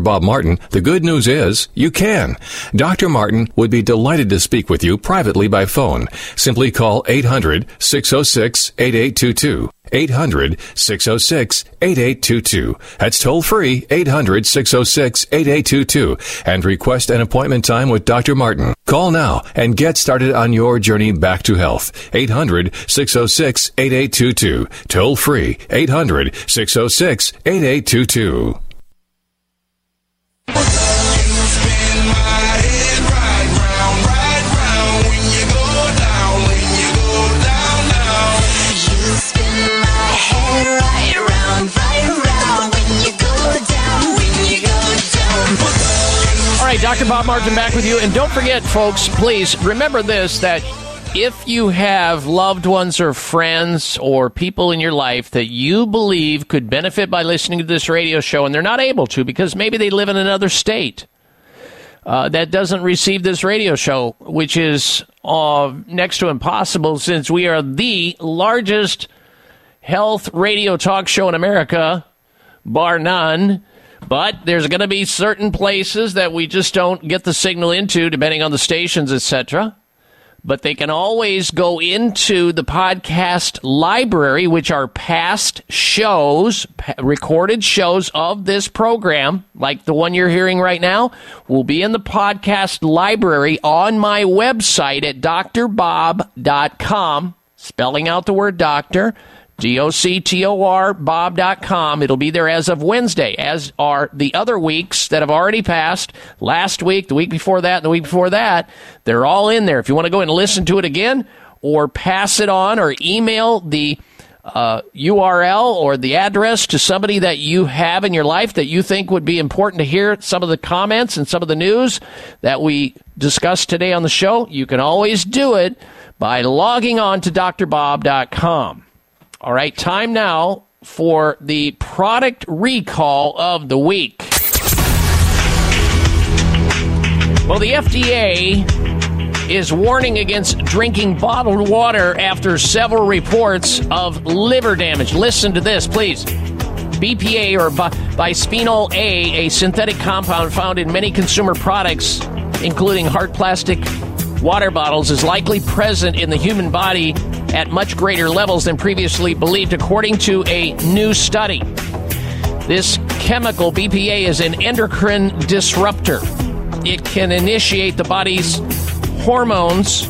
Bob Martin, the good news is you can. Dr. Martin would be delighted to speak with you privately by phone. Simply call 800 606 8822. 800 606 8822. That's toll free 800 606 8822 and request an appointment time with Dr. Martin. Call now and get started on your journey back to health. 800 606 8822. Toll free 800 606 8822. All right, Dr. Bob Martin back with you. And don't forget, folks, please remember this that if you have loved ones or friends or people in your life that you believe could benefit by listening to this radio show and they're not able to because maybe they live in another state uh, that doesn't receive this radio show, which is uh, next to impossible since we are the largest health radio talk show in America, bar none. But there's going to be certain places that we just don't get the signal into, depending on the stations, etc. but they can always go into the podcast library, which are past shows, recorded shows of this program, like the one you're hearing right now, will be in the podcast library on my website at drbob.com, spelling out the word doctor. D-O-C-T-O-R, bob.com. It'll be there as of Wednesday, as are the other weeks that have already passed. Last week, the week before that, the week before that. They're all in there. If you want to go and listen to it again, or pass it on, or email the uh, URL or the address to somebody that you have in your life that you think would be important to hear some of the comments and some of the news that we discussed today on the show, you can always do it by logging on to drbob.com. All right, time now for the product recall of the week. Well, the FDA is warning against drinking bottled water after several reports of liver damage. Listen to this, please. BPA or bisphenol A, a synthetic compound found in many consumer products, including hard plastic water bottles, is likely present in the human body at much greater levels than previously believed, according to a new study. This chemical, BPA, is an endocrine disruptor. It can initiate the body's hormones,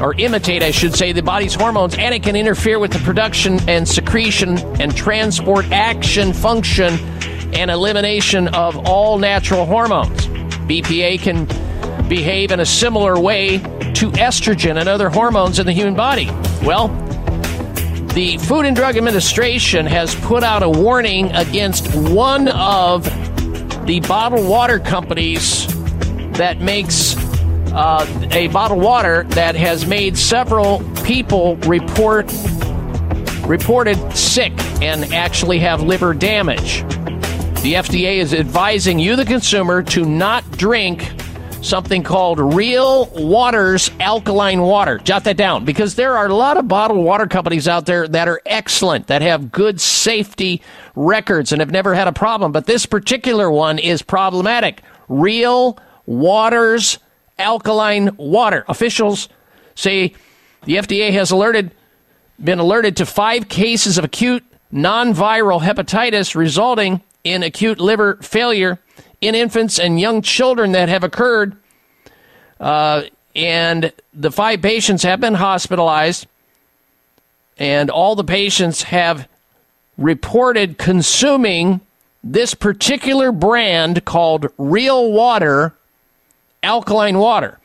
or imitate, I should say, the body's hormones, and it can interfere with the production and secretion and transport action, function, and elimination of all natural hormones. BPA can behave in a similar way to estrogen and other hormones in the human body. Well, the Food and Drug Administration has put out a warning against one of the bottled water companies that makes uh, a bottled water that has made several people report reported sick and actually have liver damage. The FDA is advising you, the consumer, to not drink something called Real Waters Alkaline Water. Jot that down because there are a lot of bottled water companies out there that are excellent, that have good safety records and have never had a problem. But this particular one is problematic. Real Waters Alkaline Water. Officials say the FDA has alerted been alerted to five cases of acute non-viral hepatitis resulting in acute liver failure in infants and young children that have occurred. Uh, and the five patients have been hospitalized, and all the patients have reported consuming this particular brand called Real Water alkaline water.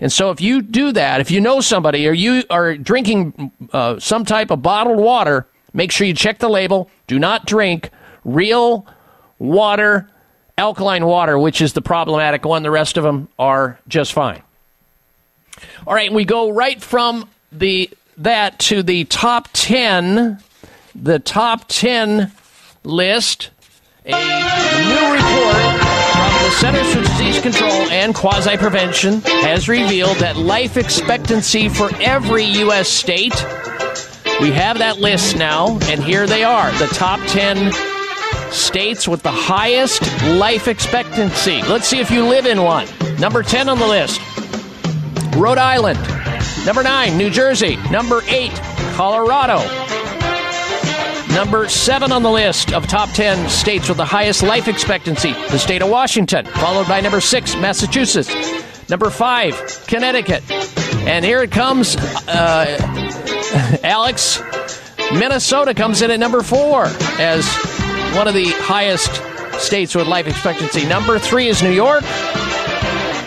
And so, if you do that, if you know somebody or you are drinking uh, some type of bottled water, make sure you check the label. Do not drink real water, alkaline water, which is the problematic one. The rest of them are just fine. All right, we go right from the that to the top ten, the top ten list. A new report from the Centers for Disease Control and Quasi Prevention has revealed that life expectancy for every U.S. state. We have that list now, and here they are the top 10 states with the highest life expectancy. Let's see if you live in one. Number 10 on the list Rhode Island. Number 9, New Jersey. Number 8, Colorado. Number seven on the list of top 10 states with the highest life expectancy, the state of Washington, followed by number six, Massachusetts. Number five, Connecticut. And here it comes, uh, Alex. Minnesota comes in at number four as one of the highest states with life expectancy. Number three is New York,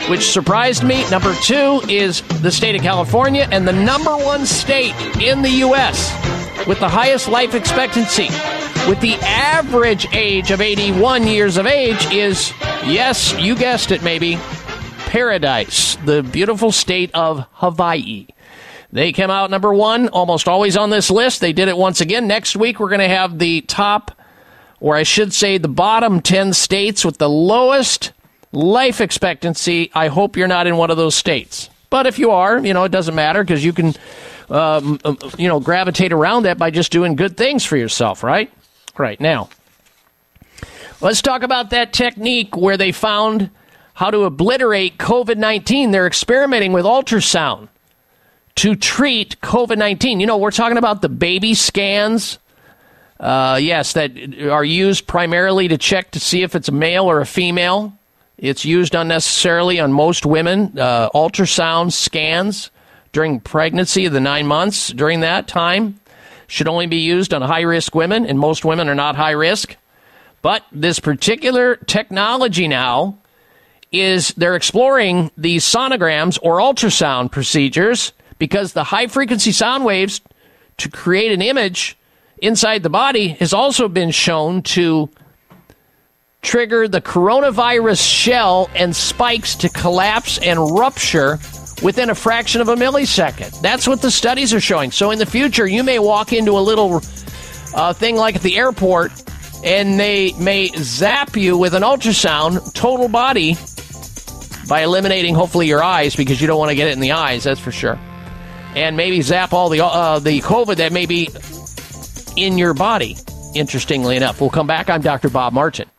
which surprised me. Number two is the state of California, and the number one state in the U.S with the highest life expectancy, with the average age of 81 years of age, is yes, you guessed it, maybe paradise, the beautiful state of Hawaii. They came out number one, almost always on this list. They did it once again. Next week, we're going to have the top, or I should say, the bottom 10 states with the lowest life expectancy. I hope you're not in one of those states. But if you are, you know, it doesn't matter because you can um, um, you know, gravitate around that by just doing good things for yourself, right? Right now, let's talk about that technique where they found how to obliterate COVID 19. They're experimenting with ultrasound. to treat COVID 19. You know, we're talking about the baby scans. Uh, yes, that are used primarily to check to see if it's a male or a female. It's used unnecessarily on most women. Uh, ultrasound scans during pregnancy, the nine months during that time, should only be used on high risk women, and most women are not high risk. But this particular technology now is they're exploring these sonograms or ultrasound procedures because the high frequency sound waves to create an image inside the body has also been shown to trigger the coronavirus shell and spikes to collapse and rupture within a fraction of a millisecond. That's what the studies are showing. So in the future, you may walk into a little uh, thing like at the airport and they may zap you with an ultrasound, total body, by eliminating hopefully your eyes because you don't want to get it in the eyes, that's for sure. And maybe zap all the uh, the COVID that may be in your body. Interestingly enough, we'll come back. I'm Dr. Bob Martin.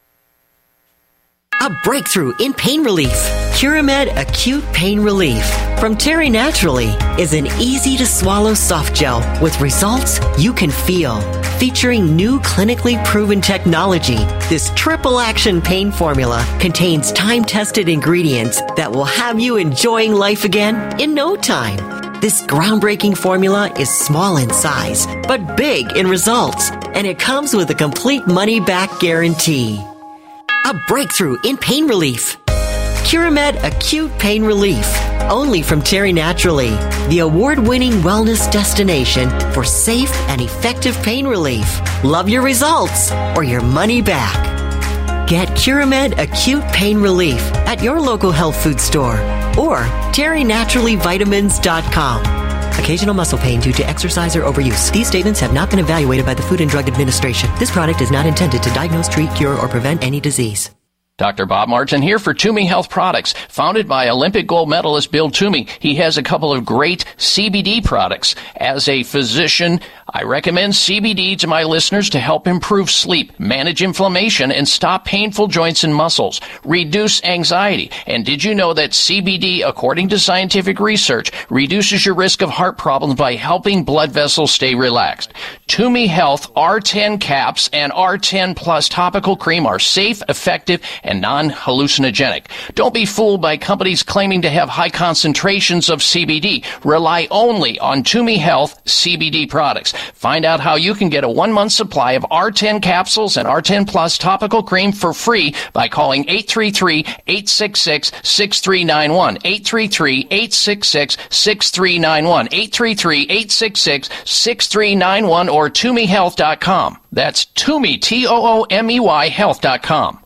A breakthrough in pain relief. Curamed Acute Pain Relief from Terry Naturally is an easy to swallow soft gel with results you can feel. Featuring new clinically proven technology, this triple action pain formula contains time tested ingredients that will have you enjoying life again in no time. This groundbreaking formula is small in size, but big in results, and it comes with a complete money back guarantee. A breakthrough in pain relief. Curamed Acute Pain Relief. Only from Terry Naturally, the award winning wellness destination for safe and effective pain relief. Love your results or your money back. Get Curamed Acute Pain Relief at your local health food store or terrynaturallyvitamins.com. Occasional muscle pain due to exercise or overuse. These statements have not been evaluated by the Food and Drug Administration. This product is not intended to diagnose, treat, cure, or prevent any disease. Dr. Bob Martin here for Toomey Health Products. Founded by Olympic gold medalist Bill Toomey, he has a couple of great CBD products. As a physician, I recommend CBD to my listeners to help improve sleep, manage inflammation, and stop painful joints and muscles, reduce anxiety. And did you know that CBD, according to scientific research, reduces your risk of heart problems by helping blood vessels stay relaxed? Toomey Health R10 caps and R10 plus topical cream are safe, effective, and non-hallucinogenic. Don't be fooled by companies claiming to have high concentrations of CBD. Rely only on Toomey Health CBD products. Find out how you can get a one month supply of R10 capsules and R10 Plus topical cream for free by calling 833-866-6391. 833-866-6391. 833-866-6391 or ToomeyHealth.com. That's Toomey, T-O-O-M-E-Y Health.com.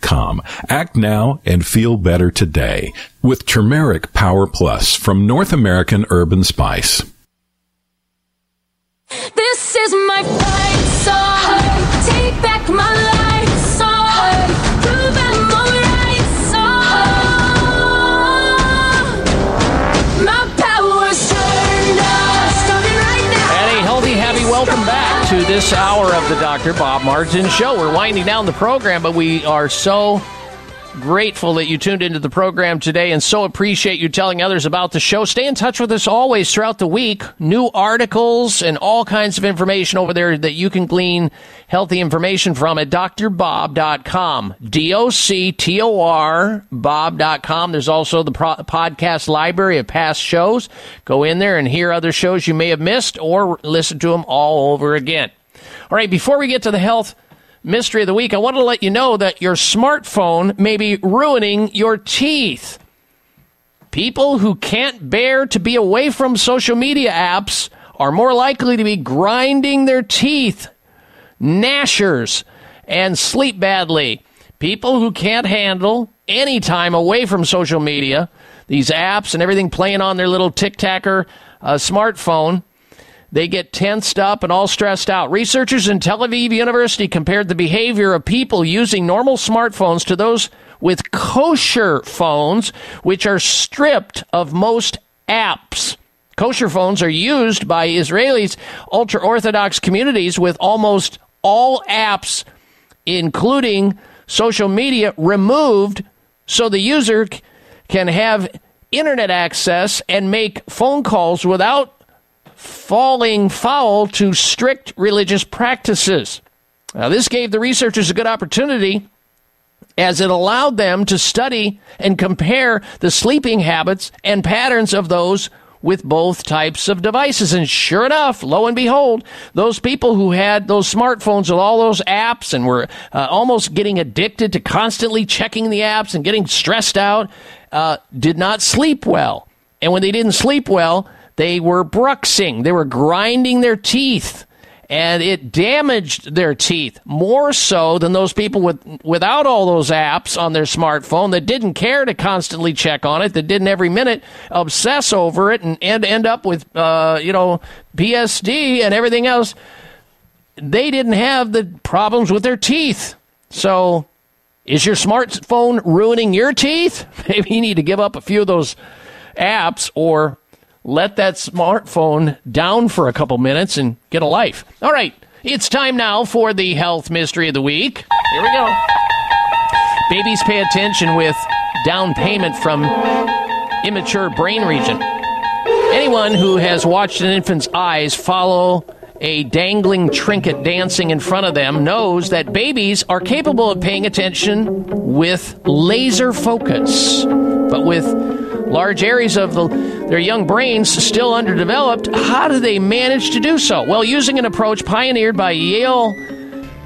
com. Act now and feel better today with Turmeric Power Plus from North American Herb & Spice. This is my fight song. Take back my life to this hour of the Dr. Bob Martin Show. We're winding down the program, but we are so grateful that you tuned into the program today and so appreciate you telling others about the show. Stay in touch with us always throughout the week. New articles and all kinds of information over there that you can glean healthy information from at drbob.com. D-O-C-T-O-R Bob.com. There's also the pro- podcast library of past shows. Go in there and hear other shows you may have missed or listen to them all over again. All right, before we get to the health mystery of the week, I want to let you know that your smartphone may be ruining your teeth. People who can't bear to be away from social media apps are more likely to be grinding their teeth, gnashers, and sleep badly. People who can't handle any time away from social media, these apps and everything playing on their little tic tacker uh, smartphone, they get tensed up and all stressed out. Researchers in Tel Aviv University compared the behavior of people using normal smartphones to those with kosher phones, which are stripped of most apps. Kosher phones are used by Israelis' ultra Orthodox communities with almost all apps, including social media, removed so the user can have internet access and make phone calls without falling foul to strict religious practices. Now, this gave the researchers a good opportunity as it allowed them to study and compare the sleeping habits and patterns of those with both types of devices. And sure enough, lo and behold, those people who had those smartphones with all those apps and were uh, almost getting addicted to constantly checking the apps and getting stressed out uh, did not sleep well. And when they didn't sleep well, they were bruxing, they were grinding their teeth and it damaged their teeth more so than those people with without all those apps on their smartphone that didn't care to constantly check on it, that didn't every minute obsess over it and end end up with uh, you know PSD and everything else. They didn't have the problems with their teeth. So, is your smartphone ruining your teeth? Maybe you need to give up a few of those apps or let that smartphone down for a couple minutes and get a life. All right, it's time now for the health mystery of the week. Here we go. Babies pay attention with down payment from immature brain region. Anyone who has watched an infant's eyes follow a dangling trinket dancing in front of them knows that babies are capable of paying attention with laser focus. But with large areas of the, their young brains still underdeveloped, how do they manage to do so? Well, using an approach pioneered by Yale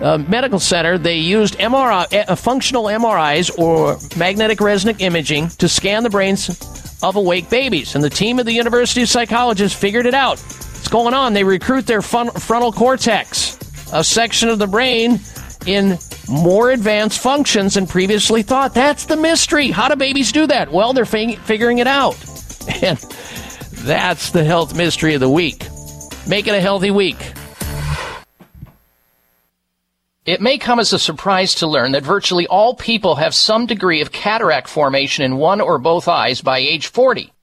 uh, Medical Center, they used MRI, uh, functional MRIs or magnetic resonant imaging to scan the brains of awake babies. And the team of the University Psychologists figured it out. What's going on? They recruit their fun- frontal cortex, a section of the brain in more advanced functions than previously thought. That's the mystery. How do babies do that? Well, they're fig- figuring it out. And that's the health mystery of the week. Make it a healthy week. It may come as a surprise to learn that virtually all people have some degree of cataract formation in one or both eyes by age 40.